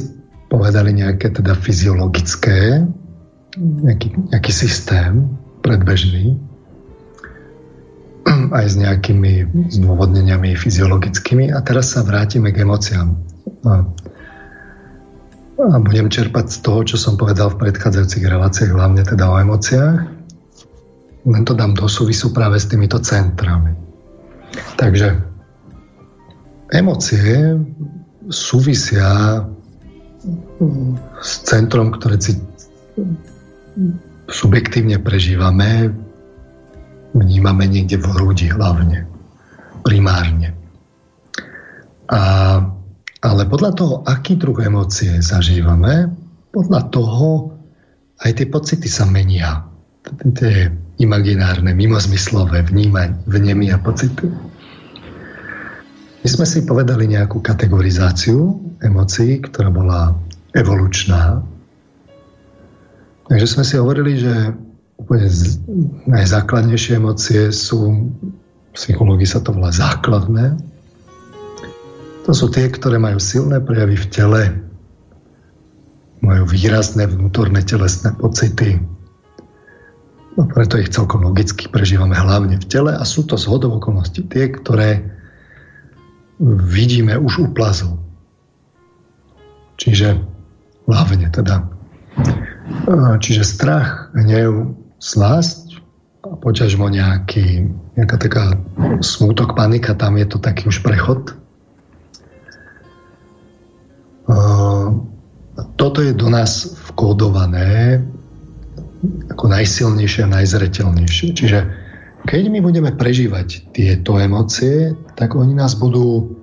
povedali nejaké teda fyziologické, nejaký, nejaký systém predbežný, aj s nejakými zdôvodneniami fyziologickými a teraz sa vrátime k emóciám. A a budem čerpať z toho, čo som povedal v predchádzajúcich reláciách, hlavne teda o emóciách. Len to dám do súvisu práve s týmito centrami. Takže emócie súvisia s centrom, ktoré si subjektívne prežívame, vnímame niekde v hrudi hlavne, primárne. A ale podľa toho, aký druh emócie zažívame, podľa toho aj tie pocity sa menia. Tie imaginárne, mimozmyslové a pocity. My sme si povedali nejakú kategorizáciu emócií, ktorá bola evolučná. Takže sme si hovorili, že úplne najzákladnejšie emócie sú, v psychológii sa to volá základné, to sú tie, ktoré majú silné prejavy v tele, majú výrazné vnútorné telesné pocity. No preto ich celkom logicky prežívame hlavne v tele a sú to zhodov okolností tie, ktoré vidíme už u plazu. Čiže hlavne teda. Čiže strach, hnev, slasť a poťažmo nejaký, nejaká taká smútok, panika, tam je to taký už prechod toto je do nás vkódované ako najsilnejšie a najzretelnejšie. Čiže keď my budeme prežívať tieto emócie, tak oni nás budú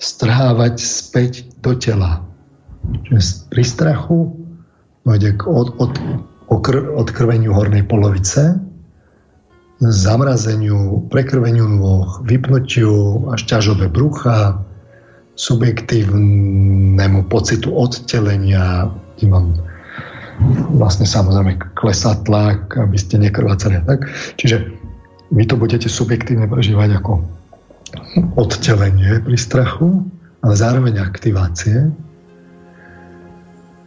strhávať späť do tela. Čiže pri strachu dojde k od, od, okr, odkrveniu hornej polovice, zamrazeniu, prekrveniu nôh, vypnutiu až ťažobe brucha, subjektívnemu pocitu odtelenia, kde mám vlastne samozrejme klesá tlak, aby ste nekrvácali. Tak? Čiže vy to budete subjektívne prežívať ako odtelenie pri strachu, ale zároveň aktivácie.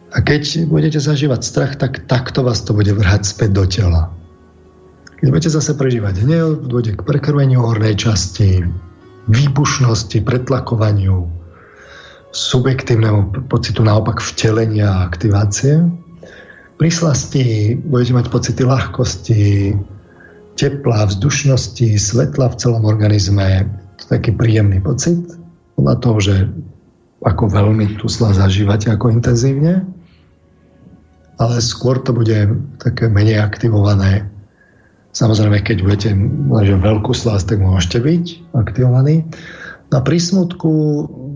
A keď budete zažívať strach, tak takto vás to bude vrhať späť do tela. Keď budete zase prežívať hnev, dôjde k prekrveniu hornej časti, výbušnosti, pretlakovaniu, subjektívnemu pocitu naopak vtelenia a aktivácie. Pri slasti budete mať pocity ľahkosti, tepla, vzdušnosti, svetla v celom organizme. To je taký príjemný pocit. Podľa toho, že ako veľmi tu sla zažívate, ako intenzívne. Ale skôr to bude také menej aktivované. Samozrejme, keď budete mať veľkú slasť, tak môžete byť aktivovaní. Na prísmutku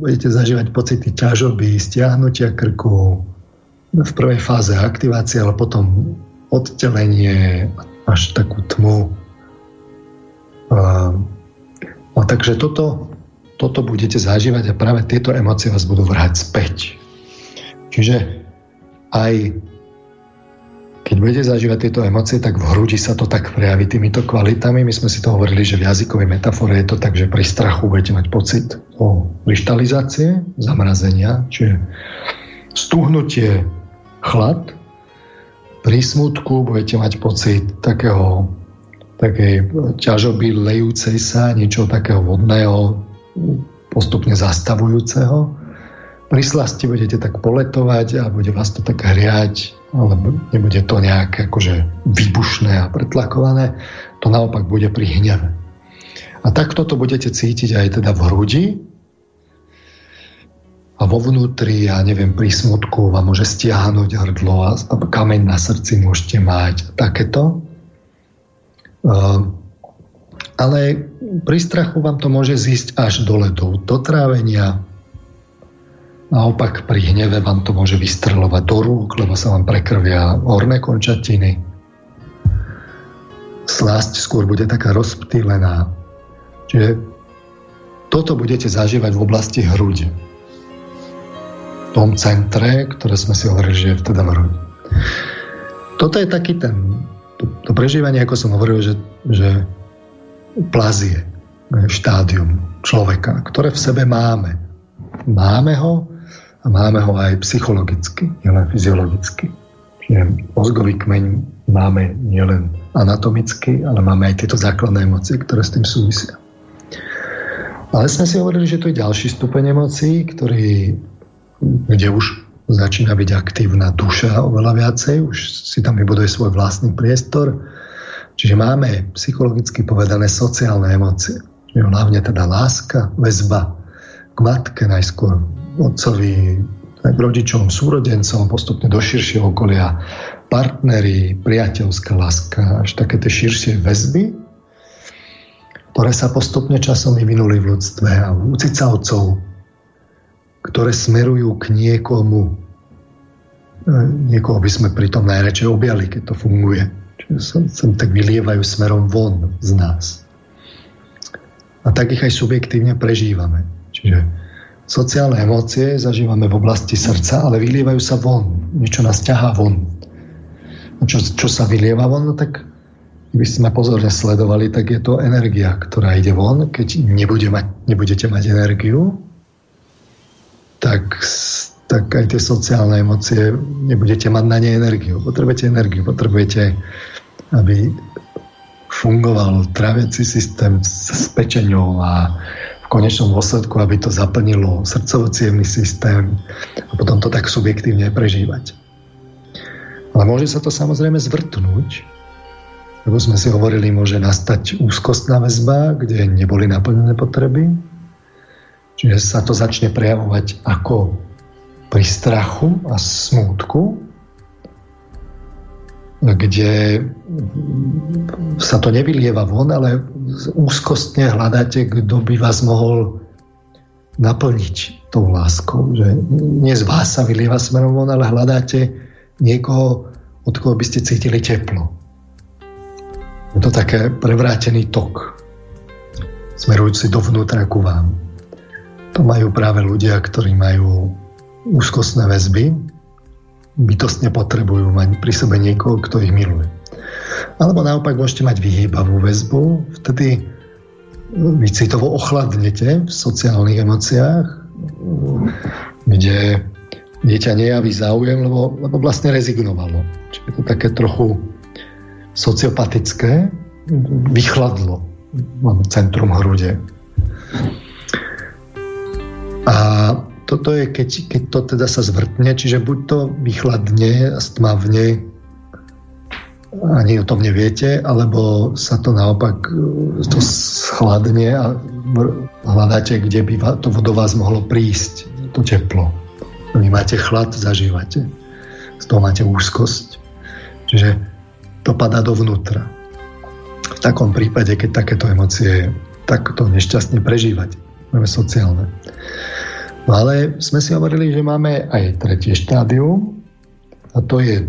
budete zažívať pocity ťažoby, stiahnutia krku, v prvej fáze aktivácie, ale potom odtelenie až takú tmu. A, a takže toto, toto budete zažívať a práve tieto emócie vás budú vrhať späť. Čiže aj keď budete zažívať tieto emócie, tak v hrudi sa to tak prejaví týmito kvalitami. My sme si to hovorili, že v jazykovej metafore je to tak, že pri strachu budete mať pocit o kryštalizácie, zamrazenia, čiže stuhnutie, chlad. Pri smutku budete mať pocit takého takej ťažoby lejúcej sa, niečo takého vodného, postupne zastavujúceho. Pri slasti budete tak poletovať a bude vás to tak hriať, alebo nebude to nejak akože výbušné a pretlakované, to naopak bude pri hneve. A takto to budete cítiť aj teda v hrudi a vo vnútri, ja neviem, pri smutku vám môže stiahnuť hrdlo a kameň na srdci môžete mať, takéto. Ale pri strachu vám to môže zísť až dole do dotrávenia. Naopak pri hneve vám to môže vystrelovať do rúk, lebo sa vám prekrvia horné končatiny. Slasť skôr bude taká rozptýlená. Čiže toto budete zažívať v oblasti hrude tom centre, ktoré sme si hovorili, že je teda v Toto je taký ten, to, to prežívanie, ako som hovoril, že, že plazie, štádium človeka, ktoré v sebe máme. Máme ho a máme ho aj psychologicky, nielen fyziologicky. Čiže mozgový kmeň máme nielen anatomicky, ale máme aj tieto základné emócie, ktoré s tým súvisia. Ale sme si hovorili, že to je ďalší stupeň emócií, ktorý kde už začína byť aktívna duša oveľa viacej, už si tam vybuduje svoj vlastný priestor. Čiže máme psychologicky povedané sociálne emócie. Hlavne teda láska, väzba k matke najskôr, otcovi, k rodičom, súrodencom, postupne do širšieho okolia, partneri, priateľská láska, až také tie širšie väzby, ktoré sa postupne časom vyvinuli v ľudstve a u cicavcov ktoré smerujú k niekomu. E, niekoho by sme pri tom najradšej objali, keď to funguje. Čiže sa, sa tak vylievajú smerom von z nás. A tak ich aj subjektívne prežívame. Čiže sociálne emócie zažívame v oblasti srdca, ale vylievajú sa von. Niečo nás ťahá von. A čo, čo sa vylieva von, no tak by sme pozorne sledovali, tak je to energia, ktorá ide von. Keď nebude mať, nebudete mať energiu, tak, tak aj tie sociálne emócie nebudete mať na ne energiu. Potrebujete energiu, potrebujete, aby fungoval traviaci systém s pečeňou a konečnom dôsledku, aby to zaplnilo srdcovo systém a potom to tak subjektívne prežívať. Ale môže sa to samozrejme zvrtnúť, lebo sme si hovorili, môže nastať úzkostná väzba, kde neboli naplnené potreby, Čiže sa to začne prejavovať ako pri strachu a smútku, kde sa to nevylieva von, ale úzkostne hľadáte, kto by vás mohol naplniť tou láskou. Že nie z vás sa vylieva smerom von, ale hľadáte niekoho, od koho by ste cítili teplo. Je to také prevrátený tok, smerujúci dovnútra ku vám. To majú práve ľudia, ktorí majú úzkostné väzby, bytostne potrebujú mať pri sebe niekoho, kto ich miluje. Alebo naopak môžete mať vyhýbavú väzbu, vtedy vy citovo ochladnete v sociálnych emóciách, kde dieťa nejaví záujem, lebo, lebo vlastne rezignovalo. Čiže je to také trochu sociopatické, vychladlo. Mám centrum hrude. A toto je, keď, keď to teda sa zvrtne, čiže buď to vychladne stmavne, ani o tom neviete, alebo sa to naopak e, to schladne a hľadáte, kde by to do vás mohlo prísť, to teplo. Vy máte chlad, zažívate. Z toho máte úzkosť. Čiže to padá dovnútra. V takom prípade, keď takéto emócie takto nešťastne prežívať, máme sociálne. No ale sme si hovorili, že máme aj tretie štádium a to je,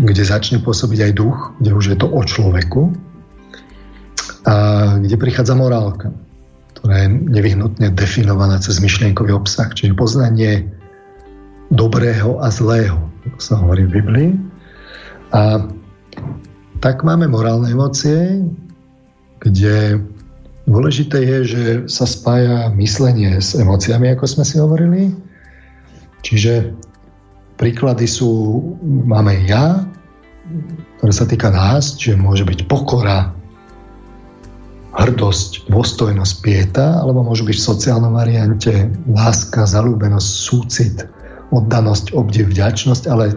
kde začne pôsobiť aj duch, kde už je to o človeku a kde prichádza morálka, ktorá je nevyhnutne definovaná cez myšlienkový obsah, čiže poznanie dobrého a zlého, ako sa hovorí v Biblii. A tak máme morálne emócie, kde Dôležité je, že sa spája myslenie s emóciami, ako sme si hovorili. Čiže príklady sú, máme ja, ktoré sa týka nás, čiže môže byť pokora, hrdosť, dôstojnosť, pieta, alebo môžu byť v sociálnom variante láska, zalúbenosť, súcit, oddanosť, obdiv, vďačnosť, ale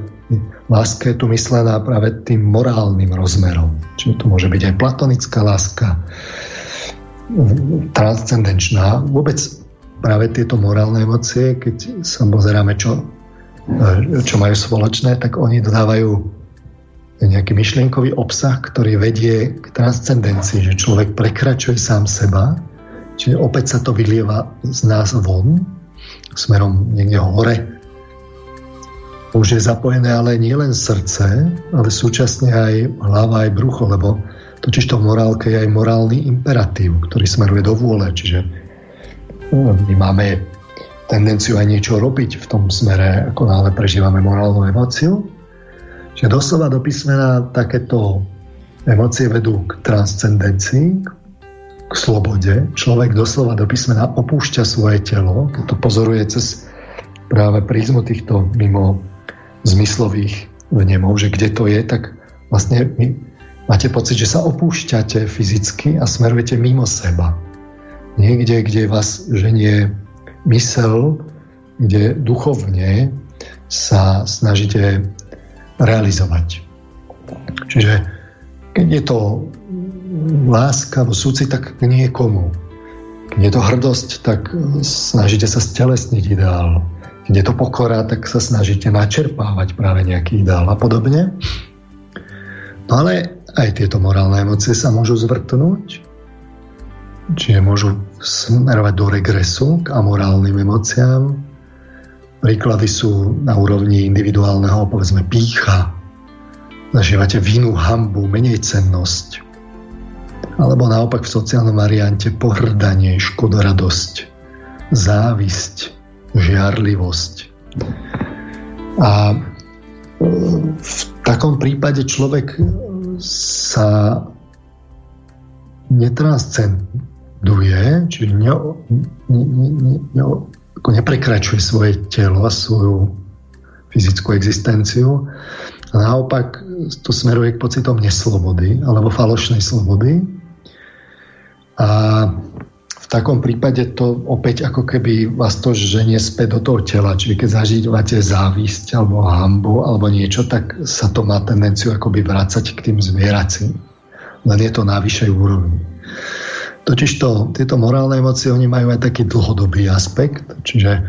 láska je tu myslená práve tým morálnym rozmerom. Čiže to môže byť aj platonická láska, transcendenčná. Vôbec práve tieto morálne emócie, keď sa pozeráme, čo, e, čo majú spoločné, tak oni dodávajú nejaký myšlienkový obsah, ktorý vedie k transcendencii, že človek prekračuje sám seba, čiže opäť sa to vylieva z nás von, smerom niekde hore. Už je zapojené ale nie len srdce, ale súčasne aj hlava, aj brucho, lebo totiž to v morálke je aj morálny imperatív, ktorý smeruje do vôle, čiže no, my máme tendenciu aj niečo robiť v tom smere, ako náhle prežívame morálnu emóciu, Čiže doslova do písmena takéto emócie vedú k transcendencii, k slobode. Človek doslova do písmena opúšťa svoje telo, keď to pozoruje cez práve prízmu týchto mimo zmyslových vnemov, že kde to je, tak vlastne my máte pocit, že sa opúšťate fyzicky a smerujete mimo seba. Niekde, kde vás ženie mysel, kde duchovne sa snažíte realizovať. Čiže keď je to láska alebo súci, tak k niekomu. Keď je to hrdosť, tak snažíte sa stelesniť ideál. Keď je to pokora, tak sa snažíte načerpávať práve nejaký ideál a podobne. No ale aj tieto morálne emócie sa môžu zvrtnúť, čiže môžu smerovať do regresu k amorálnym emóciám, Príklady sú na úrovni individuálneho, povedzme, pícha. Zažívate vinu, hambu, menej cennosť. Alebo naopak v sociálnom variante pohrdanie, škodoradosť, závisť, žiarlivosť. A e, v takom prípade človek sa netranscenduje, čiže ne, ne, ne, ne, ako neprekračuje svoje telo a svoju fyzickú existenciu. A naopak to smeruje k pocitom neslobody alebo falošnej slobody. A takom prípade to opäť ako keby vás to ženie späť do toho tela. Čiže keď zažívate závisť alebo hambu alebo niečo, tak sa to má tendenciu akoby vrácať k tým zvieracím. Len je to na vyššej úrovni. Totižto tieto morálne emócie, oni majú aj taký dlhodobý aspekt, čiže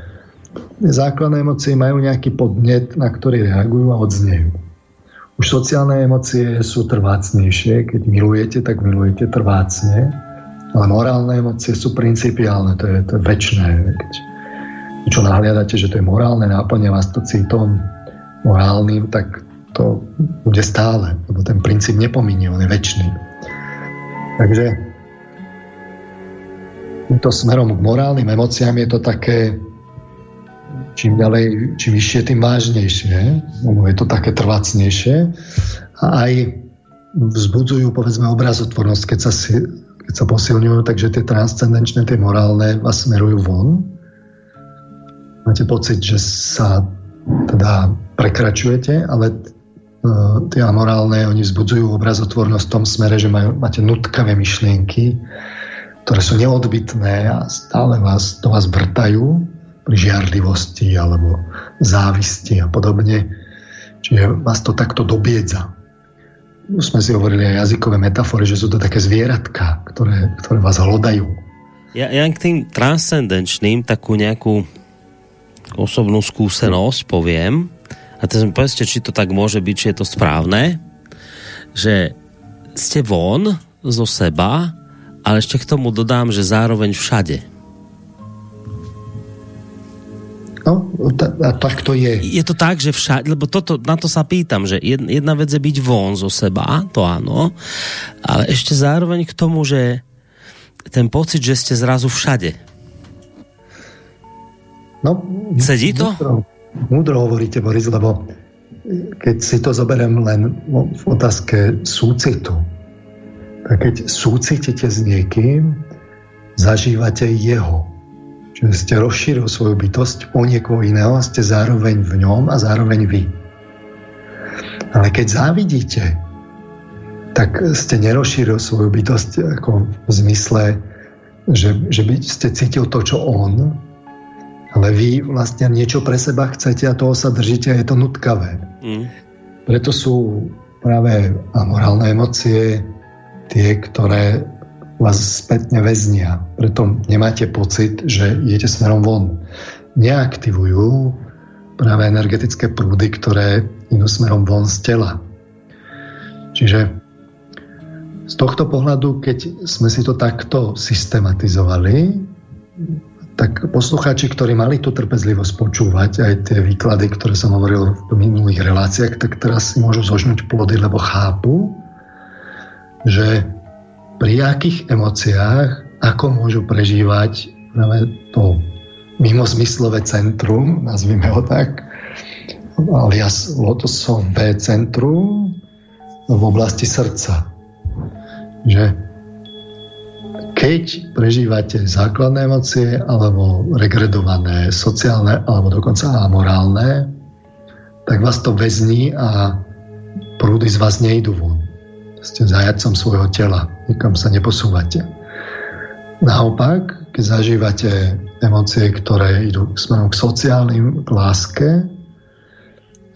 základné emócie majú nejaký podnet, na ktorý reagujú a odznejú. Už sociálne emócie sú trvácnejšie, keď milujete, tak milujete trvácne, ale morálne emócie sú principiálne, to je, to je väčšné. Keď čo nahliadate, že to je morálne, náplňa vás to citom morálnym, tak to bude stále, lebo ten princíp nepominie, on je väčší. Takže týmto smerom k morálnym emóciám je to také čím ďalej, čím vyššie, tým vážnejšie. Lebo je to také trvácnejšie. A aj vzbudzujú, povedzme, obrazotvornosť, keď sa, si, keď sa posilňujú, takže tie transcendenčné, tie morálne vás smerujú von. Máte pocit, že sa teda prekračujete, ale uh, tie amorálne, oni vzbudzujú obrazotvornosť v tom smere, že majú, máte nutkavé myšlienky, ktoré sú neodbitné a stále vás, to vás vrtajú pri žiarlivosti alebo závisti a podobne. Čiže vás to takto dobiedza. Už sme si hovorili aj jazykové metafory, že sú to také zvieratka, ktoré, ktoré vás hľadajú. Ja, ja k tým transcendenčným takú nejakú osobnú skúsenosť poviem. A teraz mi povedzte, či to tak môže byť, či je to správne, že ste von zo seba ale ešte k tomu dodám, že zároveň všade. No, a tak to je. Je to tak, že všade, lebo toto, na to sa pýtam, že jedna vec je byť von zo seba, to áno, ale ešte zároveň k tomu, že ten pocit, že ste zrazu všade. No, Sedí to? Múdro, múdro hovoríte, Boris, lebo keď si to zoberiem len v otázke súcitu, tak keď súcitite s niekým, zažívate jeho. Čiže ste rozšíril svoju bytosť o niekoho iného ste zároveň v ňom a zároveň vy. Ale keď závidíte, tak ste nerozšíril svoju bytosť ako v zmysle, že, že by ste cítil to, čo on, ale vy vlastne niečo pre seba chcete a toho sa držíte a je to nutkavé. Mm. Preto sú práve amorálne emócie tie, ktoré vás spätne väznia. Preto nemáte pocit, že idete smerom von. Neaktivujú práve energetické prúdy, ktoré idú smerom von z tela. Čiže z tohto pohľadu, keď sme si to takto systematizovali, tak poslucháči, ktorí mali tú trpezlivosť počúvať aj tie výklady, ktoré som hovoril v minulých reláciách, tak teraz si môžu zožnúť plody, lebo chápu, že pri akých emóciách, ako môžu prežívať práve to mimozmyslové centrum, nazvime ho tak, alias lotosové centrum v oblasti srdca. Že keď prežívate základné emócie alebo regredované, sociálne alebo dokonca amorálne, tak vás to väzní a prúdy z vás nejdú von. Ste zajacom svojho tela, nikam sa neposúvate. Naopak, keď zažívate emócie, ktoré idú smerom k sociálnym, k láske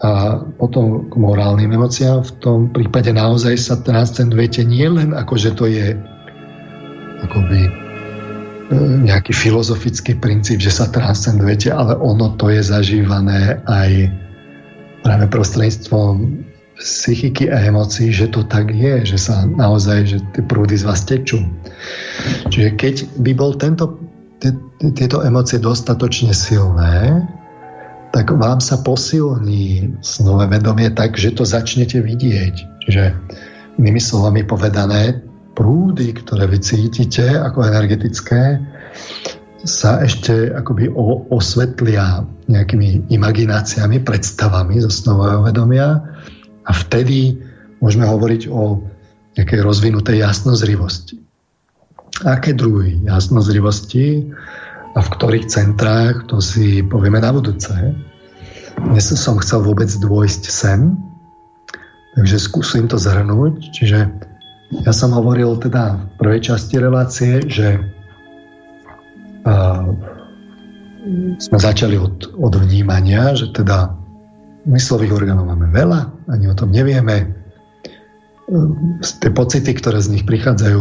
a potom k morálnym emóciám, v tom prípade naozaj sa transcendujete nie len ako, že to je akoby e, nejaký filozofický princíp, že sa transcendujete, ale ono to je zažívané aj práve prostredníctvom psychiky a emócií, že to tak je, že sa naozaj, že tie prúdy z vás tečú. Čiže keď by bol tento, tieto emócie dostatočne silné, tak vám sa posilní snové vedomie tak, že to začnete vidieť. Čiže inými slovami povedané, prúdy, ktoré vy cítite ako energetické, sa ešte akoby osvetlia nejakými imagináciami, predstavami zo snového vedomia a vtedy môžeme hovoriť o nejakej rozvinutej jasnozrivosti. Aké druhy jasnozrivosti a v ktorých centrách, to si povieme na budúce. Dnes som chcel vôbec dôjsť sem, takže skúsim to zhrnúť. Čiže ja som hovoril teda v prvej časti relácie, že uh, sme začali od, od vnímania, že teda myslových orgánov máme veľa, ani o tom nevieme. Tie pocity, ktoré z nich prichádzajú,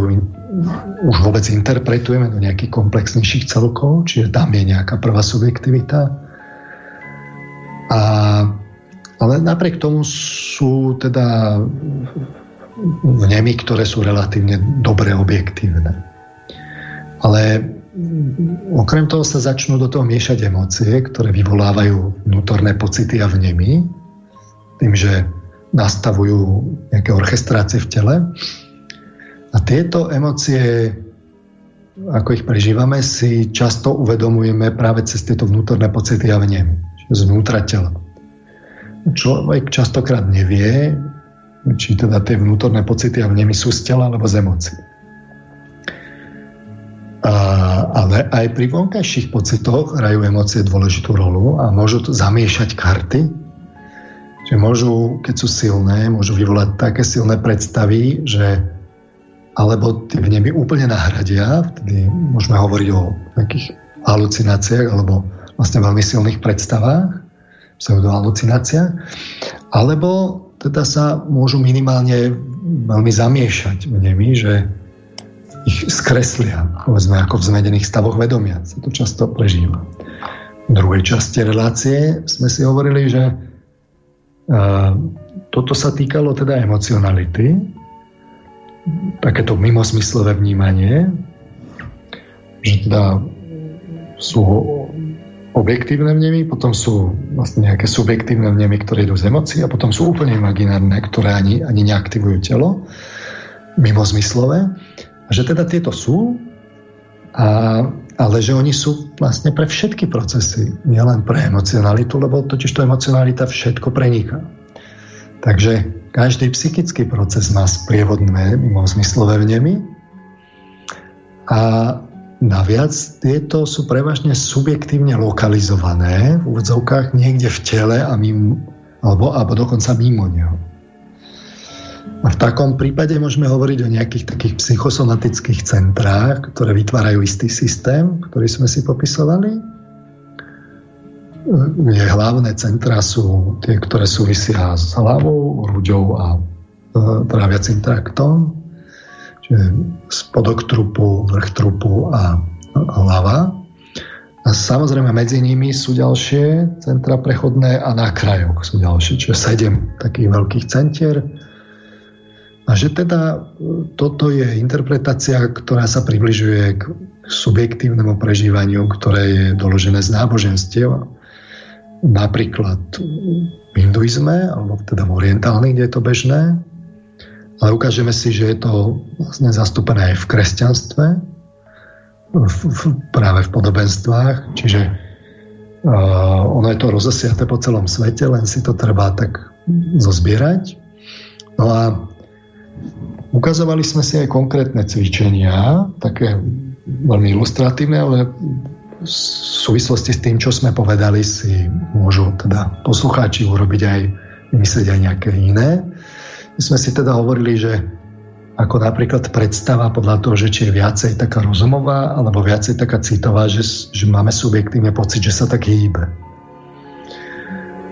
už vôbec interpretujeme do nejakých komplexnejších celkov, čiže tam je nejaká prvá subjektivita. A, ale napriek tomu sú teda vnemy, ktoré sú relatívne dobre objektívne. Ale okrem toho sa začnú do toho miešať emócie, ktoré vyvolávajú vnútorné pocity a vnemy, tým, že nastavujú nejaké orchestrácie v tele. A tieto emócie, ako ich prežívame, si často uvedomujeme práve cez tieto vnútorné pocity a vnemy, zvnútra tela. Človek častokrát nevie, či teda tie vnútorné pocity a vnemy sú z tela alebo z emócií. A, ale aj pri vonkajších pocitoch hrajú emócie dôležitú rolu a môžu zamiešať karty, že môžu, keď sú silné, môžu vyvolať také silné predstavy, že alebo tie vnemy úplne nahradia, vtedy môžeme hovoriť o nejakých halucináciách alebo vlastne veľmi silných predstavách, pseudohalucináciách, alebo teda sa môžu minimálne veľmi zamiešať v nemi, že ich skreslia, povedzme ako v zmedených stavoch vedomia. Sa to často prežíva. V druhej časti relácie sme si hovorili, že toto sa týkalo teda emocionality, takéto mimosmyslové vnímanie, že teda sú objektívne vnemy, potom sú vlastne nejaké subjektívne vnemy, ktoré idú z emócií a potom sú úplne imaginárne, ktoré ani, ani neaktivujú telo, mimo zmyslové. A že teda tieto sú, a, ale že oni sú vlastne pre všetky procesy, nielen pre emocionalitu, lebo totiž to emocionalita všetko preniká. Takže každý psychický proces má sprievodné zmyslové vnemy a Naviac tieto sú prevažne subjektívne lokalizované v úvodzovkách niekde v tele a mimo, alebo, alebo dokonca mimo neho. A v takom prípade môžeme hovoriť o nejakých takých psychosomatických centrách, ktoré vytvárajú istý systém, ktorý sme si popisovali. Kde hlavné centra sú tie, ktoré súvisia s hlavou, hruďou a e, tráviacím traktom čiže spodok trupu, vrch trupu a hlava. A samozrejme medzi nimi sú ďalšie centra prechodné a na krajoch sú ďalšie, čiže sedem takých veľkých centier. A že teda toto je interpretácia, ktorá sa približuje k subjektívnemu prežívaniu, ktoré je doložené z náboženstiev. Napríklad v hinduizme, alebo teda v orientálnych, kde je to bežné. Ale ukážeme si, že je to vlastne zastúpené aj v kresťanstve, v, v, práve v podobenstvách, čiže uh, ono je to rozosiate po celom svete, len si to treba tak zozbierať. No a ukazovali sme si aj konkrétne cvičenia, také veľmi ilustratívne, ale v súvislosti s tým, čo sme povedali, si môžu teda poslucháči urobiť aj, vymyslieť aj nejaké iné. My sme si teda hovorili, že ako napríklad predstava podľa toho, že či je viacej taká rozumová alebo viacej taká citová, že, že máme subjektívne pocit, že sa tak hýbe.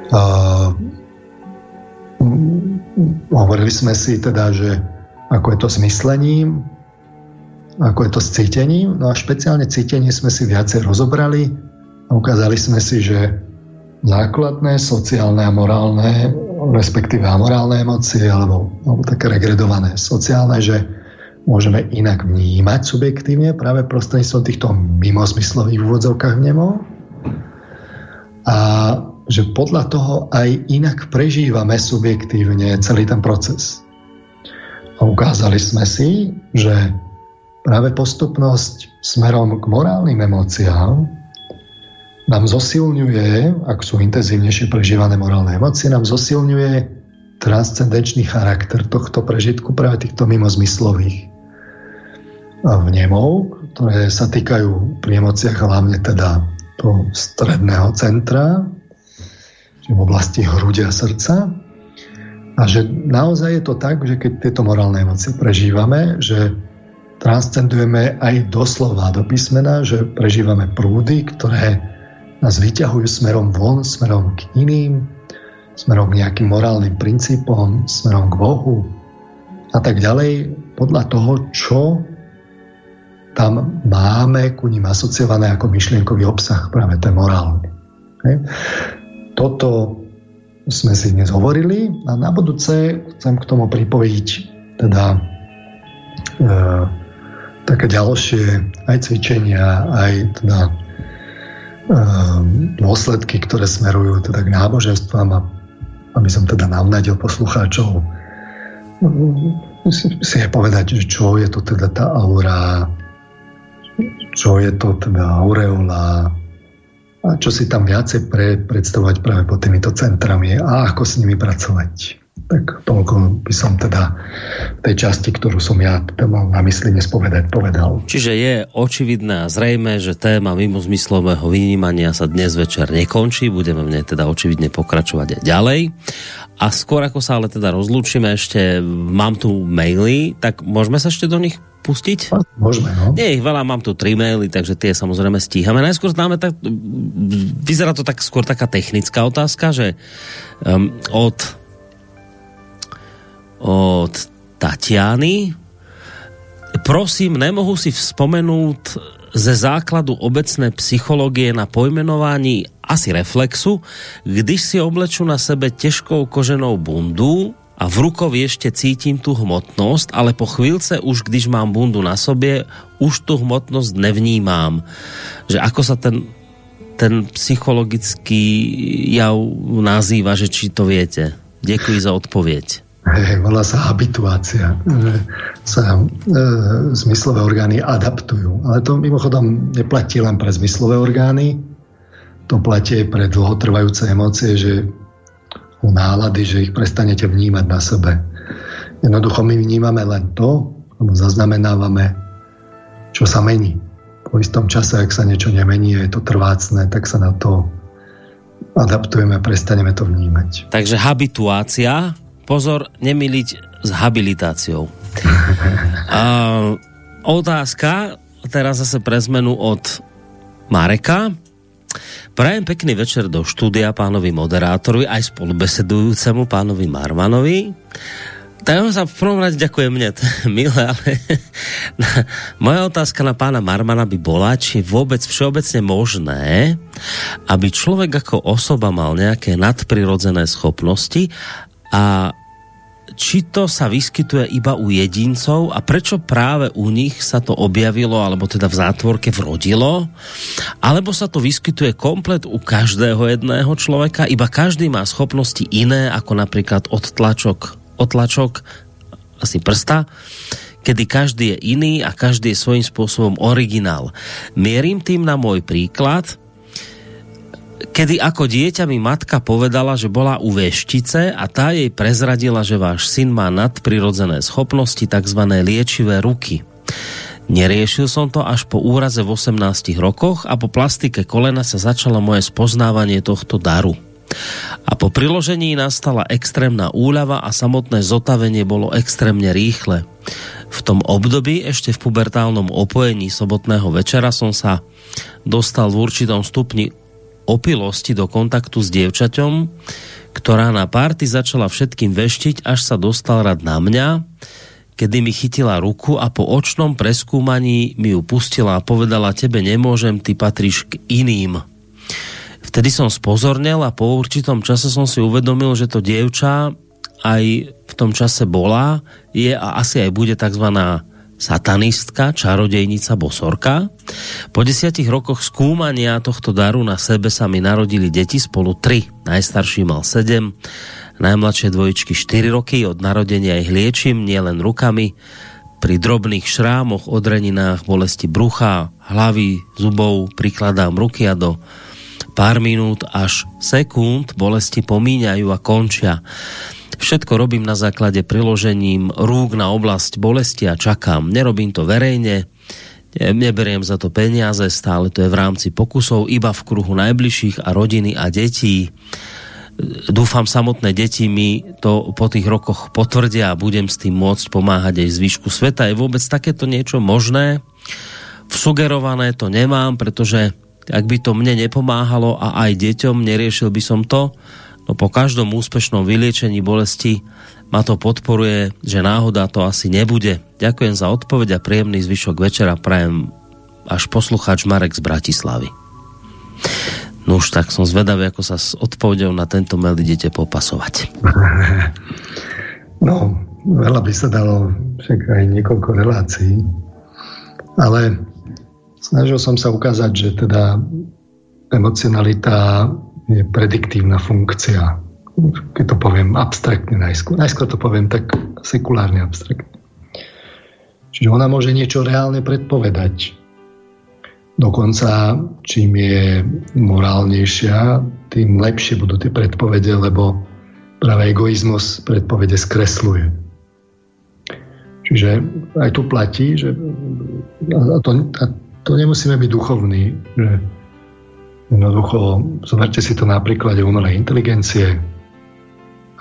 Uh, hovorili sme si teda, že ako je to s myslením, ako je to s cítením. No a špeciálne cítenie sme si viacej rozobrali a ukázali sme si, že základné sociálne a morálne, respektíve amorálne emócie, alebo, alebo také regredované sociálne, že môžeme inak vnímať subjektívne práve prostredníctvom týchto mimozmyslových úvodzovkách vnemov a že podľa toho aj inak prežívame subjektívne celý ten proces. A ukázali sme si, že práve postupnosť smerom k morálnym emóciám nám zosilňuje, ak sú intenzívnejšie prežívané morálne emócie, nám zosilňuje transcendenčný charakter tohto prežitku práve týchto mimozmyslových vnemov, ktoré sa týkajú pri emóciách hlavne teda toho stredného centra, v oblasti hrudia srdca. A že naozaj je to tak, že keď tieto morálne emócie prežívame, že transcendujeme aj doslova do písmena, že prežívame prúdy, ktoré nás vyťahujú smerom von, smerom k iným, smerom k nejakým morálnym princípom, smerom k Bohu a tak ďalej, podľa toho, čo tam máme ku ním asociované ako myšlienkový obsah, práve ten morálny. Toto sme si dnes hovorili a na budúce chcem k tomu pripojiť teda e, také ďalšie aj cvičenia, aj teda um, dôsledky, ktoré smerujú teda k náboženstvám a aby som teda navnadil poslucháčov. Si, si povedať, čo je to teda tá aura, čo je to teda aureola čo si tam viacej pre, predstavovať práve pod týmito centrami a ako s nimi pracovať. Tak toľko by som teda v tej časti, ktorú som ja teda mal na mysli dnes povedať, povedal. Čiže je očividné a zrejme, že téma mimo zmyslového vynímania sa dnes večer nekončí, budeme v nej teda očividne pokračovať aj ďalej. A skôr ako sa ale teda rozlúčime, ešte mám tu maily, tak môžeme sa ešte do nich pustiť? Môžeme, no. Nie ich veľa, mám tu tri maily, takže tie samozrejme stíhame. Najskôr dáme tak, vyzerá to tak skôr taká technická otázka, že um, od od Tatiany. Prosím, nemohu si vzpomenúť ze základu obecné psychológie na pojmenování asi reflexu, když si obleču na sebe těžkou koženou bundu a v rukovi ešte cítim tu hmotnosť, ale po chvíľce už, když mám bundu na sobě, už tu hmotnosť nevnímám. Že ako sa ten, ten psychologický jav nazýva, že či to viete. Děkuji za odpověď. Volá sa habituácia, že sa e, zmyslové orgány adaptujú. Ale to mimochodom neplatí len pre zmyslové orgány, to platí pre dlhotrvajúce emócie, že u nálady, že ich prestanete vnímať na sebe. Jednoducho my vnímame len to, alebo zaznamenávame, čo sa mení. Po istom čase, ak sa niečo nemení je to trvácne, tak sa na to adaptujeme a prestaneme to vnímať. Takže habituácia pozor, nemiliť s habilitáciou. A, otázka, teraz zase pre zmenu od Mareka. Prajem pekný večer do štúdia pánovi moderátorovi, aj spolubesedujúcemu pánovi Marmanovi. tak sa v prvom rade ďakujem mne, to je milé, ale moja otázka na pána Marmana by bola, či vôbec všeobecne možné, aby človek ako osoba mal nejaké nadprirodzené schopnosti a či to sa vyskytuje iba u jedincov a prečo práve u nich sa to objavilo, alebo teda v zátvorke vrodilo, alebo sa to vyskytuje komplet u každého jedného človeka, iba každý má schopnosti iné, ako napríklad odtlačok otlačok asi prsta, kedy každý je iný a každý je svojím spôsobom originál. Mierim tým na môj príklad, kedy ako dieťa mi matka povedala, že bola u veštice a tá jej prezradila, že váš syn má nadprirodzené schopnosti, tzv. liečivé ruky. Neriešil som to až po úraze v 18 rokoch a po plastike kolena sa začalo moje spoznávanie tohto daru a po priložení nastala extrémna úľava a samotné zotavenie bolo extrémne rýchle. V tom období ešte v pubertálnom opojení sobotného večera som sa dostal v určitom stupni opilosti do kontaktu s dievčaťom, ktorá na párty začala všetkým veštiť, až sa dostal rad na mňa, kedy mi chytila ruku a po očnom preskúmaní mi ju pustila a povedala, tebe nemôžem, ty patríš k iným. Vtedy som spozornel a po určitom čase som si uvedomil, že to dievča aj v tom čase bola, je a asi aj bude tzv. Satanistka, čarodejnica, bosorka. Po desiatich rokoch skúmania tohto daru na sebe sa mi narodili deti spolu tri. Najstarší mal sedem, najmladšie dvojičky 4 roky, od narodenia ich liečím nielen rukami, pri drobných šrámoch, odreninách, bolesti brucha, hlavy, zubov prikladám ruky a do pár minút až sekúnd bolesti pomíňajú a končia. Všetko robím na základe priložením rúk na oblasť bolesti a čakám. Nerobím to verejne, neberiem za to peniaze, stále to je v rámci pokusov, iba v kruhu najbližších a rodiny a detí. Dúfam, samotné deti mi to po tých rokoch potvrdia a budem s tým môcť pomáhať aj zvyšku sveta. Je vôbec takéto niečo možné? Vsugerované to nemám, pretože ak by to mne nepomáhalo a aj deťom, neriešil by som to, no po každom úspešnom vyliečení bolesti ma to podporuje, že náhoda to asi nebude. Ďakujem za odpoveď a príjemný zvyšok večera prajem až poslucháč Marek z Bratislavy. No už tak som zvedavý, ako sa s odpovedou na tento mail idete popasovať. No, veľa by sa dalo, však aj niekoľko relácií, ale Snažil som sa ukázať, že teda emocionalita je prediktívna funkcia. Keď to poviem abstraktne najskôr. Najskôr to poviem tak sekulárne abstraktne. Čiže ona môže niečo reálne predpovedať. Dokonca, čím je morálnejšia, tým lepšie budú tie predpovede, lebo práve egoizmus predpovede skresluje. Čiže aj tu platí, že a to, a to nemusíme byť duchovní, že jednoducho, zoberte si to na príklade umelej inteligencie.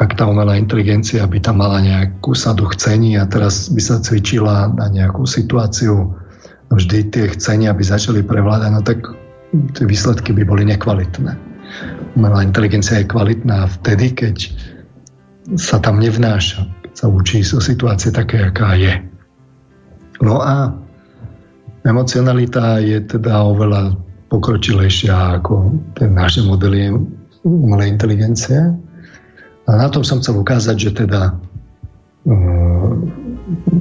Ak tá umelá inteligencia by tam mala nejakú sadu chcení a teraz by sa cvičila na nejakú situáciu, vždy tie chcenia by začali prevládať, no tak tie výsledky by boli nekvalitné. Umelá inteligencia je kvalitná vtedy, keď sa tam nevnáša, keď sa učí zo situácie také, aká je. No a Emocionalita je teda oveľa pokročilejšia ako ten naše modely umelej inteligencie. A na tom som chcel ukázať, že teda uh,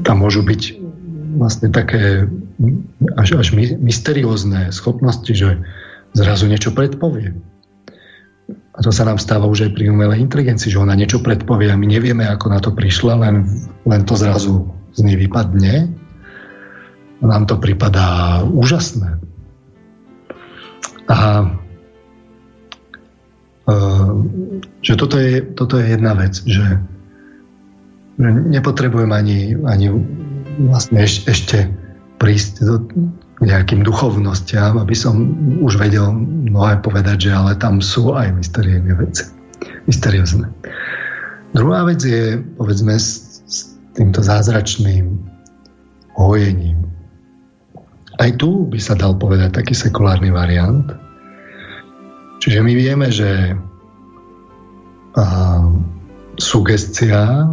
tam môžu byť vlastne také až, až mysteriózne schopnosti, že zrazu niečo predpovie. A to sa nám stáva už aj pri umelej inteligencii, že ona niečo predpovie a my nevieme, ako na to prišla, len, len to zrazu z nej vypadne nám to pripadá úžasné. A e, že toto je, toto je jedna vec, že nepotrebujem ani, ani vlastne eš, ešte prísť do, nejakým duchovnostiam, aby som už vedel mnohé povedať, že ale tam sú aj mysteriózne veci. Mysteriózne. Druhá vec je, povedzme, s, s týmto zázračným hojením. Aj tu by sa dal povedať taký sekulárny variant. Čiže my vieme, že a, sugestia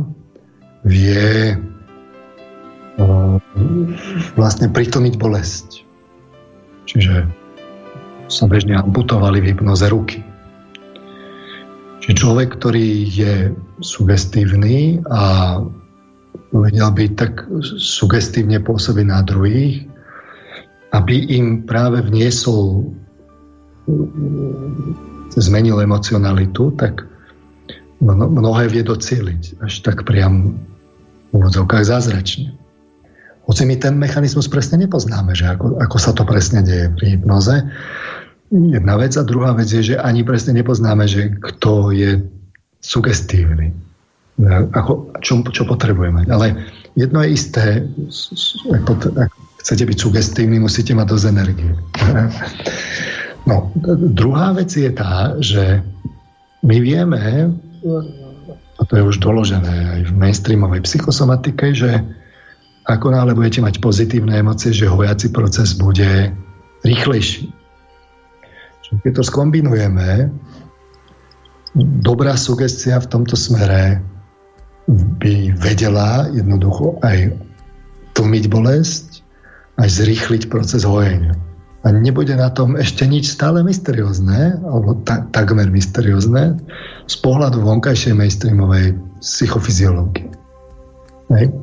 vie vlastne pritlmiť bolesť. Čiže sa bežne amputovali v hypnoze ruky. Čiže človek, ktorý je sugestívny a vedel by tak sugestívne pôsobiť na druhých, aby im práve vniesol zmenil emocionalitu, tak mnohé vie docieliť až tak priam v úvodzovkách zázračne. Hoci my ten mechanizmus presne nepoznáme, že ako, ako sa to presne deje pri hypnoze. Jedna vec a druhá vec je, že ani presne nepoznáme, že kto je sugestívny. Ako, čo, čo potrebujeme. Ale jedno je isté, ak, ak chcete byť sugestívni, musíte mať dosť energie. No, druhá vec je tá, že my vieme, a to je už doložené aj v mainstreamovej psychosomatike, že ako náhle budete mať pozitívne emócie, že hojací proces bude rýchlejší. Keď to skombinujeme, dobrá sugestia v tomto smere by vedela jednoducho aj tlmiť bolesť, aj zrýchliť proces hojenia. A nebude na tom ešte nič stále mysteriózne, alebo ta, takmer mysteriózne, z pohľadu vonkajšej mainstreamovej psychofyziológie. Hej.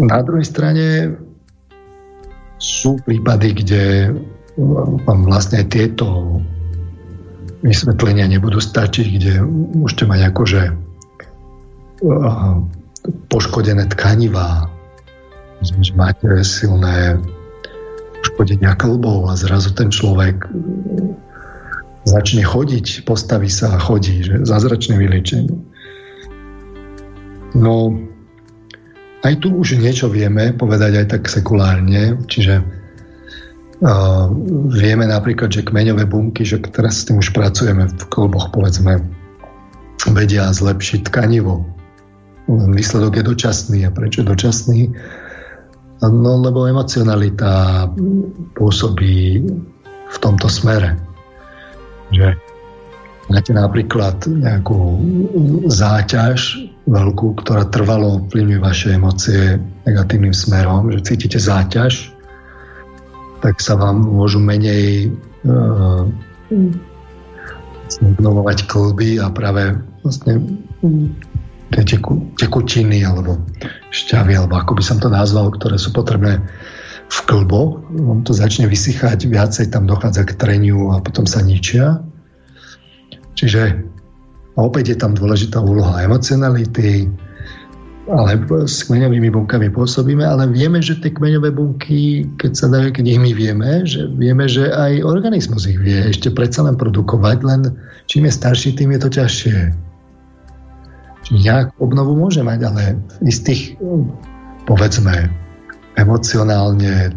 Na druhej strane sú prípady, kde vám vlastne tieto vysvetlenia nebudú stačiť, kde môžete mať akože poškodené tkanivá, že máte silné poškodenia klbov a zrazu ten človek začne chodiť, postaví sa a chodí, že zázračné vyliečenie. No, aj tu už niečo vieme povedať aj tak sekulárne, čiže uh, vieme napríklad, že kmeňové bunky, že teraz s tým už pracujeme v kolboch, povedzme, vedia zlepšiť tkanivo. Výsledok je dočasný. A prečo je dočasný? No, lebo emocionalita pôsobí v tomto smere. Že máte napríklad nejakú záťaž veľkú, ktorá trvalo ovplyvňuje vaše emócie negatívnym smerom, že cítite záťaž, tak sa vám môžu menej uh, obnovovať klby a práve vlastne tie teku, tekutiny alebo šťavy, alebo ako by som to nazval, ktoré sú potrebné v klbo, on to začne vysychať, viacej tam dochádza k treniu a potom sa ničia. Čiže opäť je tam dôležitá úloha emocionality, ale s kmeňovými bunkami pôsobíme, ale vieme, že tie kmeňové bunky, keď sa dajú, keď ich my vieme, že vieme, že aj organizmus ich vie ešte predsa len produkovať, len čím je starší, tým je to ťažšie. Čiže nejak obnovu môže mať, ale v istých, povedzme, emocionálne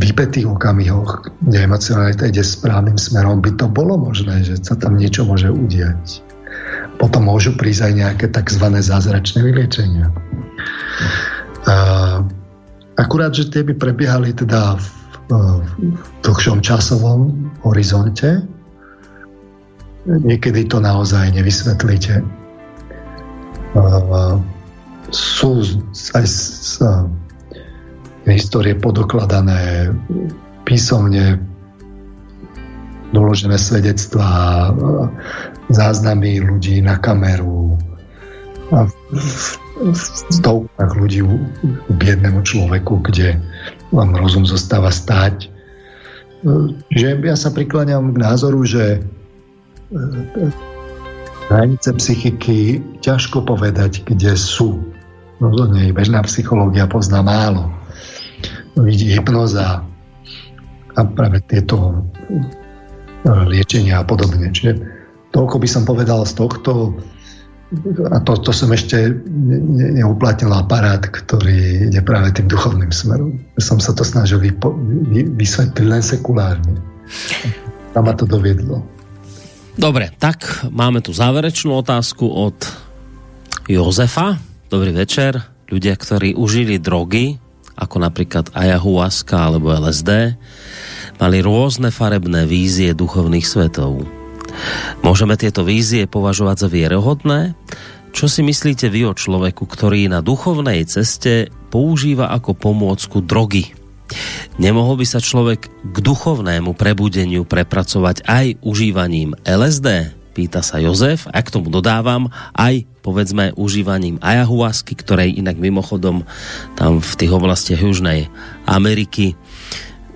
vypetých okamihoch, kde emocionalita ide správnym smerom, by to bolo možné, že sa tam niečo môže udiať potom môžu prísť aj nejaké tzv. zázračné vyliečenia. Akurát, že tie by prebiehali teda v, v dlhšom časovom horizonte. Niekedy to naozaj nevysvetlíte. Sú aj z, histórie podokladané písomne doložené svedectvá, záznamy ľudí na kameru a v, stovkách ľudí u biednému človeku, kde vám rozum zostáva stáť. Že ja sa prikláňam k názoru, že e, hranice psychiky ťažko povedať, kde sú. Rozhodne bežná psychológia pozná málo. Vidí hypnoza a práve tieto liečenia a podobne. Čiže toľko by som povedal z tohto a to, to som ešte ne, neuplatnil aparát, ktorý ide práve tým duchovným smerom. Som sa to snažil vypo, vy, vysvetliť len sekulárne. Tam ma to doviedlo. Dobre, tak máme tu záverečnú otázku od Jozefa. Dobrý večer. Ľudia, ktorí užili drogy, ako napríklad ayahuasca alebo LSD, mali rôzne farebné vízie duchovných svetov. Môžeme tieto vízie považovať za vierohodné? Čo si myslíte vy o človeku, ktorý na duchovnej ceste používa ako pomôcku drogy? Nemohol by sa človek k duchovnému prebudeniu prepracovať aj užívaním LSD? Pýta sa Jozef. A k tomu dodávam aj, povedzme, užívaním ayahuasky, ktorej inak mimochodom tam v tých oblastiach Južnej Ameriky e,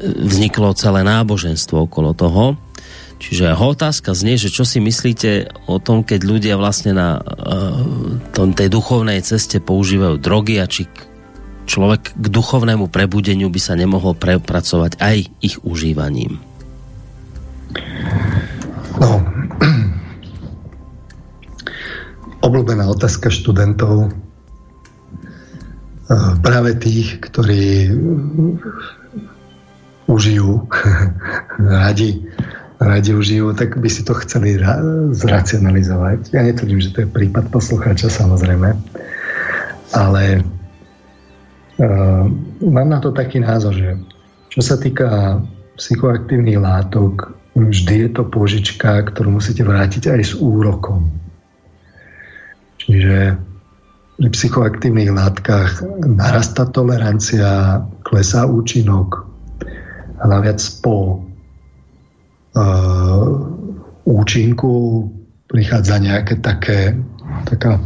vzniklo celé náboženstvo okolo toho. Čiže otázka znie, že čo si myslíte o tom, keď ľudia vlastne na uh, tej duchovnej ceste používajú drogy a či človek k duchovnému prebudeniu by sa nemohol prepracovať aj ich užívaním? No, obľúbená otázka študentov, e, práve tých, ktorí užijú radi radi užijú, tak by si to chceli zracionalizovať. Ja netvrdím, že to je prípad poslucháča samozrejme, ale mám na to taký názor, že čo sa týka psychoaktívnych látok, vždy je to požička, ktorú musíte vrátiť aj s úrokom. Čiže pri psychoaktívnych látkach narastá tolerancia, klesá účinok a naviac po uh, účinku prichádza nejaké také, taká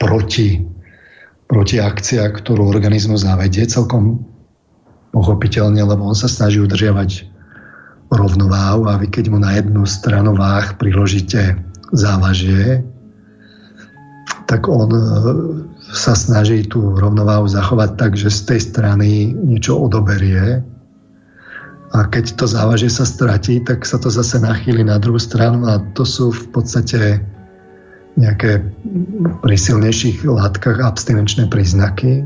proti, protiakcia, ktorú organizmus zavedie celkom pochopiteľne, lebo on sa snaží udržiavať rovnováhu a vy keď mu na jednu stranu váh priložíte závažie, tak on e, sa snaží tú rovnováhu zachovať tak, že z tej strany niečo odoberie. A keď to závažie sa stratí, tak sa to zase nachýli na druhú stranu a to sú v podstate nejaké pri silnejších látkach abstinenčné príznaky.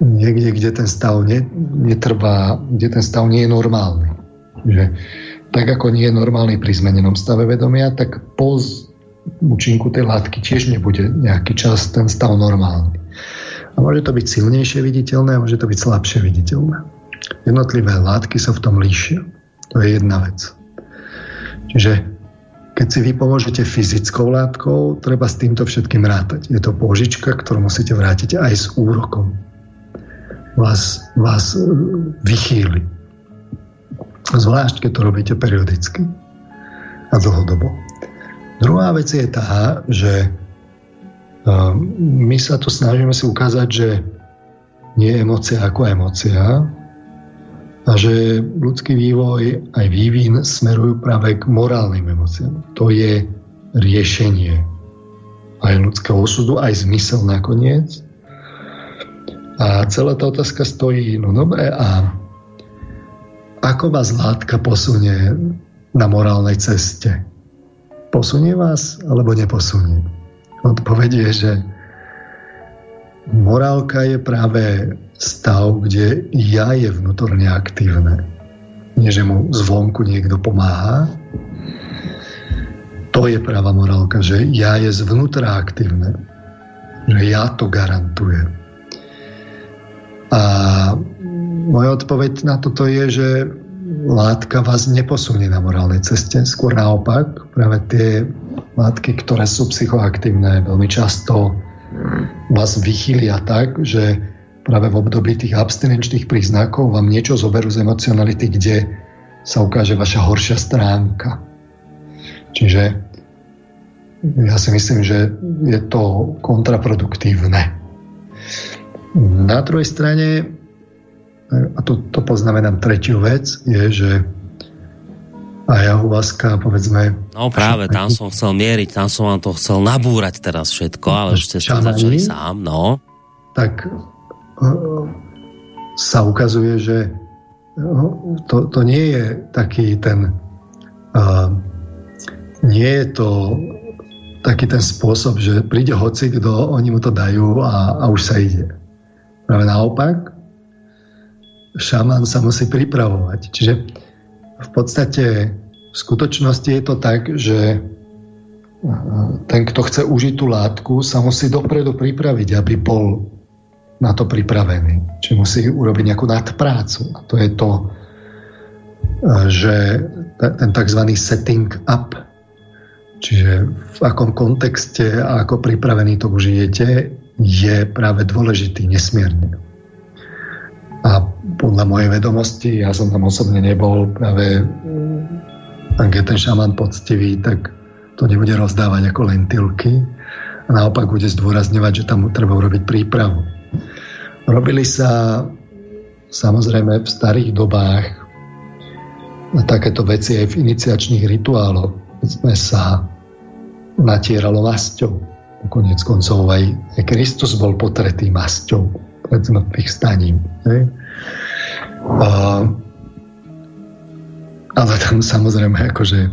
Niekde, kde ten stav ne, netrvá, kde ten stav nie je normálny. Že, tak ako nie je normálny pri zmenenom stave vedomia, tak po účinku tej látky tiež nebude nejaký čas ten stav normálny. A môže to byť silnejšie viditeľné a môže to byť slabšie viditeľné. Jednotlivé látky sa v tom líšia. To je jedna vec. Čiže keď si vy pomôžete fyzickou látkou, treba s týmto všetkým rátať. Je to požička, ktorú musíte vrátiť aj s úrokom. Vás, vás e, vychýli. Zvlášť, keď to robíte periodicky a dlhodobo. Druhá vec je tá, že e, my sa tu snažíme si ukázať, že nie je emocia ako emocia, a že ľudský vývoj aj vývin smerujú práve k morálnym emóciám. To je riešenie aj ľudského osudu, aj zmysel nakoniec. A celá tá otázka stojí, no dobre, a ako vás látka posunie na morálnej ceste? Posunie vás alebo neposunie? Odpoveď je, že morálka je práve stav, kde ja je vnútorne aktívne. Nie, že mu zvonku niekto pomáha. To je práva morálka, že ja je zvnútra aktívne. Že ja to garantujem. A moja odpoveď na toto je, že látka vás neposunie na morálnej ceste. Skôr naopak, práve tie látky, ktoré sú psychoaktívne, veľmi často vás vychýlia tak, že práve v období tých abstinenčných príznakov vám niečo zoberú z emocionality, kde sa ukáže vaša horšia stránka. Čiže ja si myslím, že je to kontraproduktívne. Na druhej strane, a to, to poznamenám tretiu vec, je, že ayahuasca, povedzme... No práve, tam som chcel mieriť, tam som vám to chcel nabúrať teraz všetko, ale už ste sa začali sám, no. Tak sa ukazuje, že to, to nie je taký ten uh, nie je to taký ten spôsob, že príde hoci kto, oni mu to dajú a, a už sa ide. Práve naopak, šaman sa musí pripravovať. Čiže v podstate v skutočnosti je to tak, že ten, kto chce užiť tú látku, sa musí dopredu pripraviť, aby bol na to pripravený. Čiže musí urobiť nejakú nadprácu. A to je to, že ten tzv. setting up, čiže v akom kontexte a ako pripravený to užijete, je práve dôležitý nesmierne. A podľa mojej vedomosti, ja som tam osobne nebol, práve ak je ten šaman poctivý, tak to nebude rozdávať ako lentilky a naopak bude zdôrazňovať, že tam treba urobiť prípravu. Robili sa samozrejme v starých dobách takéto veci aj v iniciačných rituáloch. Sme sa natieralo masťou. Konec koncov aj, Kristus bol potretý masťou pred zmrtvých staním. A, ale tam samozrejme akože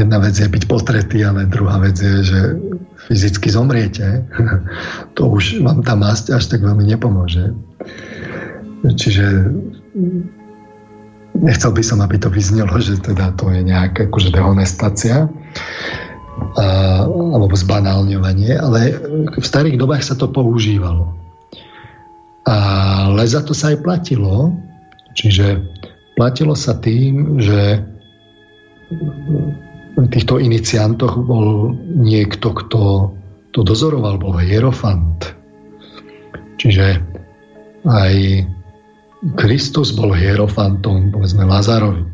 jedna vec je byť potretý, ale druhá vec je, že fyzicky zomriete. to už vám tá masť až tak veľmi nepomôže. Čiže nechcel by som, aby to vyznelo, že teda to je nejaká akože dehonestácia a, alebo zbanálňovanie, ale v starých dobách sa to používalo. Ale za to sa aj platilo. Čiže platilo sa tým, že týchto iniciantoch bol niekto, kto to dozoroval, bol hierofant. Čiže aj Kristus bol hierofantom, povedzme Lazarovi.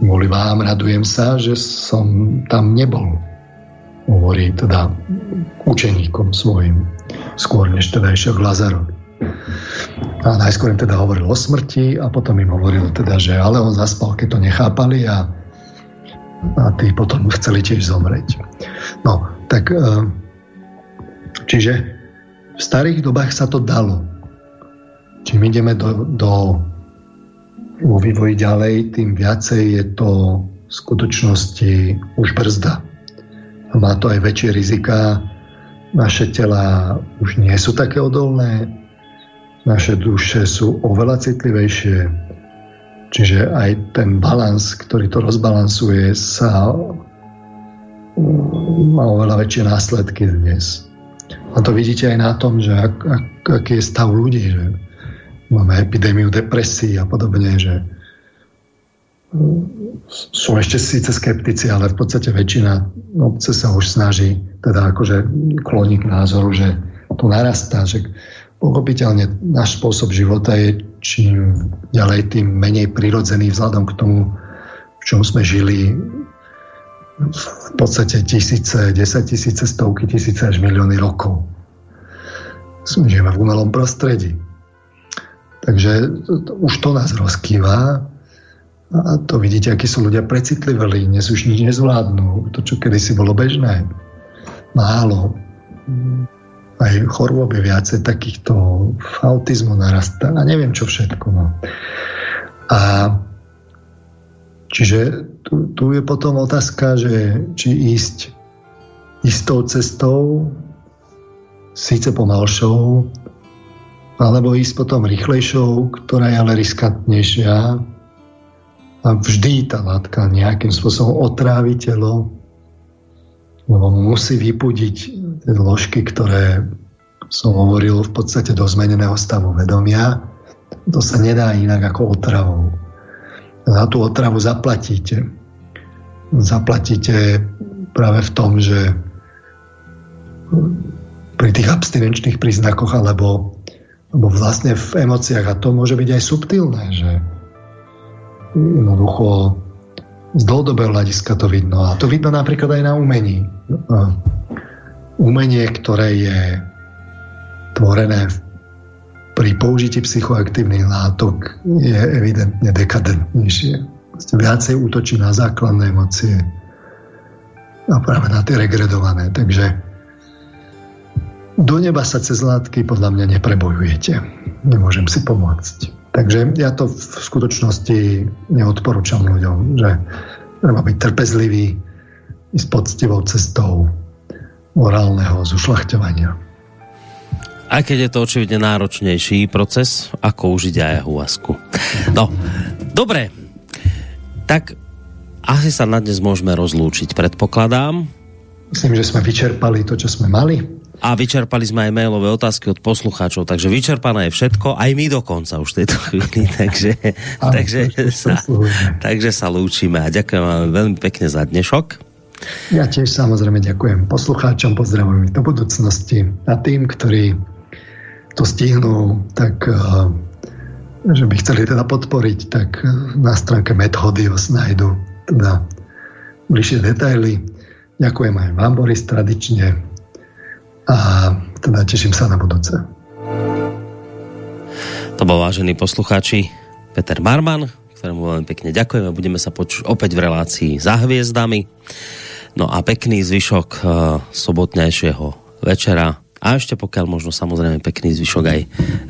Kvôli vám radujem sa, že som tam nebol hovorí teda učeníkom svojim, skôr než teda išiel k Lazarovi. A najskôr im teda hovoril o smrti a potom im hovoril teda, že ale on zaspal, keď to nechápali a, a tí potom chceli tiež zomrieť. No, tak e, čiže v starých dobách sa to dalo. Čím ideme do, do vo vývoji ďalej, tým viacej je to v skutočnosti už brzda má to aj väčšie rizika. Naše tela už nie sú také odolné, naše duše sú oveľa citlivejšie, čiže aj ten balans, ktorý to rozbalansuje, sa mm, má oveľa väčšie následky dnes. A to vidíte aj na tom, že ak, ak, aký je stav ľudí, že máme epidémiu depresí a podobne, že sú ešte síce skeptici, ale v podstate väčšina obce sa už snaží teda akože kloní k názoru, že to narastá, že pochopiteľne náš spôsob života je čím ďalej tým menej prirodzený vzhľadom k tomu, v čom sme žili v podstate tisíce, desať tisíce, stovky tisíce až milióny rokov. Žijeme v umelom prostredí. Takže už to nás rozkýva a to vidíte, akí sú ľudia precitliveli, dnes už nič nezvládnu. To, čo kedysi bolo bežné. Málo. Aj chorôb je viacej takýchto autizmu narastá a neviem čo všetko. No. A čiže tu, tu je potom otázka, že či ísť istou cestou, síce pomalšou, alebo ísť potom rýchlejšou, ktorá je ale riskantnejšia, a vždy tá látka nejakým spôsobom otrávi telo, lebo musí vypudiť tie ložky, ktoré som hovoril v podstate do zmeneného stavu vedomia. To sa nedá inak ako otravou. Za tú otravu zaplatíte. Zaplatíte práve v tom, že pri tých abstinenčných príznakoch alebo, alebo vlastne v emóciách, a to môže byť aj subtilné, že jednoducho z dlhodobého hľadiska to vidno. A to vidno napríklad aj na umení. Umenie, ktoré je tvorené pri použití psychoaktívnych látok, je evidentne dekadentnejšie. Viacej útočí na základné emócie a práve na tie regredované. Takže do neba sa cez látky podľa mňa neprebojujete. Nemôžem si pomôcť. Takže ja to v skutočnosti neodporúčam ľuďom, že treba byť trpezlivý, s poctivou cestou morálneho zušľachťovania. Aj keď je to očividne náročnejší proces, ako užiť ayahuasku. No, dobre. Tak asi sa na dnes môžeme rozlúčiť, predpokladám. Myslím, že sme vyčerpali to, čo sme mali. A vyčerpali sme aj mailové otázky od poslucháčov, takže vyčerpané je všetko, aj my dokonca už v tejto chvíli, takže, takže, sa, takže sa lúčime a ďakujem vám veľmi pekne za dnešok. Ja tiež samozrejme ďakujem poslucháčom, pozdravujem do budúcnosti a tým, ktorí to stihnú, tak eh, že by chceli teda podporiť, tak eh, na stránke Methodios nájdu teda bližšie detaily. Ďakujem aj vám, Boris, tradične a teda teším sa na budúce. To bol vážený poslucháči Peter Marman, ktorému veľmi pekne ďakujeme. Budeme sa počuť opäť v relácii za hviezdami. No a pekný zvyšok uh, sobotnejšieho večera a ešte pokiaľ možno samozrejme pekný zvyšok aj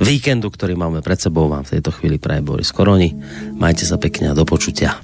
víkendu, ktorý máme pred sebou vám v tejto chvíli praje Boris Koroni. Majte sa pekne a do počutia.